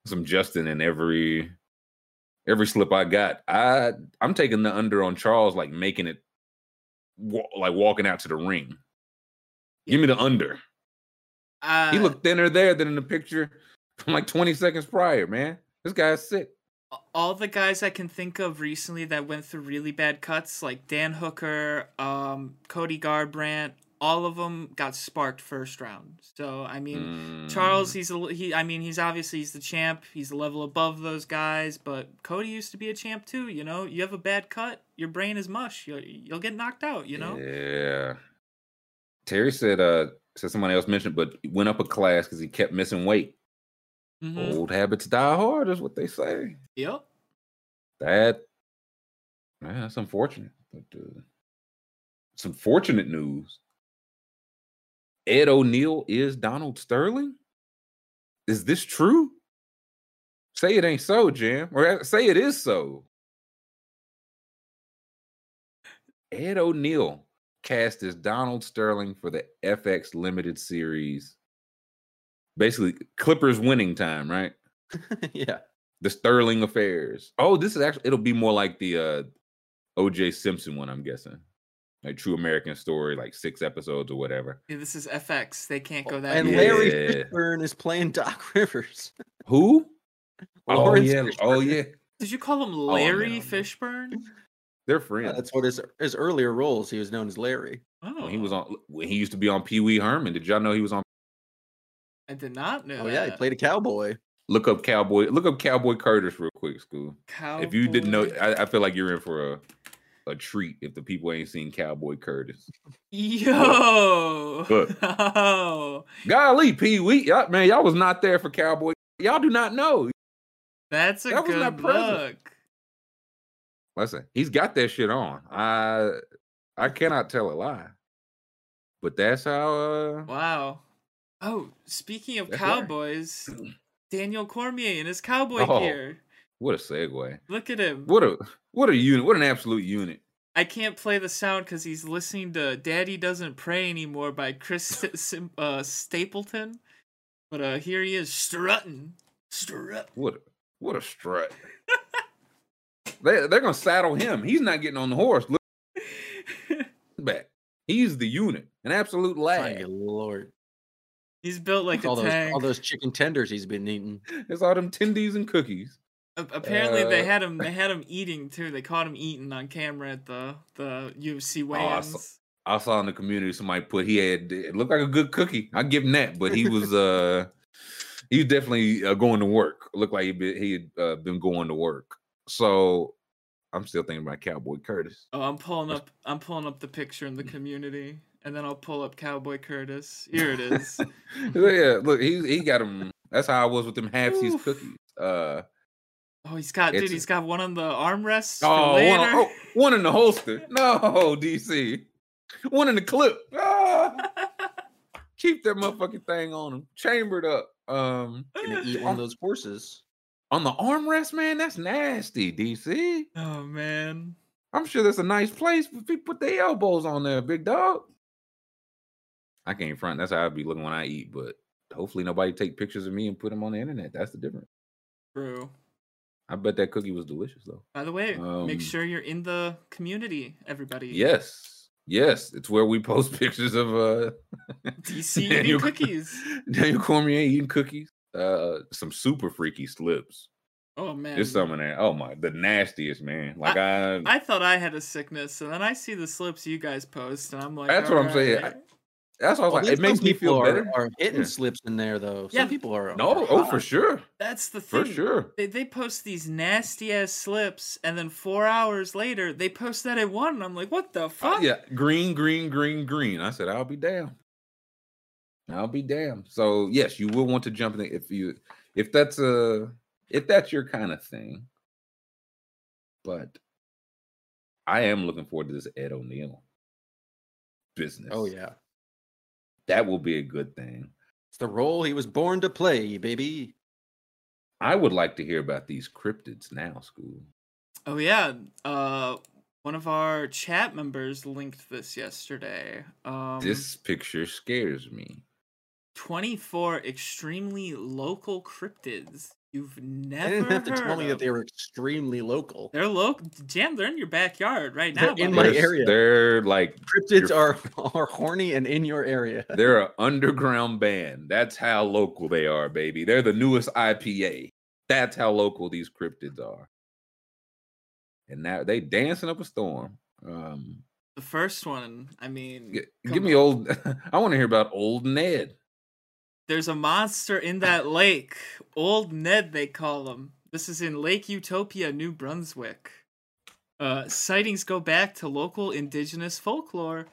some Justin in every every slip I got. I I'm taking the under on Charles, like making it like walking out to the ring. Give me the under. Uh, He looked thinner there than in the picture from like 20 seconds prior, man. This guy's sick. all the guys I can think of recently that went through really bad cuts, like Dan Hooker, um, Cody Garbrandt, all of them got sparked first round. So I mean, Charles, Mm, he's a he. I mean, he's obviously he's the champ. He's a level above those guys. But Cody used to be a champ too. You know, you have a bad cut, your brain is mush. You'll you'll get knocked out. You know. Yeah. Terry said uh said somebody else mentioned, but went up a class because he kept missing weight. Mhm. Old habits die hard, is what they say. Yep. That man, that's unfortunate. But uh, some fortunate news. Ed O'Neill is Donald Sterling. Is this true? Say it ain't so, Jam, or uh, say it is so. Ed O'Neill cast as Donald Sterling for the FX limited series. Basically, Clippers winning time, right? [laughs] yeah. the Sterling affairs. Oh, this is actually it'll be more like the uh OJ Simpson one, I'm guessing. Like True American Story, like six episodes or whatever. Yeah, this is FX. They can't go that. Way. And deep. Larry Yeah. Fishburne is playing Doc [laughs] Rivers. Who? Oh Laurence yeah, oh yeah. Did you call him Larry oh, man. Fishburne? They're Yeah, friends. that's what his his earlier roles. He was known as Larry. Oh, when he was on when he used to be on Pee Wee Herman. Did y'all know he was on I did not know. Oh yeah, he played a cowboy. look up Cowboy, look up Cowboy Curtis real quick, Scoob. If you didn't know, I, I feel like you're in for a a treat if the people ain't seen Cowboy Curtis. Yo. Look. [laughs] Oh. Golly, Pee Wee, y'all, man, y'all was not there for Cowboy. Y'all do not know. That's a That was not good present. Listen, he's got that shit on. I I cannot tell a lie. But that's how uh Wow. Oh, speaking of That's right. cowboys, [clears throat] Daniel Cormier in his cowboy Oh. gear. what a segue. Look at him. What a what a unit. What an absolute unit. I can't play the sound because he's listening to "Daddy Doesn't Pray Anymore" by Chris [laughs] Sim- uh, Stapleton. But uh, here he is strutting, strut. What a what a strut. [laughs] they they're gonna saddle him. He's not getting on the horse. Look [laughs] back. He's the unit. An absolute My lad. lord. he's built like all a those tank. all those chicken tenders he's been eating. [laughs] It's all them tendies and cookies. A- Apparently, they Uh, had him. They had him eating too. They caught him eating on camera at the the UFC I weigh-ins. saw- I saw in the community somebody put he had it looked like a good cookie. I give him that, but he was [laughs] uh he was definitely uh, going to work. Looked like he been, he had uh, been going to work. So I'm still thinking about Cowboy Curtis. Oh, I'm pulling up. I'm pulling up the picture in the community, and then I'll pull up Cowboy Curtis. [laughs] Here it is. [laughs] yeah, look, he he got him. That's how I was with them half Oof. cookies. Uh Oh, he's got dude. He's got one on the armrest. oh, for later. one, oh, one in the holster. No, DC. One in the clip. Ah, [laughs] keep that motherfucking thing on him. Chambered up. Um Gonna eat one of those horses. On the armrest, man, that's nasty, DC. oh man. I'm sure that's a nice place for people put their elbows on there, big dog. I can't front. That's how I'd be looking when I eat, but hopefully nobody take pictures of me and put them on the internet. That's the difference. True. I bet that cookie was delicious though. By the way, Um, make sure you're in the community, everybody. Yes. Yes. It's where we [laughs] post pictures of uh DC [laughs] eating Daniel- cookies. [laughs] Daniel Cormier eating cookies. Uh some super freaky slips. Oh man. There's some in there. Oh my the nastiest man. Like I, I thought I had a sickness, and then I see the slips you guys post, and I'm like, That's what I'm saying. "Alright." that's why I was Well, like, it makes me people feel are, better. Are hitting Yeah. slips in there though. Some Yeah, people are. No, are oh for sure. That's the thing. For sure. They, they post these nasty ass slips, and then four hours later, they post that at one, and I'm like, what the Uh, fuck? yeah, green, green, green, green. I said, I'll be damned. I'll be damned. So yes, you will want to jump in if you if that's a if that's your kind of thing. But I am looking forward to this Ed O'Neill business. Oh yeah, that will be a good thing. it's the role he was born to play, baby. I would like to hear about these cryptids now, school. Oh yeah. Uh, one of our chat members linked this yesterday. Um, this picture scares me. 24 extremely local cryptids you've never I didn't have to tell heard me that they were extremely local. They're local. Jam, they're in your backyard right They're now. in my They're- area. They're like Cryptids You're- are [laughs] are horny and in your area. They're an underground band. That's how local they are, baby. They're the newest IPA. That's how local these cryptids are. And now they dancing up a storm. Um, The first one, I mean, g- give me on. old. [laughs] I want to hear about old Ned. There's a monster in that lake. Old Ned, they call him. This is in Lake Utopia, New Brunswick. Uh, sightings go back to local indigenous folklore.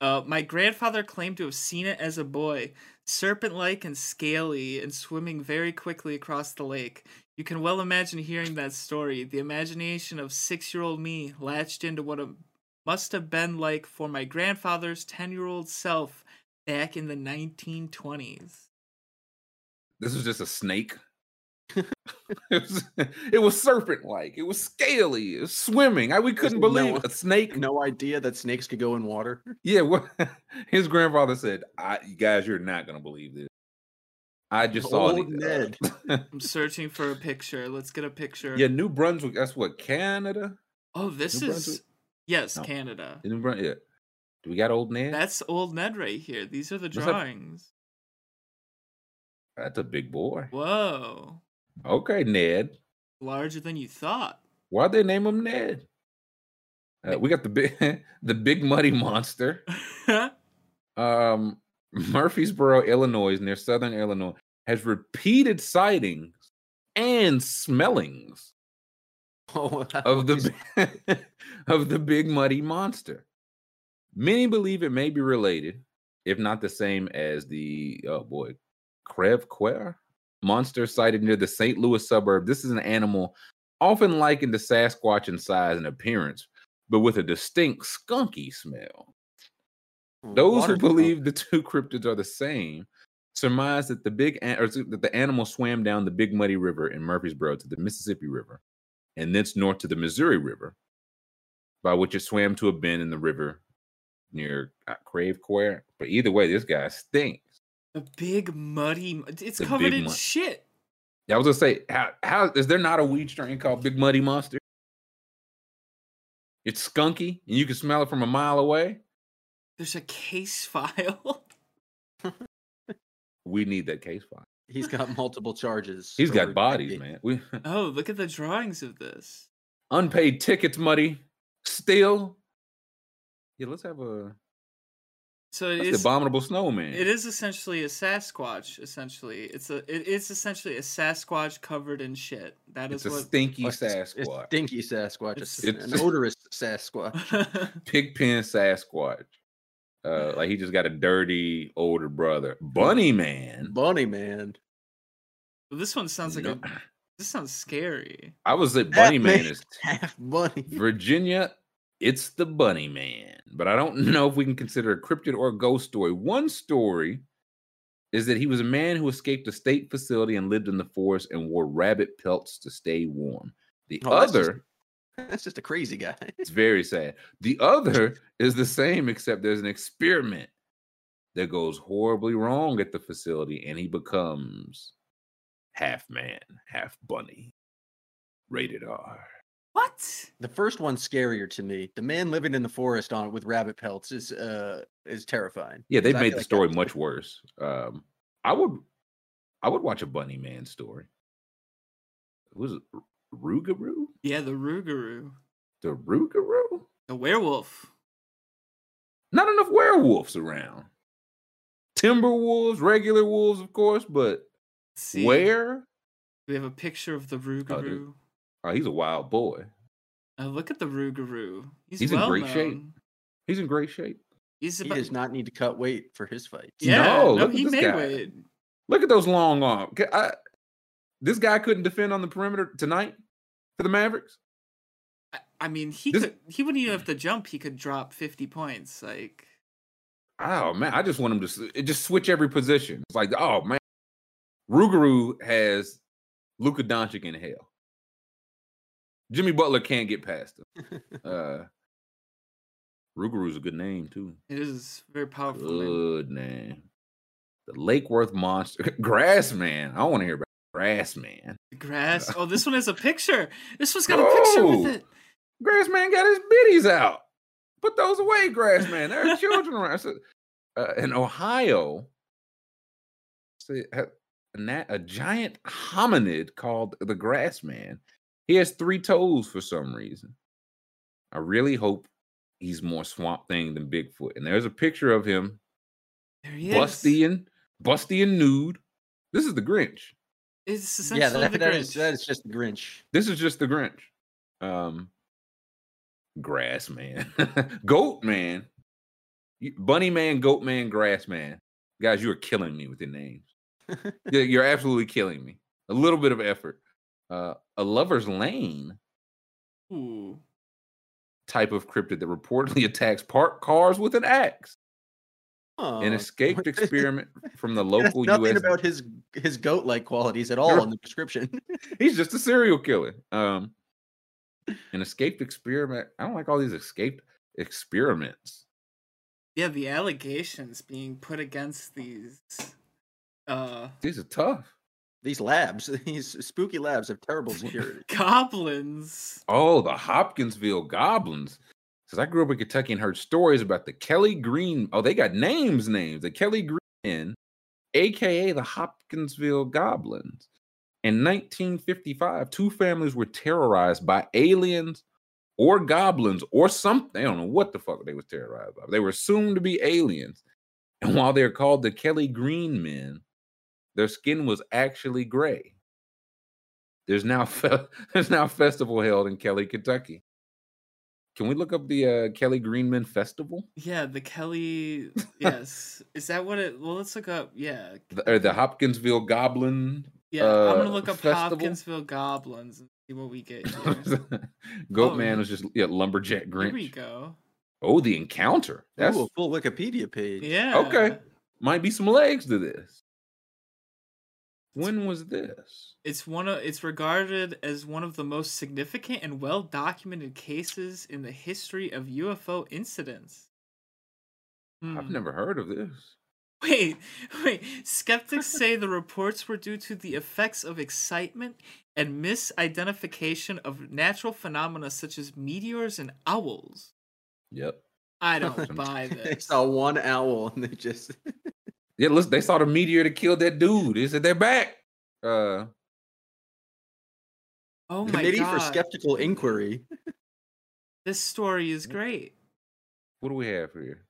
Uh, my grandfather claimed to have seen it as a boy, serpent like and scaly, and swimming very quickly across the lake. You can well imagine hearing that story. The imagination of six year old me latched into what it must have been like for my grandfather's 10 year old self back in the 1920s. This was just a snake. [laughs] it was, it was serpent like. It was scaly. It was swimming. I, we couldn't no- believe it. a snake. No idea that snakes could go in water. [laughs] Yeah, what [laughs] his grandfather said, I you guys, you're not gonna believe this. I just saw Old the, uh, Ned. I'm searching for a picture. Let's get a picture. yeah, New Brunswick. That's what Canada. Oh, this New is Brunswick? yes, No. Canada. New Brun- yeah. Do we got old Ned? That's old Ned right here. These are the drawings. That's a big boy. Whoa, Okay, Ned. larger than you thought. Why'd they name him Ned? Uh, we got the big, [laughs] the big muddy monster. [laughs] Um, Murphysboro, Illinois, near Southern Illinois, has repeated sightings and smellings [laughs] Oh, of the of the big muddy monster. Many believe it may be related, if not the same as the oh boy, Creve Coeur. monster sighted near the St. Louis suburb. This is an animal often likened to Sasquatch in size and appearance, but with a distinct skunky smell. Those Water who believe the two cryptids are the same surmise that the big an- or that the animal swam down the Big Muddy River in Murphysboro to the Mississippi River, and thence north to the Missouri River, by which it swam to a bend in the river near uh, Creve Coeur. But either way, this guy stinks. A big muddy. mu- It's The covered in mud. shit. Yeah, I was gonna say, how how is there not a weed strain called Big Muddy Monster? It's skunky and you can smell it from a mile away. There's a case [laughs] file. [laughs] We need that case file. He's got multiple charges. He's got bodies, man. We [laughs] oh, look at the drawings of this. unpaid tickets, muddy. Still, yeah. Let's have a So it that's is. the abominable snowman. It is essentially a Sasquatch. Essentially, it's a. It is essentially a Sasquatch covered in shit. That It's is a what. stinky Well, it's- It's Sasquatch, stinky Sasquatch. It's- It's, It's- an odorous Sasquatch. [laughs] pigpen Sasquatch. Uh, like he just got a dirty older brother, Bunny Man. Bunny man. Well, this one sounds like No- a. This sounds scary. I was say Bunny Half Man man. is [laughs] Half bunny. Virginia, it's the Bunny Man. But I don't [laughs] know if we can consider a cryptid or a ghost story. One story is that he was a man who escaped a state facility and lived in the forest and wore rabbit pelts to stay warm. The Oh, that's just- other, [laughs] That's just a crazy guy. it's very sad. The other [laughs] is the same, except there's an experiment that goes horribly wrong at the facility and he becomes half man, half bunny. Rated R. What? The first one's scarier to me. The man living in the forest on it with rabbit pelts is uh is terrifying. Yeah, they've made the like story that's- much worse. Um, I would, I would watch a Bunny Man story. Was it R- Rougarou? Yeah, the Rougarou, The Rougarou? the werewolf. Not enough werewolves around. Timber wolves, regular wolves, of course, but Let's see. where? We have a picture of the Rougarou. Oh, he's a wild boy. Uh, look at the Rougarou. He's, He's in well great shape. He's in great shape. He's He does not need to cut weight for his fight. yeah, No, no, look at he this may guy. wait. Look at those long arms. I- this guy couldn't defend on the perimeter tonight for the Mavericks. I, I mean, he This- could. He wouldn't even have to jump. He could drop fifty points. Like, Oh man, I just want him to just switch every position. It's like, oh man, Rougarou has Luka Doncic in hell. Jimmy Butler can't get past him. [laughs] Uh, Rougarou's a good name too. it is very powerful. Good name. The Lake Worth Monster, [laughs] Grass Man. I want to hear about Grass Man. Grass. Oh, this one has a [laughs] picture. This one's got a picture with it. Grass Man got his biddies out. Put those away, Grass Man. There are children around. So, uh, in Ohio, see, a, a giant hominid called the Grass Man. He has three toes for some reason. I really hope he's more Swamp Thing than Bigfoot. And there's a picture of him, There he is. busty and busty and nude. This is the Grinch. It's essentially yeah, that, the that Grinch. is that is just the Grinch. This is just the Grinch. Um, grass man, [laughs] goat man, bunny man, goat man, grass man. Guys, you are killing me with your names. [laughs] You're absolutely killing me. A little bit of effort. Uh, a lover's lane Ooh. type of cryptid that reportedly [laughs] attacks parked cars with an axe. An Oh, escaped [laughs] experiment from the local nothing U.S. about his his goat like qualities at all in the description. [laughs] He's just a serial killer. Um, an escaped experiment. I don't like all these escaped experiments. Yeah, the allegations being put against these. Uh, These are tough. These labs, [laughs] these spooky labs have terrible security. [laughs] goblins. Oh, the Hopkinsville Goblins. Because I grew up in Kentucky and heard stories about the Kelly Green. Oh, they got names, names. The Kelly Green, Men, aka the Hopkinsville Goblins. In 1955, two families were terrorized by aliens or goblins or something. I don't know what the fuck they was terrorized by. They were assumed to be aliens. And while they're called the Kelly Green Men, their skin was actually gray. There's now [laughs] fe- there's now a festival held in Kelly, Kentucky. Can we look up the uh, Kelly Greenman Festival? Yeah, the Kelly. [laughs] Yes, is that what it? Well, let's look up. Yeah, The, or the Hopkinsville Goblin Yeah, I'm gonna uh, look up festival? Hopkinsville goblins and see what we get [laughs] here. Goat Oh, Man was just yeah, lumberjack Here we go. Oh, the encounter. That's Ooh, a full Wikipedia page. Yeah. Okay. might be some legs to this. When was this? It's one of it's regarded as one of the most significant and well documented cases in the history of UFO incidents. I've Hmm. never heard of this. Wait, [laughs] wait. Skeptics say the reports were due to the effects of excitement and misidentification of natural phenomena such as meteors and owls. Yep. I [laughs] don't buy they this. [laughs] saw one owl and they just Yeah, listen, they saw the meteor that killed that dude. They said they're back. Uh Oh my committee god. for skeptical inquiry. [laughs] This story is great. what do we have here?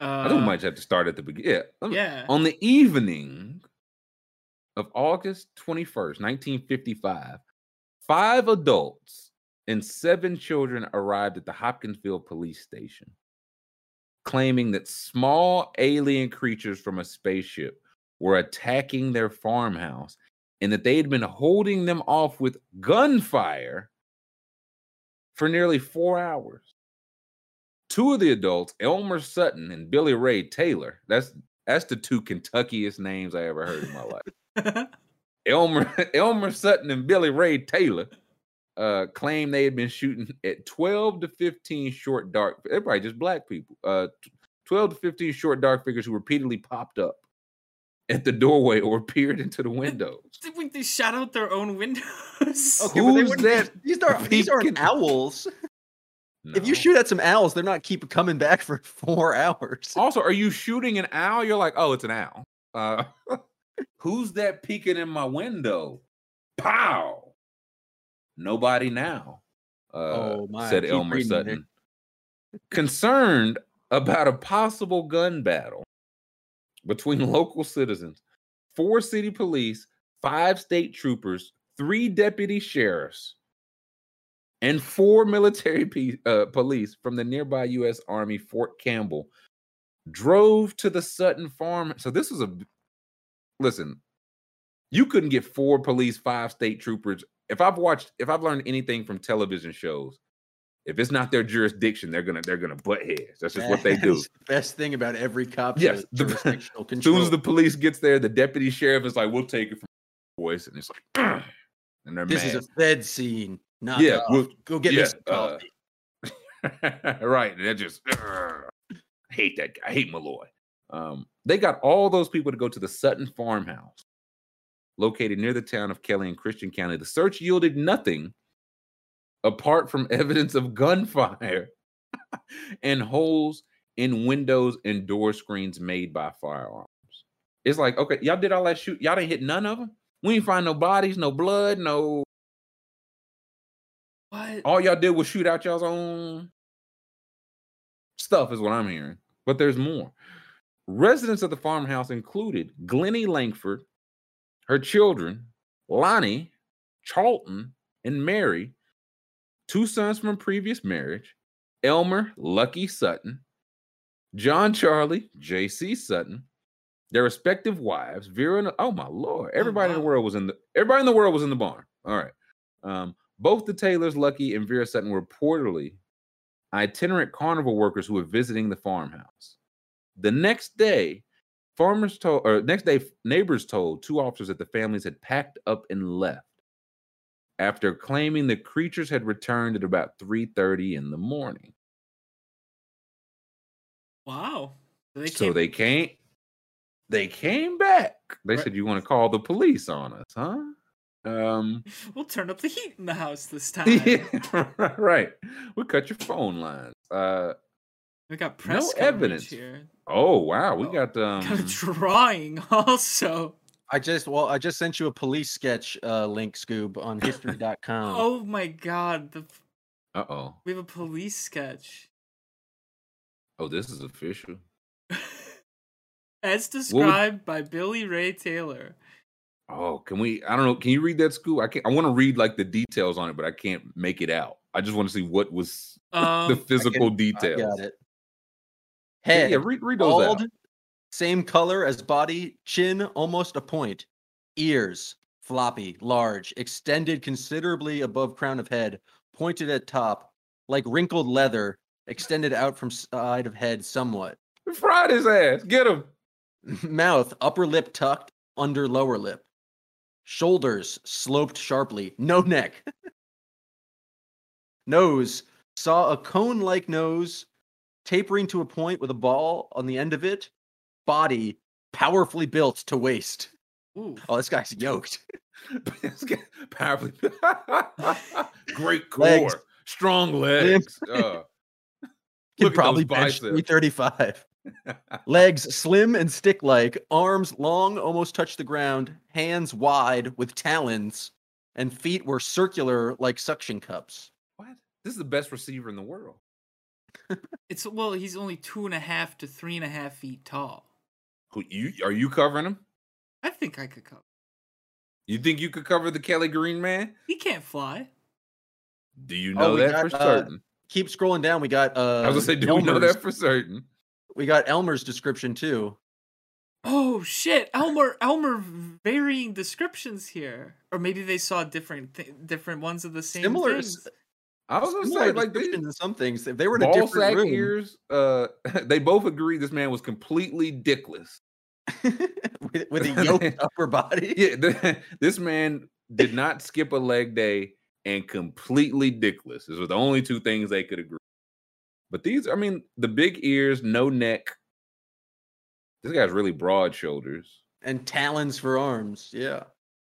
Uh, I think we might have to start at the beginning. Yeah. yeah. On the evening of August 21st, 1955, five adults and seven children arrived at the Hopkinsville police station, claiming that small alien creatures from a spaceship were attacking their farmhouse and that they had been holding them off with gunfire for nearly four hours. Two of the adults, Elmer Sutton and Billy Ray Taylor, that's that's the two Kentuckiest names I ever heard in my life. [laughs] Elmer [laughs] Elmer Sutton and Billy Ray Taylor uh claimed they had been shooting at 12 to 15 short dark everybody just black people uh 12 to 15 short dark figures who repeatedly popped up at the doorway or [laughs] peered into the windows. Did we- they shot out their own windows. [laughs] Okay, but they Who's wouldn't that [laughs] These are these aren't peeking- owls. If you shoot at some owls, they're not keep coming back for four hours. also are you shooting an owl? You're like oh it's an owl. Uh who's that peeking in my window? Pow nobody now uh Oh, my. said elmer sutton concerned about a possible gun battle between [laughs] local citizens four city police five state troopers three deputy sheriffs and four [laughs] military pe- uh, police from the nearby U.S. Army Fort Campbell drove to the Sutton farm. So this was a listen. You couldn't get four police, five state troopers. If I've watched, if I've learned anything from television shows, if it's not their jurisdiction, they're gonna they're gonna butt heads. That's just what they [laughs] do. The best thing about every cop Yes, the- [laughs] jurisdictional As control. soon as the police gets there, the deputy sheriff is like, "We'll take it from boys," and it's like, [clears throat] and they're this mad. is a Fed scene. Not Yeah, we'll, go get yeah, uh, [laughs] right. They're just "Ugh, hate that guy. I hate Malloy. Um, they got all those people to go to the Sutton farmhouse, located near the town of Kelly in Christian County. The search yielded nothing apart from [laughs] evidence of gunfire [laughs] and holes in windows and door screens made by firearms. It's like, okay, y'all did all that shoot. Y'all didn't hit none of them. We ain't find no bodies, no blood, no What? all y'all did was shoot out y'all's own stuff, is what I'm hearing. But there's more. Residents of the farmhouse included Glennie Langford, her children, Lonnie, Charlton, and Mary, two sons from a previous marriage, Elmer Lucky Sutton, John Charlie, J.C. Sutton, their respective wives, Vera and oh my lord, everybody in the world was in the everybody in the world was in the barn. All right. Um, both the Taylors, Lucky and Vera Sutton, were reportedly itinerant carnival workers who were visiting the farmhouse. The next day, farmers told, or next day, neighbors told two officers that the families had packed up and left after claiming the creatures had returned at about 3:30 in the morning. Wow. So they so came- they came, they came back. They Right. said, "You want to call the police on us, huh?" Um, [laughs] We'll turn up the heat in the house this [laughs] time. yeah, [laughs] right. We'll cut your phone lines. Uh, We got press No evidence. here. oh wow, we Oh, got um. Got a drawing [laughs] also. I just well, I just sent you a police sketch uh, link, Scoob, on [laughs] history.com. Oh my god, the Uh oh. we have a police sketch. Oh, this is official. [laughs] As described by Billy Ray Taylor. Oh, can we? I don't know. Can you read that, school? I can't. I want to read like the details on it, but I can't make it out. I just want to see what was the Um, physical I details. got it. Head, yeah, read, read those out. bald, same color as body, chin almost a point, ears floppy, large, extended considerably above crown of head, pointed at top, like wrinkled leather, extended out from side of head somewhat. Fried his ass. Get him. [laughs] Mouth, upper lip tucked, under lower lip. Shoulders sloped sharply, no neck. [laughs] nose, saw a cone like nose, tapering to a point with a ball on the end of it. Body, powerfully built to waist. Ooh. Oh, this guy's yoked. [laughs] This guy- Powerfully. [laughs] Great core. Legs. Strong legs. Uh, [laughs] Can Look probably bench biceps. 335. Legs slim and stick like, arms long, almost touch the ground, hands wide with talons, and feet were circular like suction cups. what? This is the best receiver in the world. It's well, he's only two and a half to three and a half feet tall. Who you are you covering him? I think I could cover. You think you could cover the Kelly Green man? He can't fly. Do you Oh, know we that got, for uh, certain? Keep scrolling down. We got uh I was gonna say, do we know that for certain? We got Elmer's description too. Oh shit, Elmer! Elmer varying descriptions here, or maybe they saw different th- different ones of the same Similar, things. I was gonna say, like they, descriptions in some things. If they were in a different sack room, ears. Uh, [laughs] they both agreed this man was completely dickless. [laughs] with, with a yoked [laughs] upper body. Yeah, the, this man did not skip a leg day and completely dickless. Those were the only two things they could agree. But these, I mean, the big ears, no neck. This guy's really broad shoulders. and talons for arms. Yeah.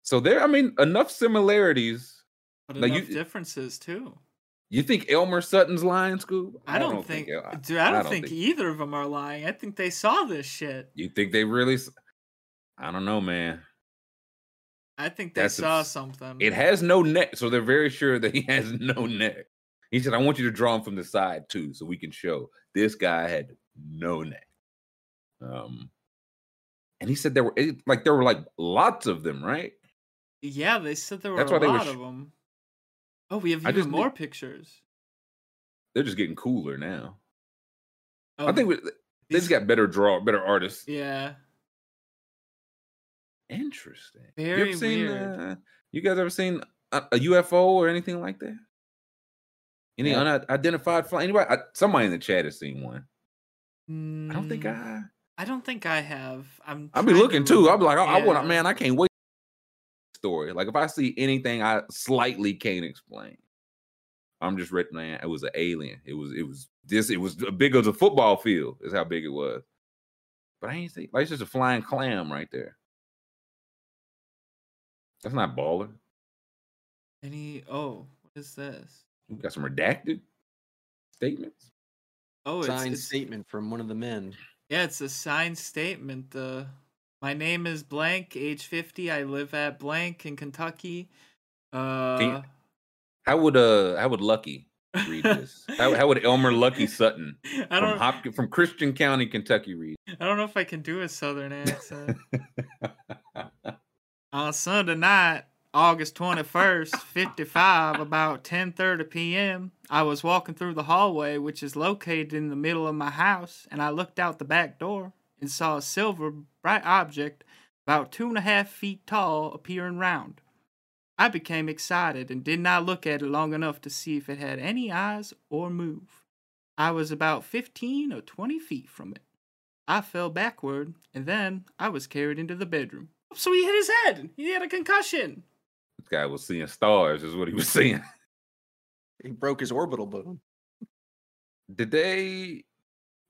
So there, I mean, enough similarities. But Now, you- enough differences too. You think Elmer Sutton's lying, Scoob? I don't, think, El- I- dude. I don't, think, think- either of them are lying. I think they saw this shit. You think they really? I don't know, man. I think they That's saw abs- something. It has no neck, so they're very sure that he [laughs] has no neck. He said, "I want you to draw him from the side too, so we can show this guy had no neck." Um, and he said there were it, like there were like lots of them, right? yeah, they said there were That's a why they were of them. Oh, we have I even more need- pictures. They're just getting cooler now. Oh, I think we, they just got better draw, better artists. Yeah, Interesting. you ever seen? weird. Uh, you guys ever seen a, a UFO or anything like that? Any Yeah. unidentified flying? Anybody? I, somebody in the chat has seen one. I don't think Mm, I. I don't think I have. I'm. I'll be trying to looking too. I'll be like, I, I want man, I can't wait. Story. Like if I see anything I slightly can't explain, I'm just written. Man, it was an alien. It was. It was this. It was as big as a football field. Is how big it was. But I ain't see. Like it's just a flying clam right there. That's not baller. Any? Oh, what is this? We got some redacted statements. Oh, it's, Signed it's statement from one of the men. yeah, it's a signed statement. Uh, my name is blank, age fifty. I live at blank in Kentucky. Uh, you- How would uh how would Lucky read this? how, how would Elmer Lucky [laughs] Sutton I from don't. Hopkins from Christian County, Kentucky read? I don't know if I can do a southern accent. [laughs] On Sunday night, August 21st, 55, about 10:30 p.m., I was walking through the hallway which is located in the middle of my house, and I looked out the back door and saw a silver bright object about two and a half feet tall appearing round. I became excited and did not look at it long enough to see if it had any eyes or move. I was about 15 or 20 feet from it. I fell backward, and then I was carried into the bedroom. Oh, so he hit his head. He had a concussion. this guy was seeing stars, is what he was [laughs] seeing. He broke his orbital bone. Did they?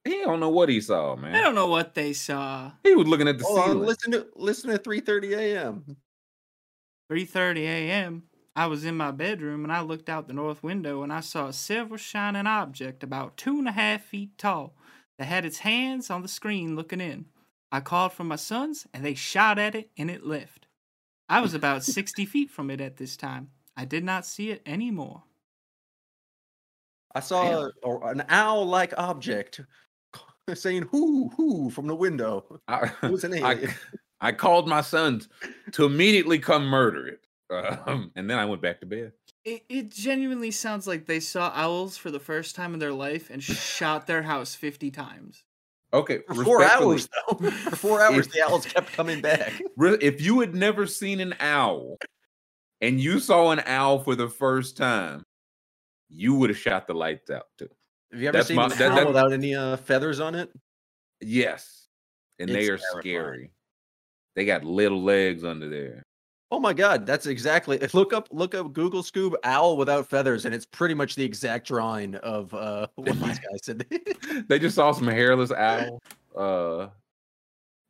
He don't know what he saw, man. I don't know what they saw. He was looking at the Hold on, ceiling. listen to listen to 3:30 a.m. 3:30 a.m. I was in my bedroom and I looked out the north window and I saw a silver shining object about two and a half feet tall that had its hands on the screen looking in. I called for my sons and they shot at it and it left. I was about [laughs] 60 feet from it at this time. I did not see it anymore. I saw a, an owl-like object saying "who who" from the window. I, It was an [laughs] I. I called my sons to [laughs] immediately come murder it, um, and then I went back to bed. It, it genuinely sounds like they saw owls for the first time in their life and shot their house 50 times. Okay, For four hours though. [laughs] For four hours, If- the owls kept coming back. If you had never seen an owl and you saw an owl for the first time, you would have shot the lights out too. Have you ever That's seen my- an that- owl that- without any uh, feathers on it? Yes. And they are terrifying. scary. They got little legs under there. Oh my god, that's exactly. Look up, look up Google Scoob owl without feathers, and it's pretty much the exact drawing of uh, [laughs] what these [laughs] guys said. They just saw some hairless [laughs] owl. Uh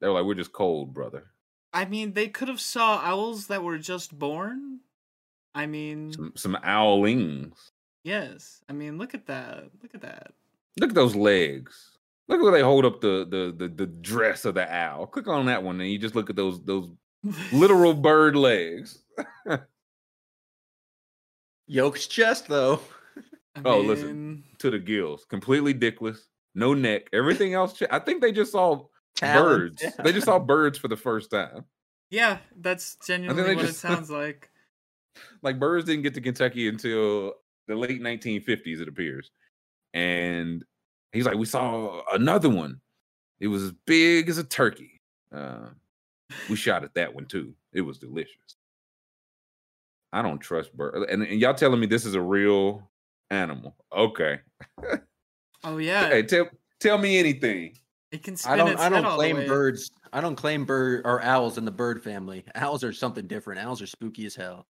they were like, We're just cold, brother. I mean, they could have saw owls that were just born. I mean, Some some owlings. Yes. I mean, look at that. Look at that. Look at those legs. Look at where they hold up the, the the the dress of the owl. Click on that one and you just look at those those literal [laughs] bird legs. [laughs] Yolk's chest, though. [laughs] I Oh, listen. to the gills, completely dickless, no neck. Everything else, cha- I think they just saw Talons, birds. yeah. They just saw birds for the first time. Yeah, that's genuinely they what just- it sounds like. Like birds didn't get to Kentucky until the late 1950s, it appears. And he's like, we saw another one. It was as big as a turkey. Uh, we shot at that one too. It was delicious. I don't trust birds. And, and y'all telling me this is a real animal. Okay. [laughs] Oh yeah, Hey, tell tell me anything. it can spin I don't. its I don't claim birds. I don't claim bird or owls in the bird family. Owls are something different. Owls are spooky as hell.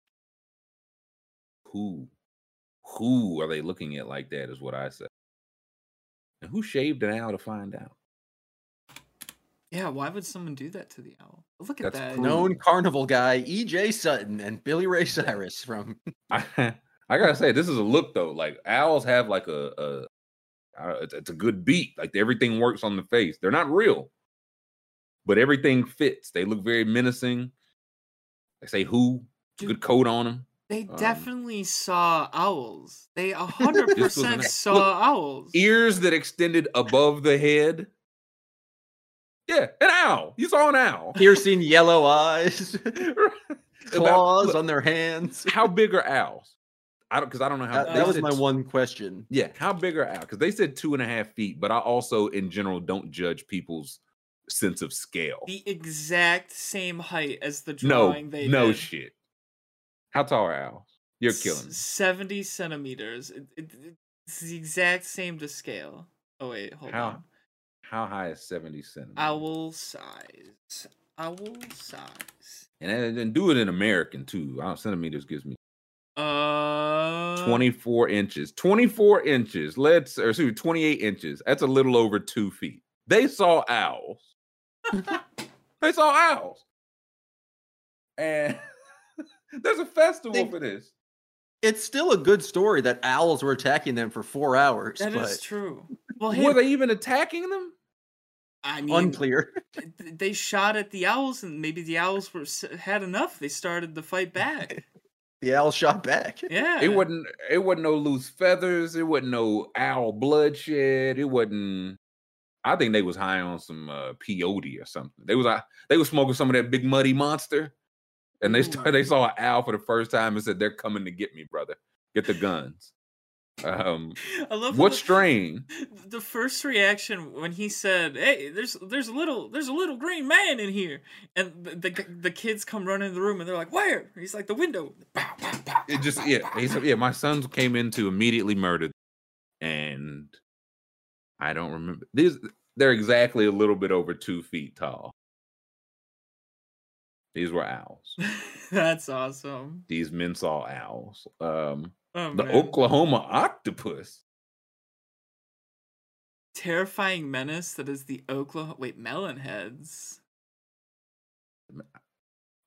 who who are they looking at like that is what I say. And who shaved an owl to find out? Yeah, why would someone do that to the owl? Look at That's that. cruel. Known carnival guy E.J. Sutton and Billy Ray Cyrus from. [laughs] I [laughs] I gotta say this is a look though. Like owls have like a, a uh, it's, it's a good beat. Like everything works on the face. They're not real, but everything fits. They look very menacing. They say who. Dude, Good coat on them. They Um, definitely saw owls. They a [laughs] hundred This was an- percent Look, saw owls. Ears that extended above the head. Yeah, an owl. You saw an owl. Piercing yellow eyes, [laughs] [laughs] claws look, on their hands. how big are owls? I don't because I don't know how. That, that was my t- one question. Yeah, how big are owls? Because they said two and a half feet, but I also, in general, don't judge people's sense of scale. The exact same height as the No, drawing they no did. shit. How tall are owls? You're killing me. Seventy centimeters. It, it, it's the exact same to scale. Oh wait, hold How- on. How high is seventy centimeters? Owl size. Owl size. and then do it in American too. Don't, centimeters gives me Uh. twenty four inches. Twenty four inches. Let's or excuse me, twenty eight inches. That's a little over two feet. They saw owls. [laughs] They saw owls. And [laughs] there's a festival They- for this. It's still a good story that owls were attacking them for four hours. That but is true. Well, hey, Were they even attacking them? I mean, unclear. [laughs] they shot at the owls, and maybe the owls were had enough. They started to fight back. [laughs] The owl shot back. Yeah, It wasn't. It wasn't no loose feathers. It wasn't no owl bloodshed. It wasn't. I think they was high on some uh, peyote or something. They was uh, they was smoking some of that big muddy monster, and they started, they saw an owl for the first time and said, "They're coming to get me, brother. Get the guns." Um, [laughs] I love what the- strain? [laughs] The first reaction when he said, "Hey, there's there's a little there's a little green man in here," and the the, the kids come running in the room and they're like, "Where?" He's like, "The window." It just yeah. He said, yeah. My sons came in to immediately murder, and I don't remember these. They're exactly a little bit over two feet tall. These were owls. [laughs] That's awesome. These men saw owls. Um, Oh, the man. Oklahoma octopus. terrifying menace that is the Oklahoma. Wait, melon heads.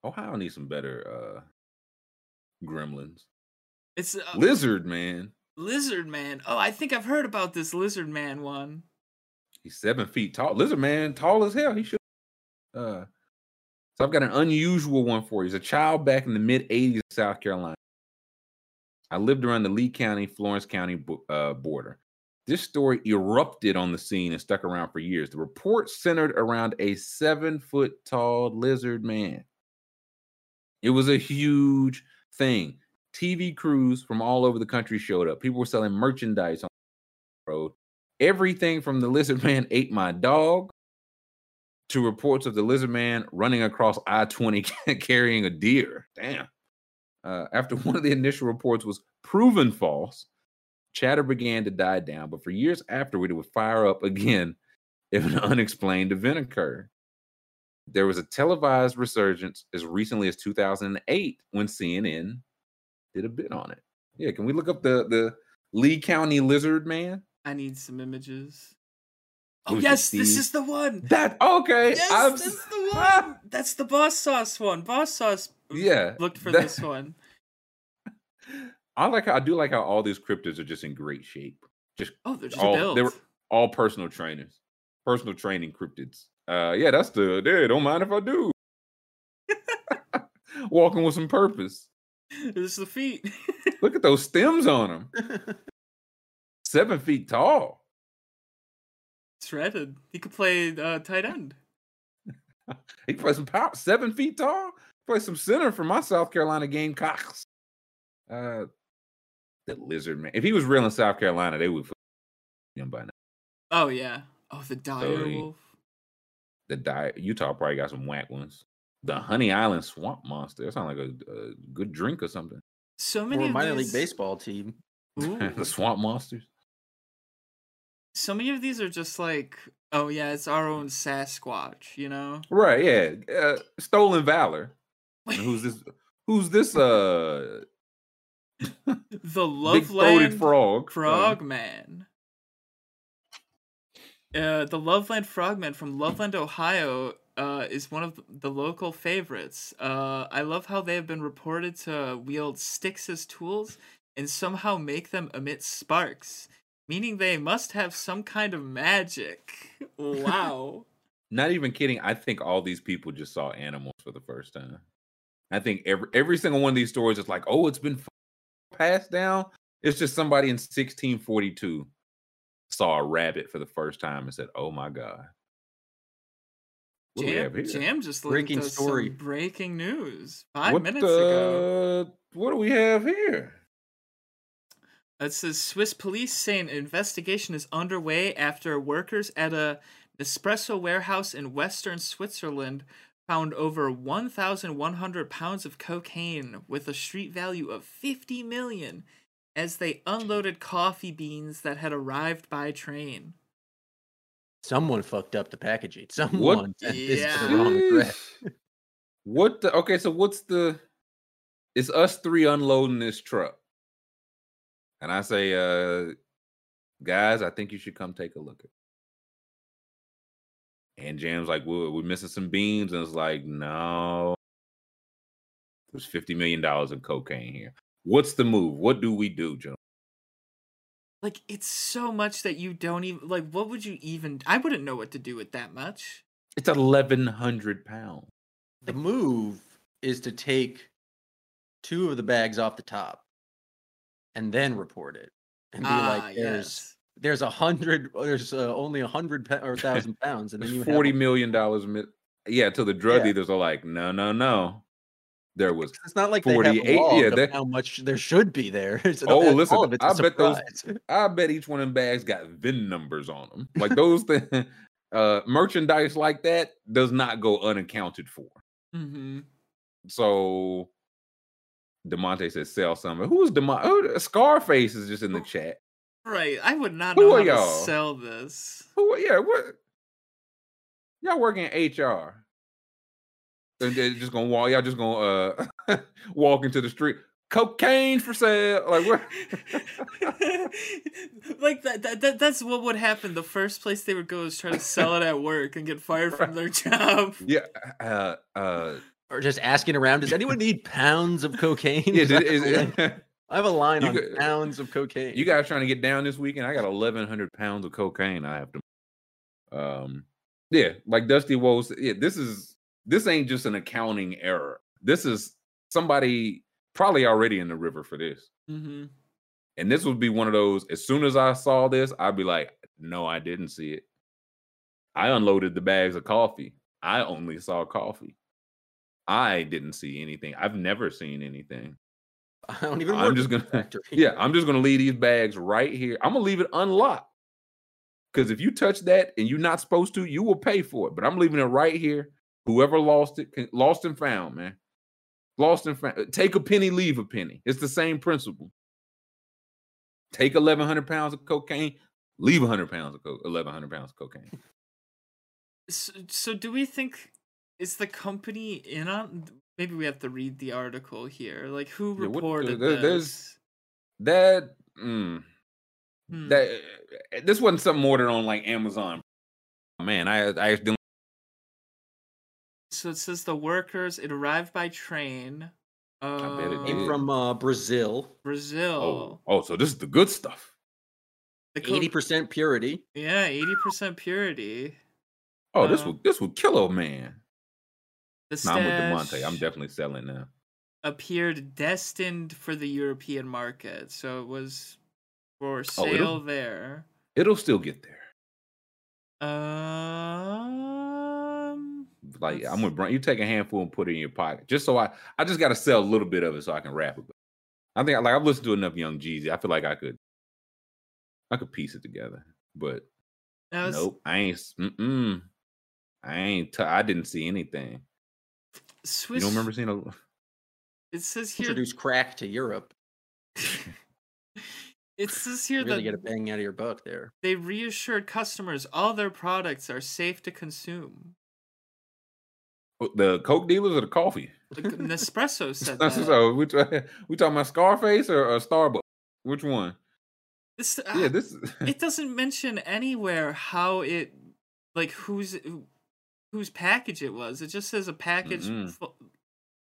Ohio needs some better uh gremlins. It's uh, Lizard man. lizard man. Oh, I think I've heard about this lizard man one. He's seven feet tall. Lizard man, tall as hell. He should. Uh, so I've got an unusual one for you. He's a child back in the mid '80s in South Carolina. I lived around the Lee County, Florence County uh, border. This story erupted on the scene and stuck around for years. The report centered around a seven foot tall lizard man. It was a huge thing. TV crews from all over the country showed up. People were selling merchandise on the road. everything from the lizard man ate my dog to reports of the lizard man running across I 20 [laughs] carrying a deer. Damn. Uh, after one of the initial reports was proven false, chatter began to die down, but for years afterward, it would fire up again [laughs] if an unexplained event occurred. There was a televised resurgence as recently as 2008 when CNN did a bit on it. Yeah, can we look up the the Lee County Lizard Man? I need some images. Oh yes, this is the one. That okay? Yes, I've- that's the one. [laughs] That's the boss sauce one. Boss sauce yeah, looked for that- this one. [laughs] I like how I do like how all these cryptids are just in great shape. Just Oh, they're just all built. they were all personal trainers, personal training cryptids. Uh, yeah, that's the. They don't mind if I do. [laughs] Walking with some purpose. There's the feet. Look at those stems on them. Seven feet tall. Shredded. He could play uh, tight end. [laughs] He can play some power. Seven feet tall. Play some center for my South Carolina Gamecocks. Uh, the lizard man. If he was real in South Carolina, they would him by now. Oh yeah. Oh, the dire he- wolf. The di- Utah probably got some whack ones. The Honey Island Swamp Monster. That sounds like a, a good drink or something. So Or many a of minor these, league baseball team. [laughs] The Swamp Monsters. So many of these are just like, oh yeah, it's our own Sasquatch, you know? Right, yeah. Uh, Stolen Valor. And who's this? [laughs] Who's this? Uh, the [laughs] Loveland frog. Frogman. Uh, the Loveland Frogman from Loveland, Ohio, uh, is one of the local favorites. Uh, I love how they have been reported to wield sticks as tools and somehow make them emit sparks, meaning they must have some kind of magic. [laughs] Wow. Not even kidding. I think all these people just saw animals for the first time. I think every every single one of these stories is like, oh, it's been passed down. It's just somebody in 1642 saw a rabbit for the first time and said, "Oh my god." What do we have Jam. Jam just Breaking story. breaking news five what minutes ago. What do we have here? It says Swiss police say an investigation is underway after workers at a Nespresso warehouse in western Switzerland found over 1,100 pounds of cocaine with a street value of 50 million as they unloaded coffee beans that had arrived by train. Someone fucked up the packaging. Someone [laughs] sent this to Yeah. the wrong address. What the okay, so what's the it's us three unloading this truck. And I say, uh guys, I think you should come take a look at. And Jam's like, we're, we're missing some beans. And it's like, no. There's $50 million in cocaine here. What's the move? What do we do, Joe? Like it's so much that you don't even like what would you even I wouldn't know what to do with that much. It's eleven hundred pounds. The move is to take two of the bags off the top and then report it and be Ah, like, "There's yes. there's a hundred, there's uh, only a hundred or thousand pounds," and then you a- million dollars. Yeah, till the drug Yeah. dealers are like, no, no, no. There was It's not like they have 48 a yeah, how much there should be there. [laughs] It's- Oh, listen, of it's a I bet those- [laughs] I bet each one of them bags got VIN numbers on them. Like those things, [laughs] uh, merchandise like that does not go unaccounted for. Mm-hmm. So Demonte says sell some. Who's Demont? Who, Scarface is just in the chat. Right. I would not Who know how to sell this. Who? Yeah, what? Y'all working in HR? And they're just gonna walk. Y'all just gonna uh [laughs] walk into the street. Cocaine for sale. Like what? [laughs] like that, that, that that's what would happen. The first place they would go is try to sell it at work and get fired [laughs] from their job. Yeah. Uh. Uh. Or just asking around, does anyone need pounds of cocaine? [laughs] Yeah. I, is- have a line- is- [laughs] I have a line on could- pounds of cocaine. You guys trying to get down this weekend? I got eleven hundred pounds of cocaine. I have to. Um, yeah, like Dusty Woe yeah, this is this ain't just an accounting error. This is somebody probably already in the river for this. Mm-hmm. And this would be one of those. As soon as I saw this, I'd be like, "No, I didn't see it. I unloaded the bags of coffee. I only saw coffee. I didn't see anything. I've never seen anything. I don't even. I'm just gonna- [laughs] factory. Yeah, I'm just gonna leave these bags right here. I'm gonna leave it unlocked. Because if you touch that and you're not supposed to, you will pay for it. But I'm leaving it right here. Whoever lost it, can, lost and found, man. Lost and found. Uh, take a penny, leave a penny. It's the same principle. Take 1,100 pounds of cocaine, leave 100 pounds of co- 1,100 pounds of cocaine. So, so do we think is the company in on? Maybe we have to read the article here. Like who Yeah, what- reported this? there's- That, mm, Hmm. that this wasn't something ordered on like Amazon. Man, I I accidentally So it says the workers. It arrived by train. Uh, bet it did. from uh, Brazil. Brazil. oh oh so this is the good stuff. The co- Eighty percent purity. Yeah, eighty percent purity. Oh, this Uh, would this would kill a man. The I'm with Demonte. I'm definitely selling now. appeared destined for the European market, so it was for Oh, it'll- sale there. It'll still get there. Um, Like I'm gonna bring you take a handful and put it in your pocket. Just so I I just gotta sell a little bit of it so I can wrap it. I think like I've listened to enough Young Jeezy. I feel like I could I could piece it together. But it's- nope, I ain't mm-mm. I ain't t- I didn't see anything. Swiss. You don't remember seeing a It says here. Introduce crack to Europe. [laughs] it says here Really that get a bang out of your buck there. they reassured customers all their products are safe to consume. the Coke dealers or the coffee? Like, Nespresso [laughs] said That's that. so [laughs] which we talking about Scarface or, or Starbucks? Which one? This, Yeah, uh, this it doesn't mention anywhere how it, like who's who- whose package it was. It just says a package.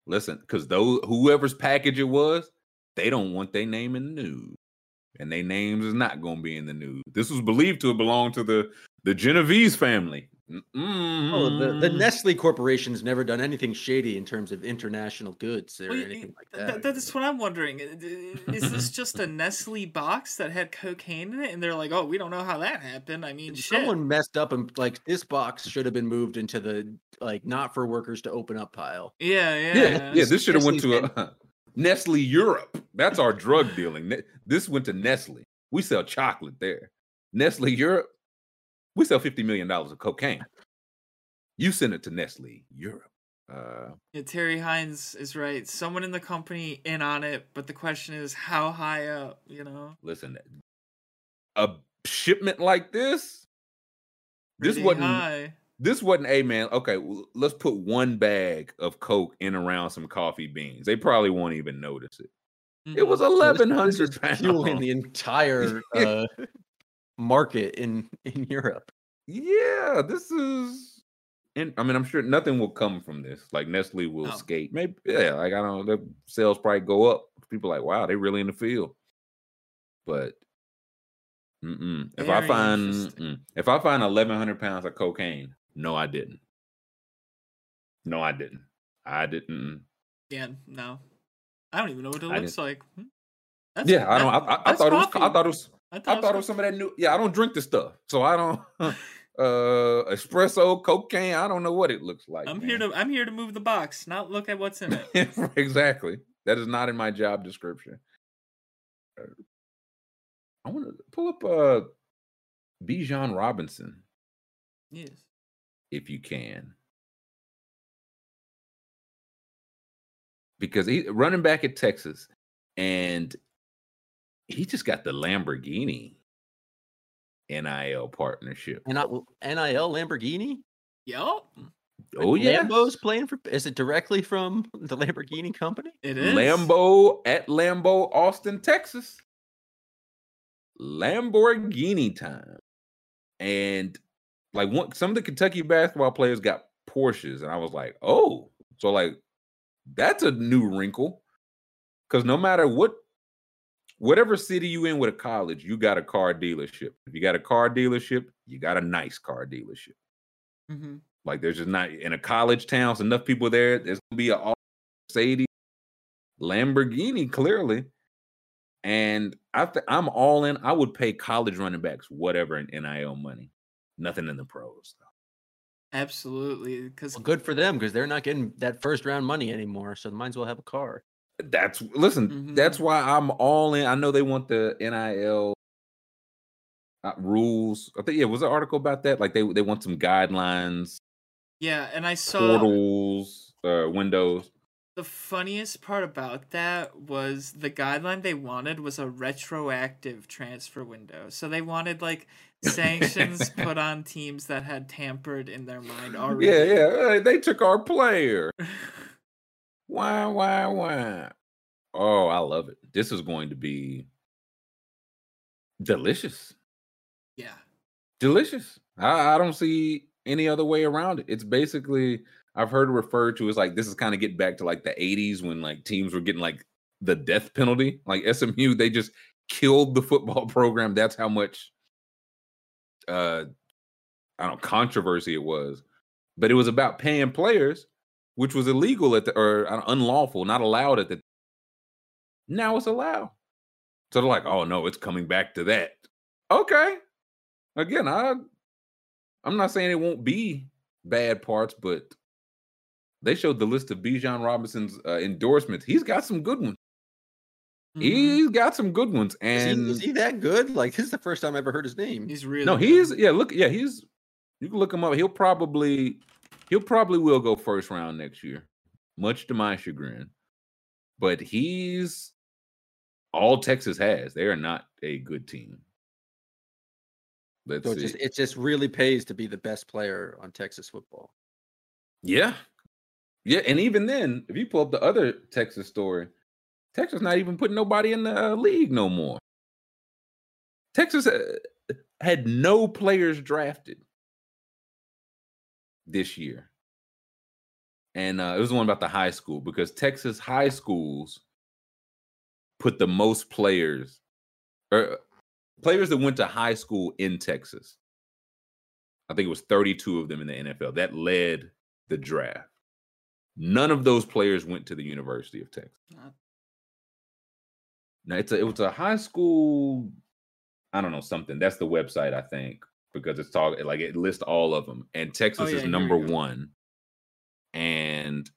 Listen, because those whoever's package it was, they don't want their name in the news. And their names is not gonna be in the news. This was believed to belong to the the Genovese family. Oh, the, the Mm. Nestle Corporation's never done anything shady in terms of international goods or Well, y- anything like Th- that. that's what I'm wondering. I- i- Is this [laughs] just a Nestle box that had cocaine in it, and they're like, "Oh, we don't know how that happened." I mean, shit. Someone messed up and like this box should have been moved into the like not for workers to open up pile. Yeah, yeah, Yeah, yeah. This should have went to Nestle's a Nestle Europe. That's our drug dealing. This went to Nestle. We sell chocolate there. Nestle Europe. We sell fifty million dollars of cocaine. You send it to Nestle Europe. Uh, Yeah, Terry Hines is right. Someone in the company in on it, but the question is how high up, you know? listen, a shipment like this, this wasn't. high. This wasn't a man. Okay, well, let's put one bag of Coke in around some coffee beans. They probably won't even notice it. It was eleven hundred So this- eleven this hundred is pounds. fueling the entire [laughs] uh, market in [laughs] in Europe. Yeah, this is. And I mean, I'm sure nothing will come from this. Like Nestle will No. skate. Maybe, yeah. Like I don't know, the sales probably go up. People like, wow, they really in the field. But mm-mm. if I find mm, if I find 1,100 pounds of cocaine, no, I didn't. No, I didn't. I didn't. Yeah, no. I don't even know what it I looks like. Hmm. That's, Yeah, I don't. I, I, I thought it was. I thought it was. I I thought it was some of that new. Yeah, I don't drink this stuff, so I don't. [laughs] uh, espresso, cocaine. I don't know what it looks like. I'm man. here to I'm here to move the box, not look at what's in it. [laughs] exactly. That is not in my job description. I want to pull up uh Bijan Robinson yes. if you can. Because he running back at Texas and he just got the Lamborghini NIL partnership. And NIL Lamborghini. Yep. Mm. Oh yeah. Lambo's playing for. Is it directly from the Lamborghini company? It is. Lambo at Lambo, Austin, Texas. Lamborghini time. And like one some of the Kentucky basketball players got Porsches. And I was like, oh, so like that's a new wrinkle. Cause no matter what whatever city you in with a college, you got a car dealership. If you got a car dealership, you got a nice car dealership. hmm Like there's just not in a college town, it's enough people there. There's gonna be a Mercedes, Lamborghini, clearly. And I th- I'm all in. I would pay college running backs whatever in NIL money. Nothing in the pros. though. Absolutely. Because Well, good for them because they're not getting that first round money anymore. So they might as well have a car. That's listen. That's why I'm all in. I know they want the NIL uh, rules. I think yeah, was an article about that. Like they they want some guidelines, Yeah, and I saw portals, uh, windows. the funniest part about that was the guideline they wanted was a retroactive transfer window. So they wanted like sanctions [laughs] put on teams that had tampered in their mind already. Yeah, yeah. They took our player. [laughs] Why, why, why? Oh, I love it. This is going to be delicious. yeah. delicious. I, I don't see any other way around it. It's basically I've heard it referred to as like this is kind of getting back to like the 80s when like teams were getting like the death penalty. Like SMU, they just killed the football [laughs] program. That's how much uh I don't know controversy it was. But it was about paying players, which was illegal at the or uh, unlawful, not allowed at the now it's allowed. So they're like, oh no, it's coming back to that. Okay again, I I'm not saying it won't be bad parts, but they showed the list of Bijan Robinson's uh, endorsements. He's got some good ones. Mhm. He's got some good ones, Is he, and is he that good? Like this is the first time I ever heard his name. He's really no, good. he's yeah. Look, yeah, he's. You can look him up. He'll probably he'll probably will go first round next year, much to my chagrin. But he's all Texas has. They are not a good team. Let's So it see. just it just really pays to be the best player on Texas football. Yeah. Yeah. And even then, if you pull up the other Texas story, Texas not even putting nobody in the uh, league no more. Texas uh, had no players drafted this year. And uh, it was the one about the high school because Texas high schools put the most players or players that went to high school in Texas. I think it was 32 of them in the NFL. That led the draft. None of those players went to the University of Texas. Now it's a it was a high school, I don't know something. That's the website I think because it's talking like it lists all of them, and Texas Oh, yeah, is number one, and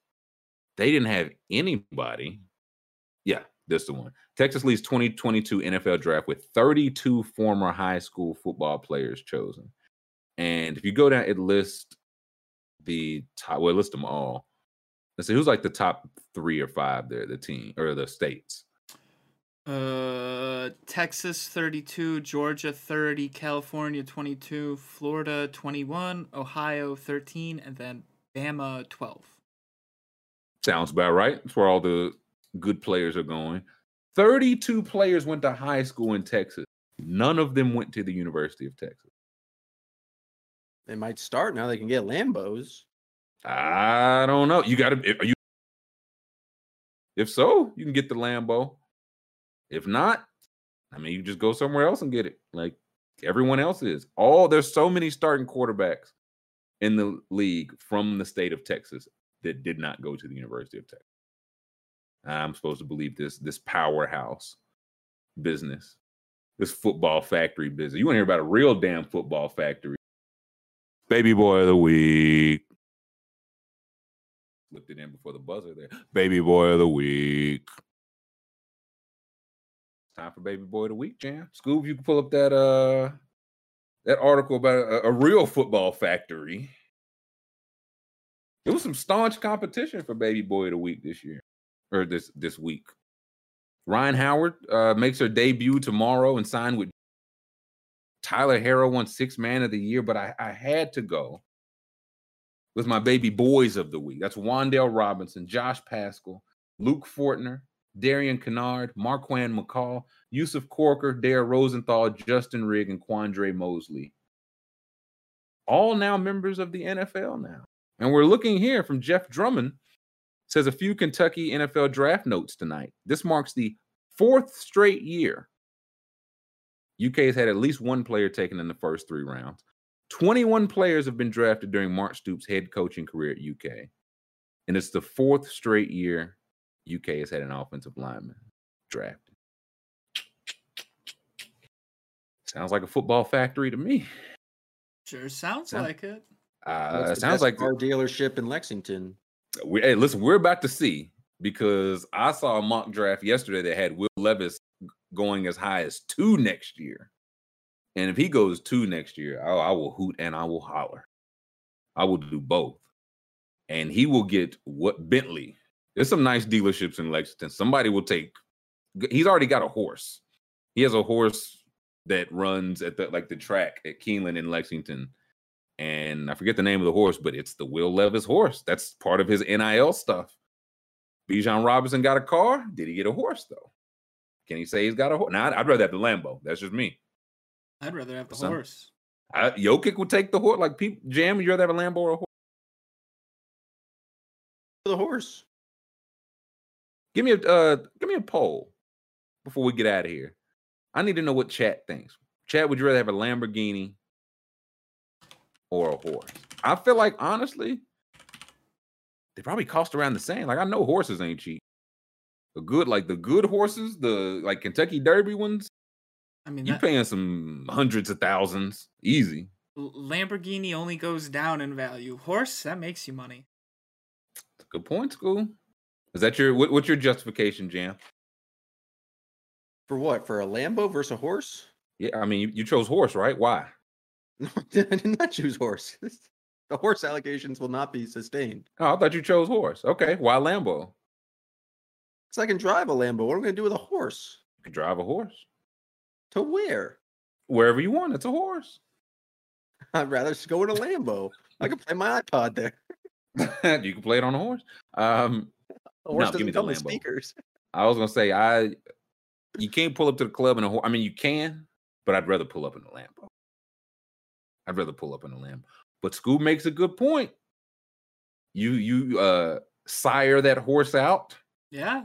they didn't have anybody. Yeah, this the one. Texas leads 2022 NFL draft with 32 former high school football players chosen. And if you go down, it lists the top, well, it lists them all. Let's see who's like the top three or five there, the team or the states. Uh, Texas 32, Georgia 30, California 22, Florida 21, Ohio 13, and then Bama 12. Sounds about right. That's where all the good players are going. 32 players went to high school in Texas. None of them went to the University of Texas. They might start now. They can get Lambos. I don't know. You got to. Are you? If so, you can get the Lambo. If not, I mean, you just go somewhere else and get it. Like everyone else is. All there's so many starting quarterbacks in the league from the state of Texas that did not go to the University of Texas. I'm supposed to believe this this powerhouse business, this football factory business. You want to hear about a real damn football factory? Baby boy of the week. Looked it in before the buzzer there. Baby boy of the week. Time for baby boy of the week, Jam. Scoob, you can pull up that uh that article about a, a real football factory. It was some staunch competition for baby boy of the week this year or this this week. Rhyne Howard uh, makes her debut tomorrow and signed with Tyler Herro won six man of the year, but I, I had to go with my baby boys of the week. That's Wan'Dale Robinson, Josh Paschal, Luke Fortner, Darian Kinnard, Marquan McCall, Yusuf Corker, Dare Rosenthal, Justin Rigg, and Quandre Mosley. All now members of the NFL now. And we're looking here from Jeff Drummond says a few Kentucky NFL draft notes tonight. This marks the fourth straight year UK has had at least one player taken in the first three rounds. 21 players have been drafted during Mark Stoops' head coaching career at UK. And it's the fourth straight year UK has had an offensive lineman drafted. Sounds like a football factory to me. Sure sounds Sound- like it. Uh, it sounds like car dealership in Lexington. we, hey, listen, we're about to see because I saw a mock draft yesterday that had Will Levis going as high as two next year. And if he goes two next year, I, I will hoot and I will holler. I will do both. And he will get what Bentley. There's some nice dealerships in Lexington. Somebody will take. He's already got a horse. He has a horse that runs at the like the track at Keeneland in Lexington. And I forget the name of the horse, but it's the Will Levis horse. That's part of his NIL stuff. Bijan Robinson got a car. Did he get a horse though? Can he say he's got a horse? Now, I'd rather have the Lambo. That's just me. I'd rather have the Some- horse. I, Jokic would take the horse. Like people, Jam, would you rather have a Lambo or a horse? The horse. Give me a uh, give me a poll before we get out of here. I need to know what chat thinks. Chat, would you rather have a Lamborghini or a horse? I feel like honestly, they probably cost around the same. Like I know horses ain't cheap. The good, like the good horses, the like Kentucky Derby ones, I mean, you that, paying some hundreds of thousands, easy. Lamborghini only goes down in value. Horse, that makes you money. Good point, Scoob. Is that your what, what's your justification, Jam? For what? For a Lambo versus a horse? Yeah, I mean you, you chose horse, right? Why? [laughs] No, I did not choose horse. [laughs] The horse allegations will not be sustained. Oh, I thought you chose horse. Okay, why Lambo? Because I can drive a Lambo. What am I going to do with a horse? You can drive a horse To where? wherever you want. It's a horse. [laughs] I'd rather just go in a Lambo. I can play my iPod there. you can play it on a horse. Um, A horse No, give me doesn't the come with Lambo. speakers. I was gonna say I, you can't pull up to the club in a horse. I mean, you can, but I'd rather pull up in a Lambo. I'd rather pull up in a Lambo. But Scoob makes a good point. You you uh sire that horse out. Yeah.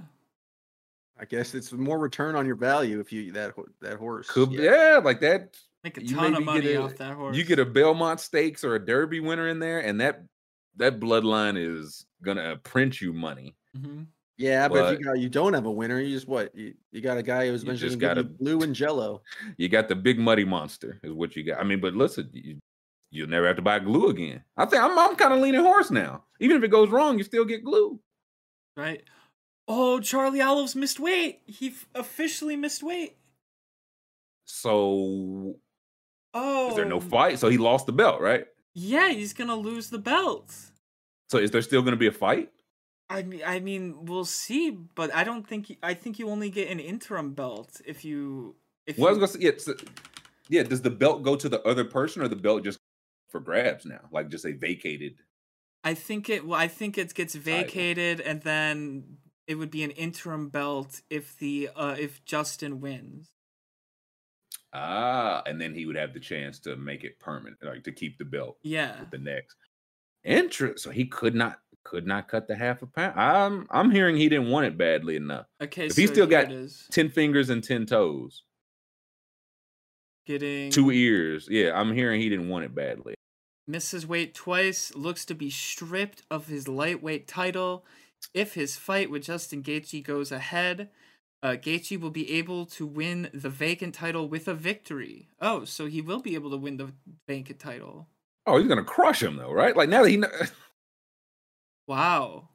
I guess it's more return on your value if you that that horse. Could yeah. yeah, like that. Make a ton maybe of money a- off that horse. You get a Belmont Stakes or a Derby winner in there, and that that bloodline is gonna print you money. Hmm Yeah, but, if you got you don't have a winner, you just what you, you got a guy who's You mentioning just gotta- blue and jello. [laughs] You got the big muddy monster, is what you got. I mean, but listen, you, you'll never have to buy glue again. I think I'm, I'm kind of leaning horse now. Even if it goes wrong, you still get glue. Right. Oh, Charles Oliveira missed weight. He f- officially missed weight. So Oh. is there no fight? So he lost the belt, right? Yeah, he's gonna lose the belt. So is there still going to be a fight? I mean, I mean, we'll see, but I don't think. I think you only get an interim belt if you. If Well, I was going to say, yeah, so- yeah. Does the belt go to the other person, or the belt just for grabs now? Like just a vacated. I think it. Well, I think it gets vacated, and then it would be an interim belt if the uh if Justin wins. Ah, and then he would have the chance to make it permanent, like to keep the belt. Yeah. with the next interest. So he could not could not cut the half a pound. I'm I'm hearing he didn't want it badly enough. Okay. If so he still got. Ten fingers and ten toes, getting two ears. Yeah, I'm hearing he didn't want it badly. misses weight twice, looks to be stripped of his lightweight title. If his fight with Justin Gaethje goes ahead, uh, Gaethje will be able to win the vacant title with a victory. Oh, so he will be able to win the vacant title. Oh, he's gonna crush him though, right? Like now that he kn- [laughs] Wow.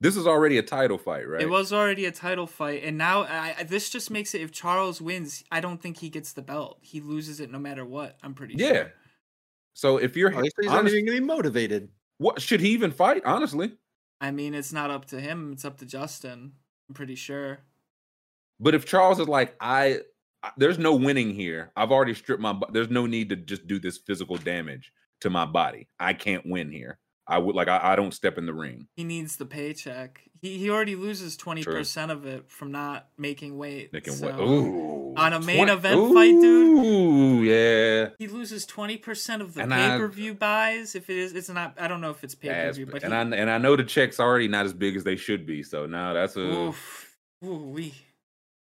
this is already a title fight, right? It was already a title fight, and now I, I- this just makes it if Charles wins, I don't think he gets the belt. He loses it no matter what. I'm pretty sure. Yeah. sure. So if you're Oh, he's he's not even gonna be motivated. what should he even fight? Honestly, I mean, it's not up to him. It's up to Justin. I'm pretty sure. but if Charles is like, I, I- there's no winning here. I've already stripped my. There's no need to just do this physical damage to my body. I can't win here. I would like. I, I don't step in the ring. He needs the paycheck. He he already loses twenty percent of it from not making weight. They can so win. Ooh, on a main event fight, dude? Ooh, yeah. He loses twenty percent of the pay per view buys. If it is, it's not. I don't know if it's pay per view, but and he, I and I know the checks already not as big as they should be. So now that's a oof, ooh wee.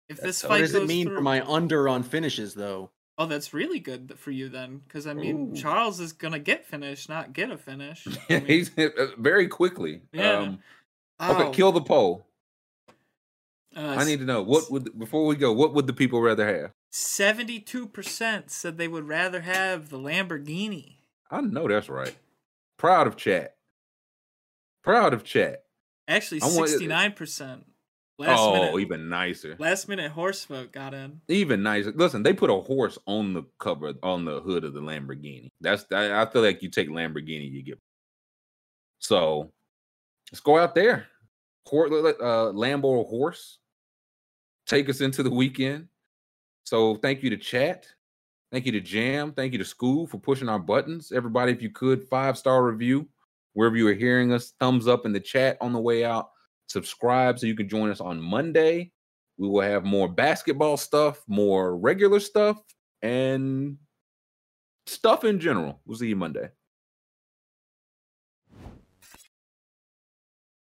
If That's this fight What does goes it mean through, for my under on finishes though? Oh, that's really good for you then, because I mean, Ooh. Charles is gonna get finished, not get a finish. [laughs] I mean, he's uh, very quickly. Yeah. Um, okay, kill the poll. Uh, I need to know what would before we go. What would the people rather have? Seventy-two percent said they would rather have the Lamborghini. I know that's right. Proud of chat. Proud of chat. Actually, sixty-nine percent Last oh, minute, even nicer. last minute horse vote got in. Even nicer. Listen, they put a horse on the cover on the hood of the Lamborghini. That's I, I feel like you take Lamborghini, you get. So, let's go out there. Hor- uh, Lambo horse. Take us into the weekend. So, thank you to chat. Thank you to Jam. Thank you to Scoob for pushing our buttons. Everybody, if you could, five star review wherever you are hearing us. Thumbs up in the chat on the way out subscribe so you can join us on Monday. We will have more basketball stuff, more regular stuff, and stuff in general. We'll see you Monday.